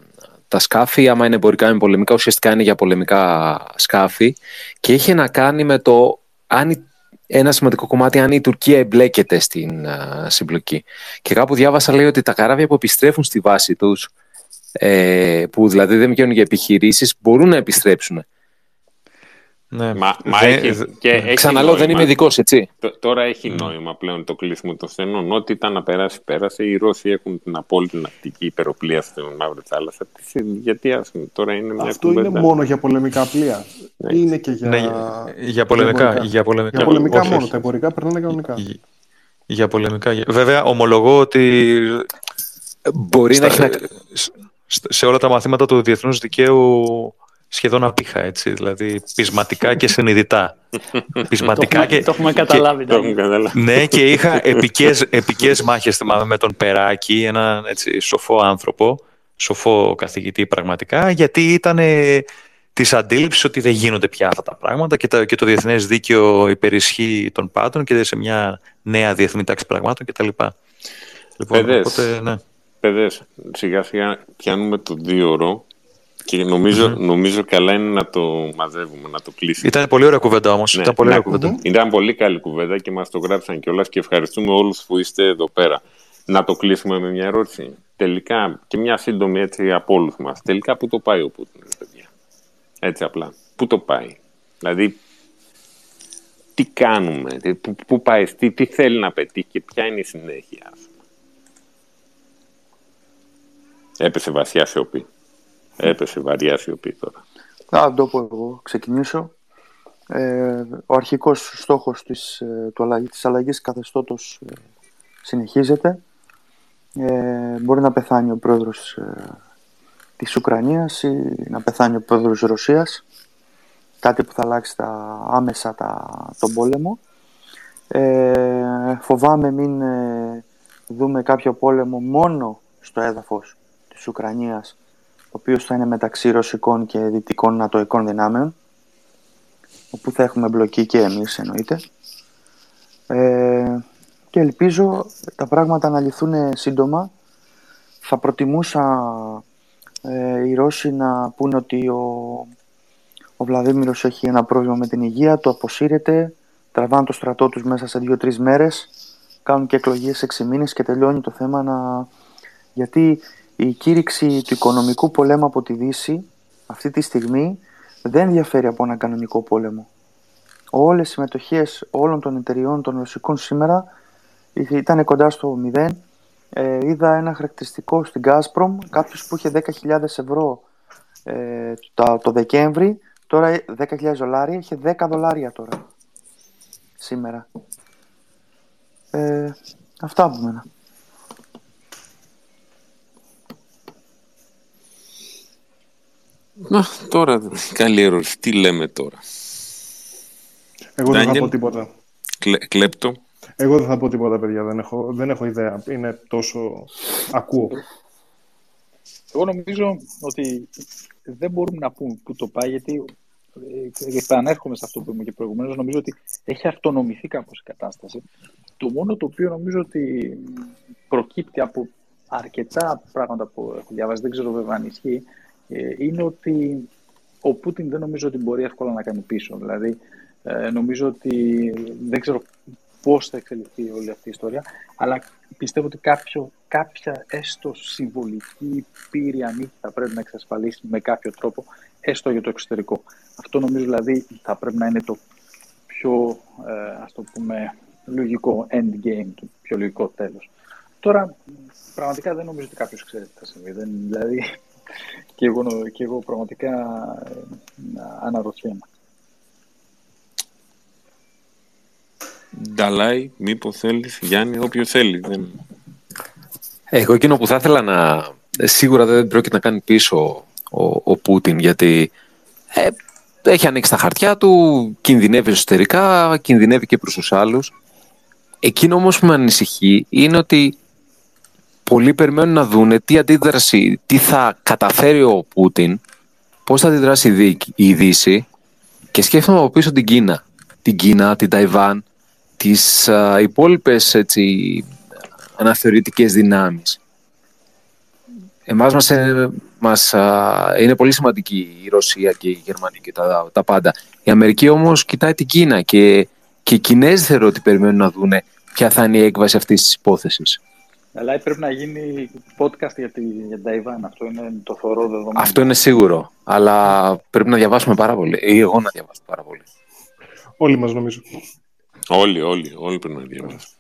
F: τα σκάφη, άμα είναι εμπορικά ή πολεμικά, ουσιαστικά είναι για πολεμικά σκάφη και έχει να κάνει με το αν ένα σημαντικό κομμάτι αν η Τουρκία εμπλέκεται στην uh, συμπλοκή. Και κάπου διάβασα λέει ότι τα καράβια που επιστρέφουν στη βάση τους, ε, που δηλαδή δεν βγαίνουν για επιχειρήσεις, μπορούν να επιστρέψουν.
A: Ναι. Μα, μα έχει, και έχει
F: Ξαναλέω,
A: νόημα.
F: δεν είμαι ειδικός, έτσι.
A: τώρα έχει νόημα πλέον το κλείσιμο των στενών. Ό,τι ήταν να περάσει, πέρασε. Οι Ρώσοι έχουν την απόλυτη ναυτική υπεροπλία στην Μαύρη Θάλασσα. Γιατί ας τώρα είναι μια
D: Αυτό είναι μόνο για πολεμικά πλοία. Ναι. Είναι και για.
B: Ναι, για, πολεμικά. Για πολεμικά,
D: για πολεμικά όχι, μόνο. Όχι. Τα εμπορικά περνάνε κανονικά. Για,
B: για πολεμικά. Βέβαια, ομολογώ ότι.
F: Μπορεί
B: στα,
F: να έχει να...
B: Σε όλα τα μαθήματα του διεθνούς δικαίου σχεδόν απήχα, έτσι, δηλαδή πεισματικά και συνειδητά.
G: πεισματικά και... Το έχουμε καταλάβει.
B: Και, ναι, και είχα επικές, επικές μάχες με τον Περάκη, έναν έτσι, σοφό άνθρωπο, σοφό καθηγητή πραγματικά, γιατί ήταν της αντίληψης ότι δεν γίνονται πια αυτά τα πράγματα και, τα, και το διεθνές δίκαιο υπερισχύει των πάντων και σε μια νέα διεθνή τάξη πραγμάτων κτλ.
A: Λοιπόν, οπότε, ναι. Παιδες, σιγά σιγά πιάνουμε το δύο ώρο και νομιζω νομίζω καλά είναι να το μαζεύουμε, να το κλείσουμε.
B: Ήταν πολύ ωραία κουβέντα όμως. Ναι, ήταν πολύ ωραία κουβέντα.
A: Ήταν πολύ καλή κουβέντα και μας το γράψαν κιόλας και ευχαριστούμε όλους που είστε εδώ πέρα. Να το κλείσουμε με μια ερώτηση. Τελικά, και μια σύντομη έτσι από όλους μας. Τελικά, πού το πάει ο Πούτιν, παιδιά; Έτσι απλά. Πού το πάει; Δηλαδή, τι κάνουμε, πού, πού πάει, τι, τι θέλει να πετύχει και ποια είναι η συνέχεια; Έπεσε βασιά σιωπή. Έπεσε βαριά σιωπή τώρα.
E: Θα το πω εγώ. Ξεκινήσω. Ε, ο αρχικός στόχος της, ε, του αλλαγή, της αλλαγής καθεστώτος ε, συνεχίζεται. Ε, μπορεί να πεθάνει ο πρόεδρος ε, της Ουκρανίας ή να πεθάνει ο πρόεδρος της Ρωσίας. Κάτι που θα αλλάξει τα, άμεσα τα, τον πόλεμο. Ε, φοβάμαι μην δούμε κάποιο πόλεμο μόνο στο έδαφος της Ουκρανίας ο οποίος θα είναι μεταξύ ρωσικών και δυτικών νατοικών δυνάμεων, όπου θα έχουμε μπλοκή και εμείς εννοείται. Ε, και ελπίζω τα πράγματα να λυθούν σύντομα. Θα προτιμούσα ε, οι Ρώσοι να πούνε ότι ο, ο Βλαδίμηρος έχει ένα πρόβλημα με την υγεία, το αποσύρεται, τραβάνε το στρατό τους μέσα σε δύο-τρεις μέρες, κάνουν και εκλογές έξι μήνες και τελειώνει το θέμα να... Γιατί η κήρυξη του οικονομικού πολέμου από τη Δύση αυτή τη στιγμή δεν διαφέρει από ένα κανονικό πόλεμο. Όλες οι συμμετοχές όλων των εταιριών των ρωσικών σήμερα ήταν κοντά στο μηδέν ε, είδα ένα χαρακτηριστικό στην Gazprom, κάποιος που είχε 10.000 ευρώ ε, το, το Δεκέμβρη, τώρα 10.000 δολάρια, είχε 10 δολάρια τώρα, σήμερα. Ε, αυτά από μένα.
A: Να, τώρα, καλή ερώτηση. Τι λέμε τώρα;
D: Εγώ δεν θα
A: Daniel;
D: πω τίποτα.
A: Κλε, κλέπτο.
D: Εγώ δεν θα πω τίποτα, παιδιά. Δεν έχω, δεν έχω ιδέα. Είναι τόσο... Ακούω.
C: Εγώ νομίζω ότι δεν μπορούμε να πούμε που το πάει, γιατί ε, επανέρχομαι σε αυτό που είπαμε και προηγουμένως, νομίζω ότι έχει αυτονομηθεί κάπως η κατάσταση. Το μόνο το οποίο νομίζω ότι προκύπτει από αρκετά πράγματα που έχω διαβάσει, δεν ξέρω βέβαια αν ισχύει, ε, είναι ότι ο Πούτιν δεν νομίζω ότι μπορεί εύκολα να κάνει πίσω. Δηλαδή, ε, νομίζω ότι δεν ξέρω πώς θα εξελιχθεί όλη αυτή η ιστορία, αλλά πιστεύω ότι κάποιο, κάποια έστω συμβολική πύρια νίκη θα πρέπει να εξασφαλίσει με κάποιο τρόπο, έστω για το εξωτερικό. Αυτό νομίζω δηλαδή θα πρέπει να είναι το πιο, ε, ας το πούμε, λογικό end game, το πιο λογικό τέλος. Τώρα, πραγματικά δεν νομίζω ότι κάποιος ξέρει τι θα συμβεί. Δεν, δηλαδή, και εγώ, και εγώ πραγματικά ε, αναρωτιέμαι.
A: Νταλάι, μήπω θέλεις, Γιάννη, όποιο θέλει. Δεν...
F: Εγώ εκείνο που θα ήθελα να... Σίγουρα δεν πρόκειται να κάνει πίσω ο, ο Πούτιν, γιατί ε, έχει ανοίξει τα χαρτιά του, κινδυνεύει εσωτερικά, κινδυνεύει και προς τους άλλους. Εκείνο όμως που με ανησυχεί είναι ότι πολλοί περιμένουν να δούνε τι αντίδραση, τι θα καταφέρει ο Πούτιν, πώς θα αντιδράσει η Δι- η Δύση και σκέφτομαι από πίσω την Κίνα. Την Κίνα, την Ταϊβάν, τις α, υπόλοιπες έτσι, αναθεωρητικές δυνάμεις. Εμάς μας, ε, μας, α, είναι πολύ σημαντική η Ρωσία και η Γερμανία και τα, τα πάντα. Η Αμερική όμως κοιτάει την Κίνα και, και οι Κινέζοι θεωρώ ότι περιμένουν να δούνε ποια θα είναι η έκβαση αυτής της υπόθεσης.
C: Αλλά πρέπει να γίνει podcast για, τη, για την Ταϊβάν. Αυτό είναι το θωρό δεδομένο.
F: Αυτό είναι σίγουρο, αλλά πρέπει να διαβάσουμε πάρα πολύ. Ή εγώ να διαβάσω πάρα πολύ.
D: Όλοι μας νομίζω.
A: Όλοι, όλοι, όλοι πρέπει να διαβάσουν.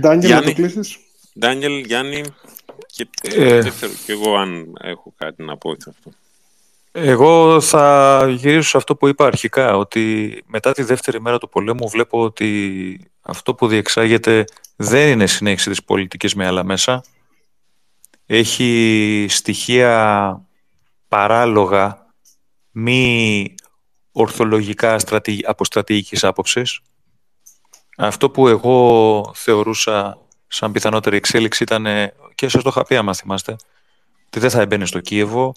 D: Ντάνιελ, να
A: Γιάννη.
D: το κλείσεις;
A: Ντάνιελ, Γιάννη, και
B: Ε.
A: δεν ξέρω κι εγώ αν έχω κάτι να πω σε αυτό.
B: Εγώ θα γυρίσω σε αυτό που είπα αρχικά, ότι μετά τη δεύτερη μέρα του πολέμου βλέπω ότι αυτό που διεξάγεται δεν είναι συνέχιση της πολιτικής με άλλα μέσα. Έχει στοιχεία παράλογα, μη ορθολογικά στρατη... από στρατηγικής άποψης. Αυτό που εγώ θεωρούσα σαν πιθανότερη εξέλιξη ήταν, και σας το είχα πει άμα θυμάστε, ότι δεν θα έμπαινε στο Κίεβο,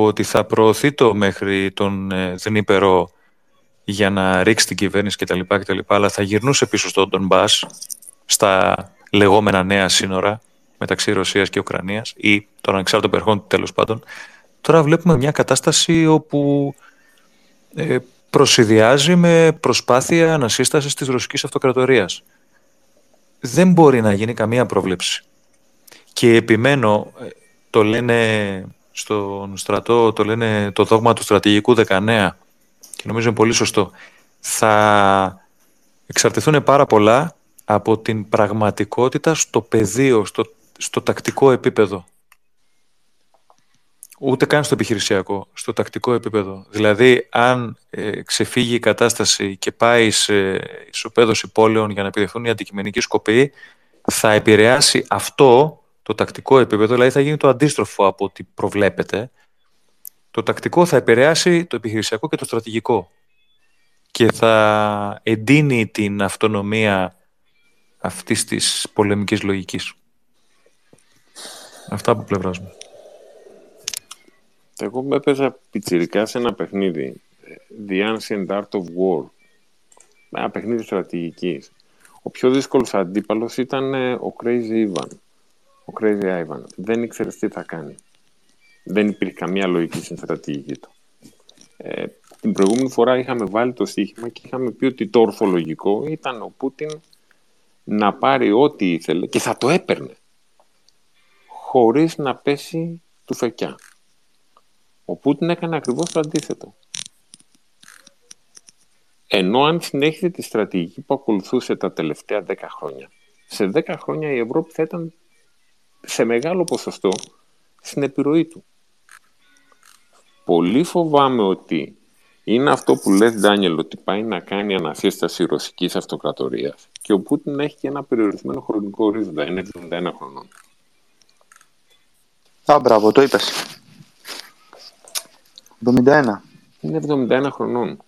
B: ότι θα προωθεί το μέχρι τον ε, Δνήπερο για να ρίξει την κυβέρνηση κτλ. κτλ αλλά θα γυρνούσε πίσω στον Ντονμπάς, στα λεγόμενα νέα σύνορα μεταξύ Ρωσίας και Ουκρανίας ή των ανεξάρτητων περιοχών τέλος πάντων. Τώρα βλέπουμε μια κατάσταση όπου ε, προσυδειάζει με προσπάθεια ανασύστασης της ρωσικής αυτοκρατορίας. Δεν μπορεί να γίνει καμία πρόβλεψη. Και επιμένω, ε, το λένε στον στρατό, το λένε το δόγμα του στρατηγικού 19 και νομίζω είναι πολύ σωστό. Θα εξαρτηθούν πάρα πολλά από την πραγματικότητα στο πεδίο, στο, στο τακτικό επίπεδο. Ούτε καν στο επιχειρησιακό, στο τακτικό επίπεδο. Δηλαδή, αν ε, ξεφύγει η κατάσταση και πάει σε ισοπαίδωση πόλεων για να επιδεχθούν οι αντικειμενικοί σκοποί, θα επηρεάσει αυτό το τακτικό επίπεδο, δηλαδή θα γίνει το αντίστροφο από ό,τι προβλέπεται. Το τακτικό θα επηρεάσει το επιχειρησιακό και το στρατηγικό και θα εντείνει την αυτονομία αυτής της πολεμικής λογικής. Αυτά από πλευράς μου.
A: Εγώ με έπαιζα πιτσιρικά σε ένα παιχνίδι. ε, The Ancient Art of War. Ένα παιχνίδι στρατηγικής. Ο πιο δύσκολος αντίπαλος ήταν ε, ο Crazy Ivan. Ο Crazy Ivan. Δεν ήξερες τι θα κάνει. Δεν υπήρχε καμία λογική στην στρατηγική του. Ε, την προηγούμενη φορά είχαμε βάλει το στοίχημα και είχαμε πει ότι το ορθολογικό ήταν ο Πούτιν να πάρει ό,τι ήθελε και θα το έπαιρνε χωρίς να πέσει του φεκιά. Ο Πούτιν έκανε ακριβώς το αντίθετο. Ενώ αν συνέχιζε τη στρατηγική που ακολουθούσε τα τελευταία 10 χρόνια, σε 10 χρόνια η Ευρώπη θα ήταν σε μεγάλο ποσοστό στην επιρροή του. Πολύ φοβάμαι ότι είναι αυτό που λες, Ντάνιελ, ότι πάει να κάνει ανασύσταση ρωσικής αυτοκρατορίας και ο Πούτιν έχει και ένα περιορισμένο χρονικό ορίζοντα, είναι 71 χρονών.
E: Α, μπράβο, το είπες. 71.
A: Είναι 71 χρονών.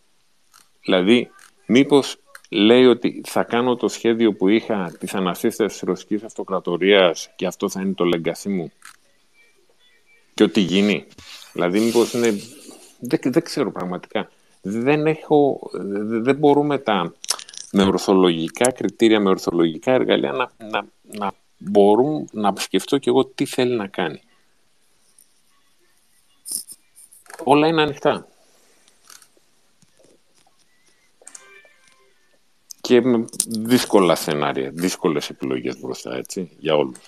A: Δηλαδή, μήπως λέει ότι θα κάνω το σχέδιο που είχα της ανασύστασης της ρωσικής αυτοκρατορίας και αυτό θα είναι το legacy μου. Και ότι γίνει. Δηλαδή, μήπως είναι... Δεν, δεν ξέρω πραγματικά. Δεν, έχω, δεν μπορούμε τα, με ορθολογικά κριτήρια, με ορθολογικά εργαλεία να, να, να μπορούν να σκεφτώ κι εγώ τι θέλει να κάνει. Όλα είναι ανοιχτά. Και με δύσκολα σενάρια, δύσκολες επιλογές μπροστά, έτσι, για όλους.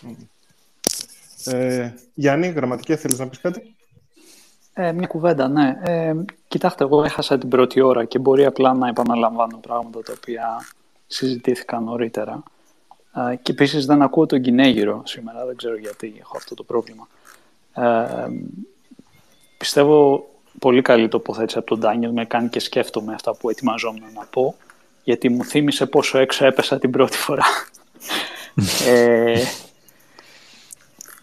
D: Ε, Γιάννη, γραμματική, θέλεις να πεις κάτι;
G: Ε, μια κουβέντα, ναι. Ε, κοιτάξτε, εγώ έχασα την πρώτη ώρα και μπορεί απλά να επαναλαμβάνω πράγματα τα οποία συζητήθηκαν νωρίτερα. Ε, και επίσης δεν ακούω τον Κινέγυρο σήμερα, δεν ξέρω γιατί έχω αυτό το πρόβλημα. Ε, πιστεύω πολύ καλή τοποθέτηση από τον Ντάνιελ, με κάνει και σκέφτομαι αυτά που ετοιμαζόμουν να πω, γιατί μου θύμισε πόσο έξω έπεσα την πρώτη φορά. ε,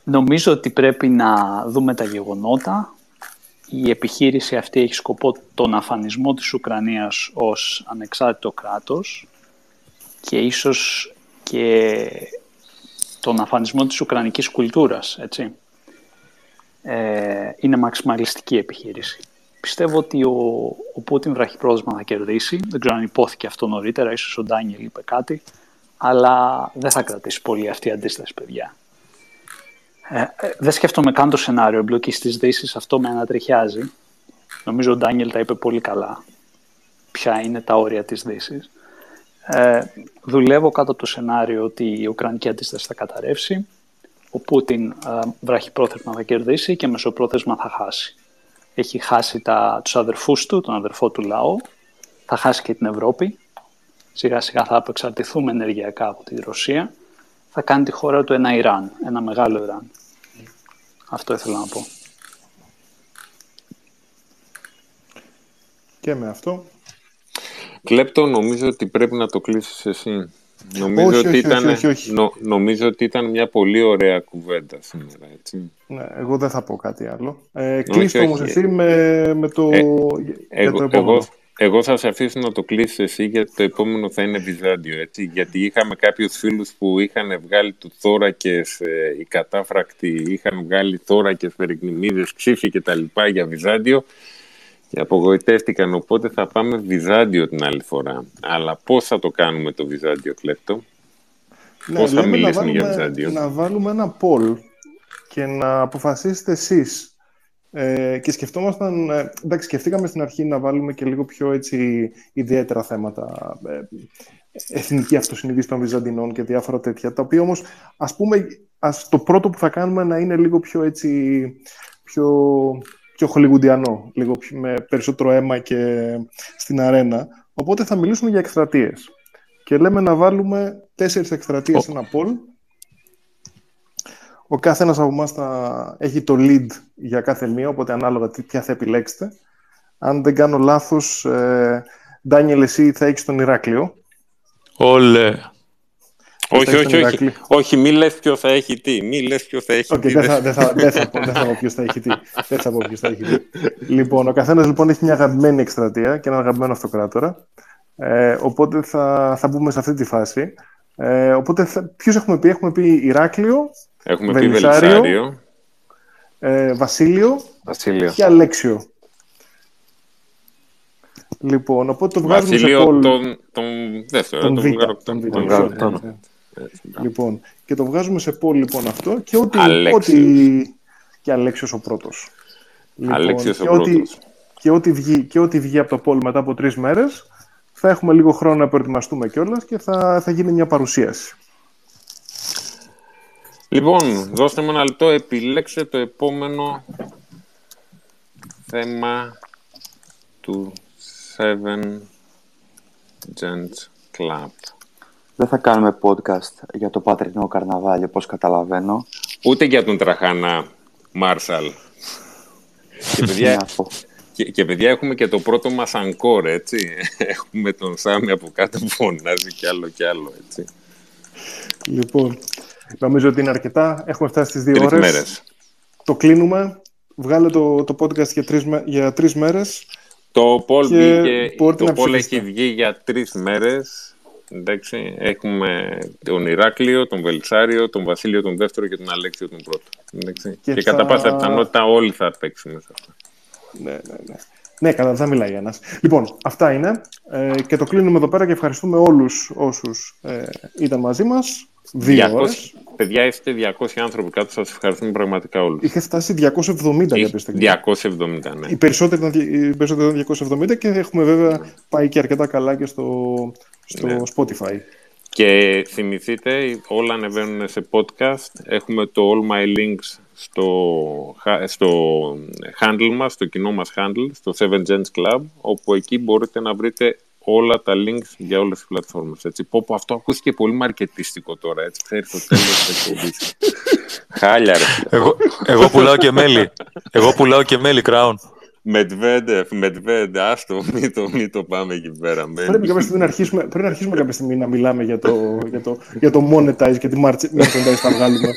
G: νομίζω ότι πρέπει να δούμε τα γεγονότα, η επιχείρηση αυτή έχει σκοπό τον αφανισμό της Ουκρανίας ως ανεξάρτητο κράτος και ίσως και τον αφανισμό της Ουκρανικής κουλτούρας, έτσι. Ε, είναι μαξιμαλιστική επιχείρηση. Πιστεύω ότι ο, ο Πούτιν βραχυπρόθεσμα θα κερδίσει. Δεν ξέρω αν υπόθηκε αυτό νωρίτερα, ίσως ο Ντάνιελ είπε κάτι, αλλά δεν θα κρατήσει πολύ αυτή η αντίσταση, παιδιά. Ε, ε, δεν σκέφτομαι καν το σενάριο εμπλοκής της Δύσης. Αυτό με ανατριχιάζει. Νομίζω ο Ντάνιελ τα είπε πολύ καλά. Ποια είναι τα όρια της Δύσης. Ε, δουλεύω κάτω από το σενάριο ότι η Ουκρανική αντίσταση θα καταρρεύσει. Ο Πούτιν ε, βραχυπρόθεσμα θα κερδίσει και μεσοπρόθεσμα θα χάσει. Έχει χάσει τα, τους αδερφούς του, τον αδερφό του λαό. Θα χάσει και την Ευρώπη. Σιγά σιγά θα απεξαρτηθούμε ενεργειακά από τη Ρωσία θα κάνει τη χώρα του ένα Ιράν, ένα μεγάλο Ιράν. Αυτό ήθελα να πω.
D: Και με αυτό.
A: Κλέπτο, νομίζω ότι πρέπει να το κλείσεις εσύ. Νομίζω,
D: όχι,
A: ότι
D: όχι,
A: ήταν,
D: όχι, όχι,
A: νο- νομίζω ότι ήταν μια πολύ ωραία κουβέντα σήμερα, έτσι.
D: Ναι, εγώ δεν θα πω κάτι άλλο. Ε,
A: Όχι,
D: κλείστο
A: όχι.
D: όμως εσύ με, με το,
A: Ε,
D: για
A: Εγώ,
D: το επόμενο.
A: εγώ, εγώ θα σε αφήσω να το κλείσεις εσύ γιατί το επόμενο θα είναι Βυζάντιο, έτσι. Γιατί είχαμε κάποιους φίλους που είχαν βγάλει του θώρακες, ε, οι κατάφρακτοι είχαν βγάλει θώρακες, περικνημίδες, ξύφη και τα λοιπά για Βυζάντιο και απογοητεύτηκαν, οπότε θα πάμε Βυζάντιο την άλλη φορά. Αλλά πώς θα το κάνουμε το Βυζάντιο, Κλέπτο;
D: Ναι,
A: Πώς θα
D: λέμε να
A: μιλήσουμε για
D: βάλουμε,
A: Βυζάντιο;
D: να βάλουμε ένα poll και να αποφασίσετε εσείς. Ε, και σκεφτόμασταν, ε, εντάξει, σκεφτήκαμε στην αρχή να βάλουμε και λίγο πιο έτσι ιδιαίτερα θέματα, ε, εθνική αυτοσυνείδηση των Βυζαντινών και διάφορα τέτοια, τα οποία όμως, ας πούμε, ας, το πρώτο που θα κάνουμε να είναι λίγο πιο έτσι, πιο, πιο χολιγουντιανό, λίγο πιο, με περισσότερο αίμα και στην αρένα. Οπότε θα μιλήσουμε για εκστρατείες. Και λέμε να βάλουμε τέσσερις εκστρατείες σε ένα poll. Ο κάθε ένας από εμάς θα έχει το lead για κάθε μία, οπότε ανάλογα τι- ποια θα επιλέξετε. Αν δεν κάνω λάθος, ε, Ντάνιελ, εσύ θα έχεις τον Ηράκλειο.
B: Όλε.
A: Όχι,
D: στον
A: όχι, όχι.
D: Ηράκλειο.
A: Όχι, μη λες ποιος θα έχει τι. Μη λες ποιος θα έχει
D: Οκ,
A: τι.
D: δεν θα, δεν, θα, δεν, θα πω, δεν θα πω ποιος θα έχει τι. Δεν θα πω ποιος θα έχει τι. Λοιπόν, ο καθένας λοιπόν έχει μια αγαπημένη εκστρατεία και έναν αγαπημένο αυτοκράτορα. Ε, οπότε θα, θα μπούμε σε αυτή τη φάση. Ε, οπότε θα, ποιους έχουμε πει, έχουμε πει Ηράκλειο,
A: Έχουμε πει
D: Βελισσάριο.
A: Βελισσάριο.
D: ε, Βασίλειο
A: Βασίλειο.
D: και Αλέξιο. Λοιπόν, οπότε το βγάζουμε
A: Βασίλειο
D: σε poll
A: τον, τον δεύτερο,
D: τον
A: τον
D: Β.
A: Βουλγαροκτόνο.
D: Τον Β,
A: Τον
D: ναι,
A: Βουλγαροκτόνο.
D: ναι, ναι. Λοιπόν, και το βγάζουμε σε poll λοιπόν αυτό και ό,τι,
A: Αλέξιος.
D: ό,τι... και Αλέξιος ο πρώτος.
A: Αλέξιος ο
D: και ό,τι,
A: πρώτος.
D: και ό,τι βγει, και ό,τι βγει από το poll μετά από τρεις μέρες θα έχουμε λίγο χρόνο να προετοιμαστούμε κιόλας και θα, θα γίνει μια παρουσίαση.
A: Λοιπόν, δώστε μου ένα λεπτό, επιλέξτε το επόμενο θέμα του 7 Gents Club.
E: Δεν θα κάνουμε podcast για το πατρινό καρναβάλι, όπως καταλαβαίνω.
A: Ούτε για τον Τραχανά Μάρσαλ. και, παιδιά,
E: Να πω.
A: και, και παιδιά έχουμε και το πρώτο μας αγκόρ, έτσι. Έχουμε τον Σάμι από κάτω που φωνάζει κι άλλο κι άλλο, έτσι.
D: Λοιπόν, νομίζω ότι είναι αρκετά. Έχουμε φτάσει στις δύο
A: Τρεις
D: ώρες.
A: μέρες.
D: Το κλείνουμε. Βγάλε το, το podcast για τρεις, με- για τρεις μέρες.
A: Το Paul
D: Και
A: βγήκε,
D: μπορείτε
A: το
D: να
A: Paul
D: ψηφίσετε.
A: έχει βγει για τρεις μέρες. Εντάξει, έχουμε τον Ηράκλειο, τον Βελσάριο, τον Βασίλειο τον δεύτερο και τον Αλέξιο τον πρώτο. Εντάξει. Και,
D: Και
A: κατά
D: θα-
A: πάσα πιθανότητα όλοι θα παίξουμε σε αυτά.
D: Ναι, ναι, ναι. Ναι, καλά, δεν θα μιλάει ένας. Λοιπόν, αυτά είναι. Ε, και το κλείνουμε εδώ πέρα και ευχαριστούμε όλους όσους ε, ήταν μαζί μας. Δύο
A: 200
D: ώρες.
A: παιδιά, είστε 200 άνθρωποι κάτω, σας ευχαριστούμε πραγματικά όλους.
D: Είχε φτάσει 270 για πες το
A: 270, ναι.
D: Οι περισσότεροι, ήταν, δι- οι περισσότεροι ήταν 270 και έχουμε βέβαια πάει και αρκετά καλά και στο, στο
A: Ναι.
D: Spotify.
A: Και θυμηθείτε, όλα ανεβαίνουν σε podcast. Έχουμε το All My Links στο, χα- στο handle μας, στο κοινό μας handle, στο 7 Gens Club, όπου εκεί μπορείτε να βρείτε όλα τα links για όλες τις πλατφόρμες. Έτσι. Πω, πω, αυτό ακούστηκε πολύ μαρκετίστικο τώρα, έτσι, ξέρεις, το τέλος της εκπομπής. Χάλια, ρε. φίλε.
B: Εγώ, εγώ πουλάω και μέλι. Εγώ πουλάω και μέλι, Crown.
A: Μετβέντεφ, Μετβέντε, άστο, μην το, μην το πάμε εκεί πέρα. μένεις.
D: Πρέπει κάποια στιγμή να αρχίσουμε, πρέπει να αρχίσουμε κάποια στιγμή να μιλάμε για το, για το, για το monetize και τη march- merchandise θα βγάλουμε.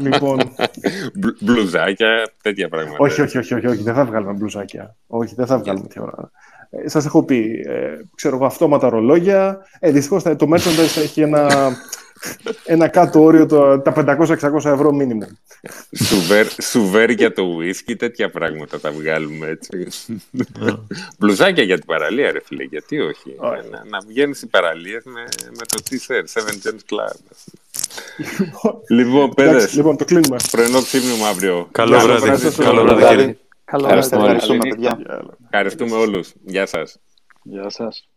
D: λοιπόν,
A: Μπλου- Μπλουζάκια, τέτοια πράγματα.
D: όχι, όχι, όχι, όχι, όχι, δεν θα βγάλουμε μπλουζάκια. Όχι, δεν θα βγάλουμε τέτοια ώρα. Ε, σας έχω πει, ε, ξέρω εγώ, αυτόματα ρολόγια. Ε, δυστυχώς θα- το merchandise θα έχει ένα, ένα κάτω όριο το, τα 500-600 ευρώ minimum.
A: Σουβέρ, σουβέρ για το ουίσκι, τέτοια πράγματα τα βγάλουμε έτσι. Μπλουζάκια για την παραλία, ρε φίλε, γιατί όχι;
D: Όχι.
A: Να, να βγαίνεις οι παραλίες με, με το t-shirt, Seven Gems Club. λοιπόν,
D: Εντάξει,
A: παιδες,
D: λοιπόν, το κλείνουμε.
A: πρωινό ξύπνημα αύριο.
B: Καλό
A: Καλό
B: βράδυ.
D: σας.
B: Καλό βράδυ,
E: Βράδυ.
B: κύριε.
G: Καλό
E: Ευχαριστούμε,
G: βράδυ.
E: ευχαριστούμε,
C: Καλή νύχτα.
E: παιδιά.
A: Ευχαριστούμε όλους. Γεια σας.
C: Γεια σας.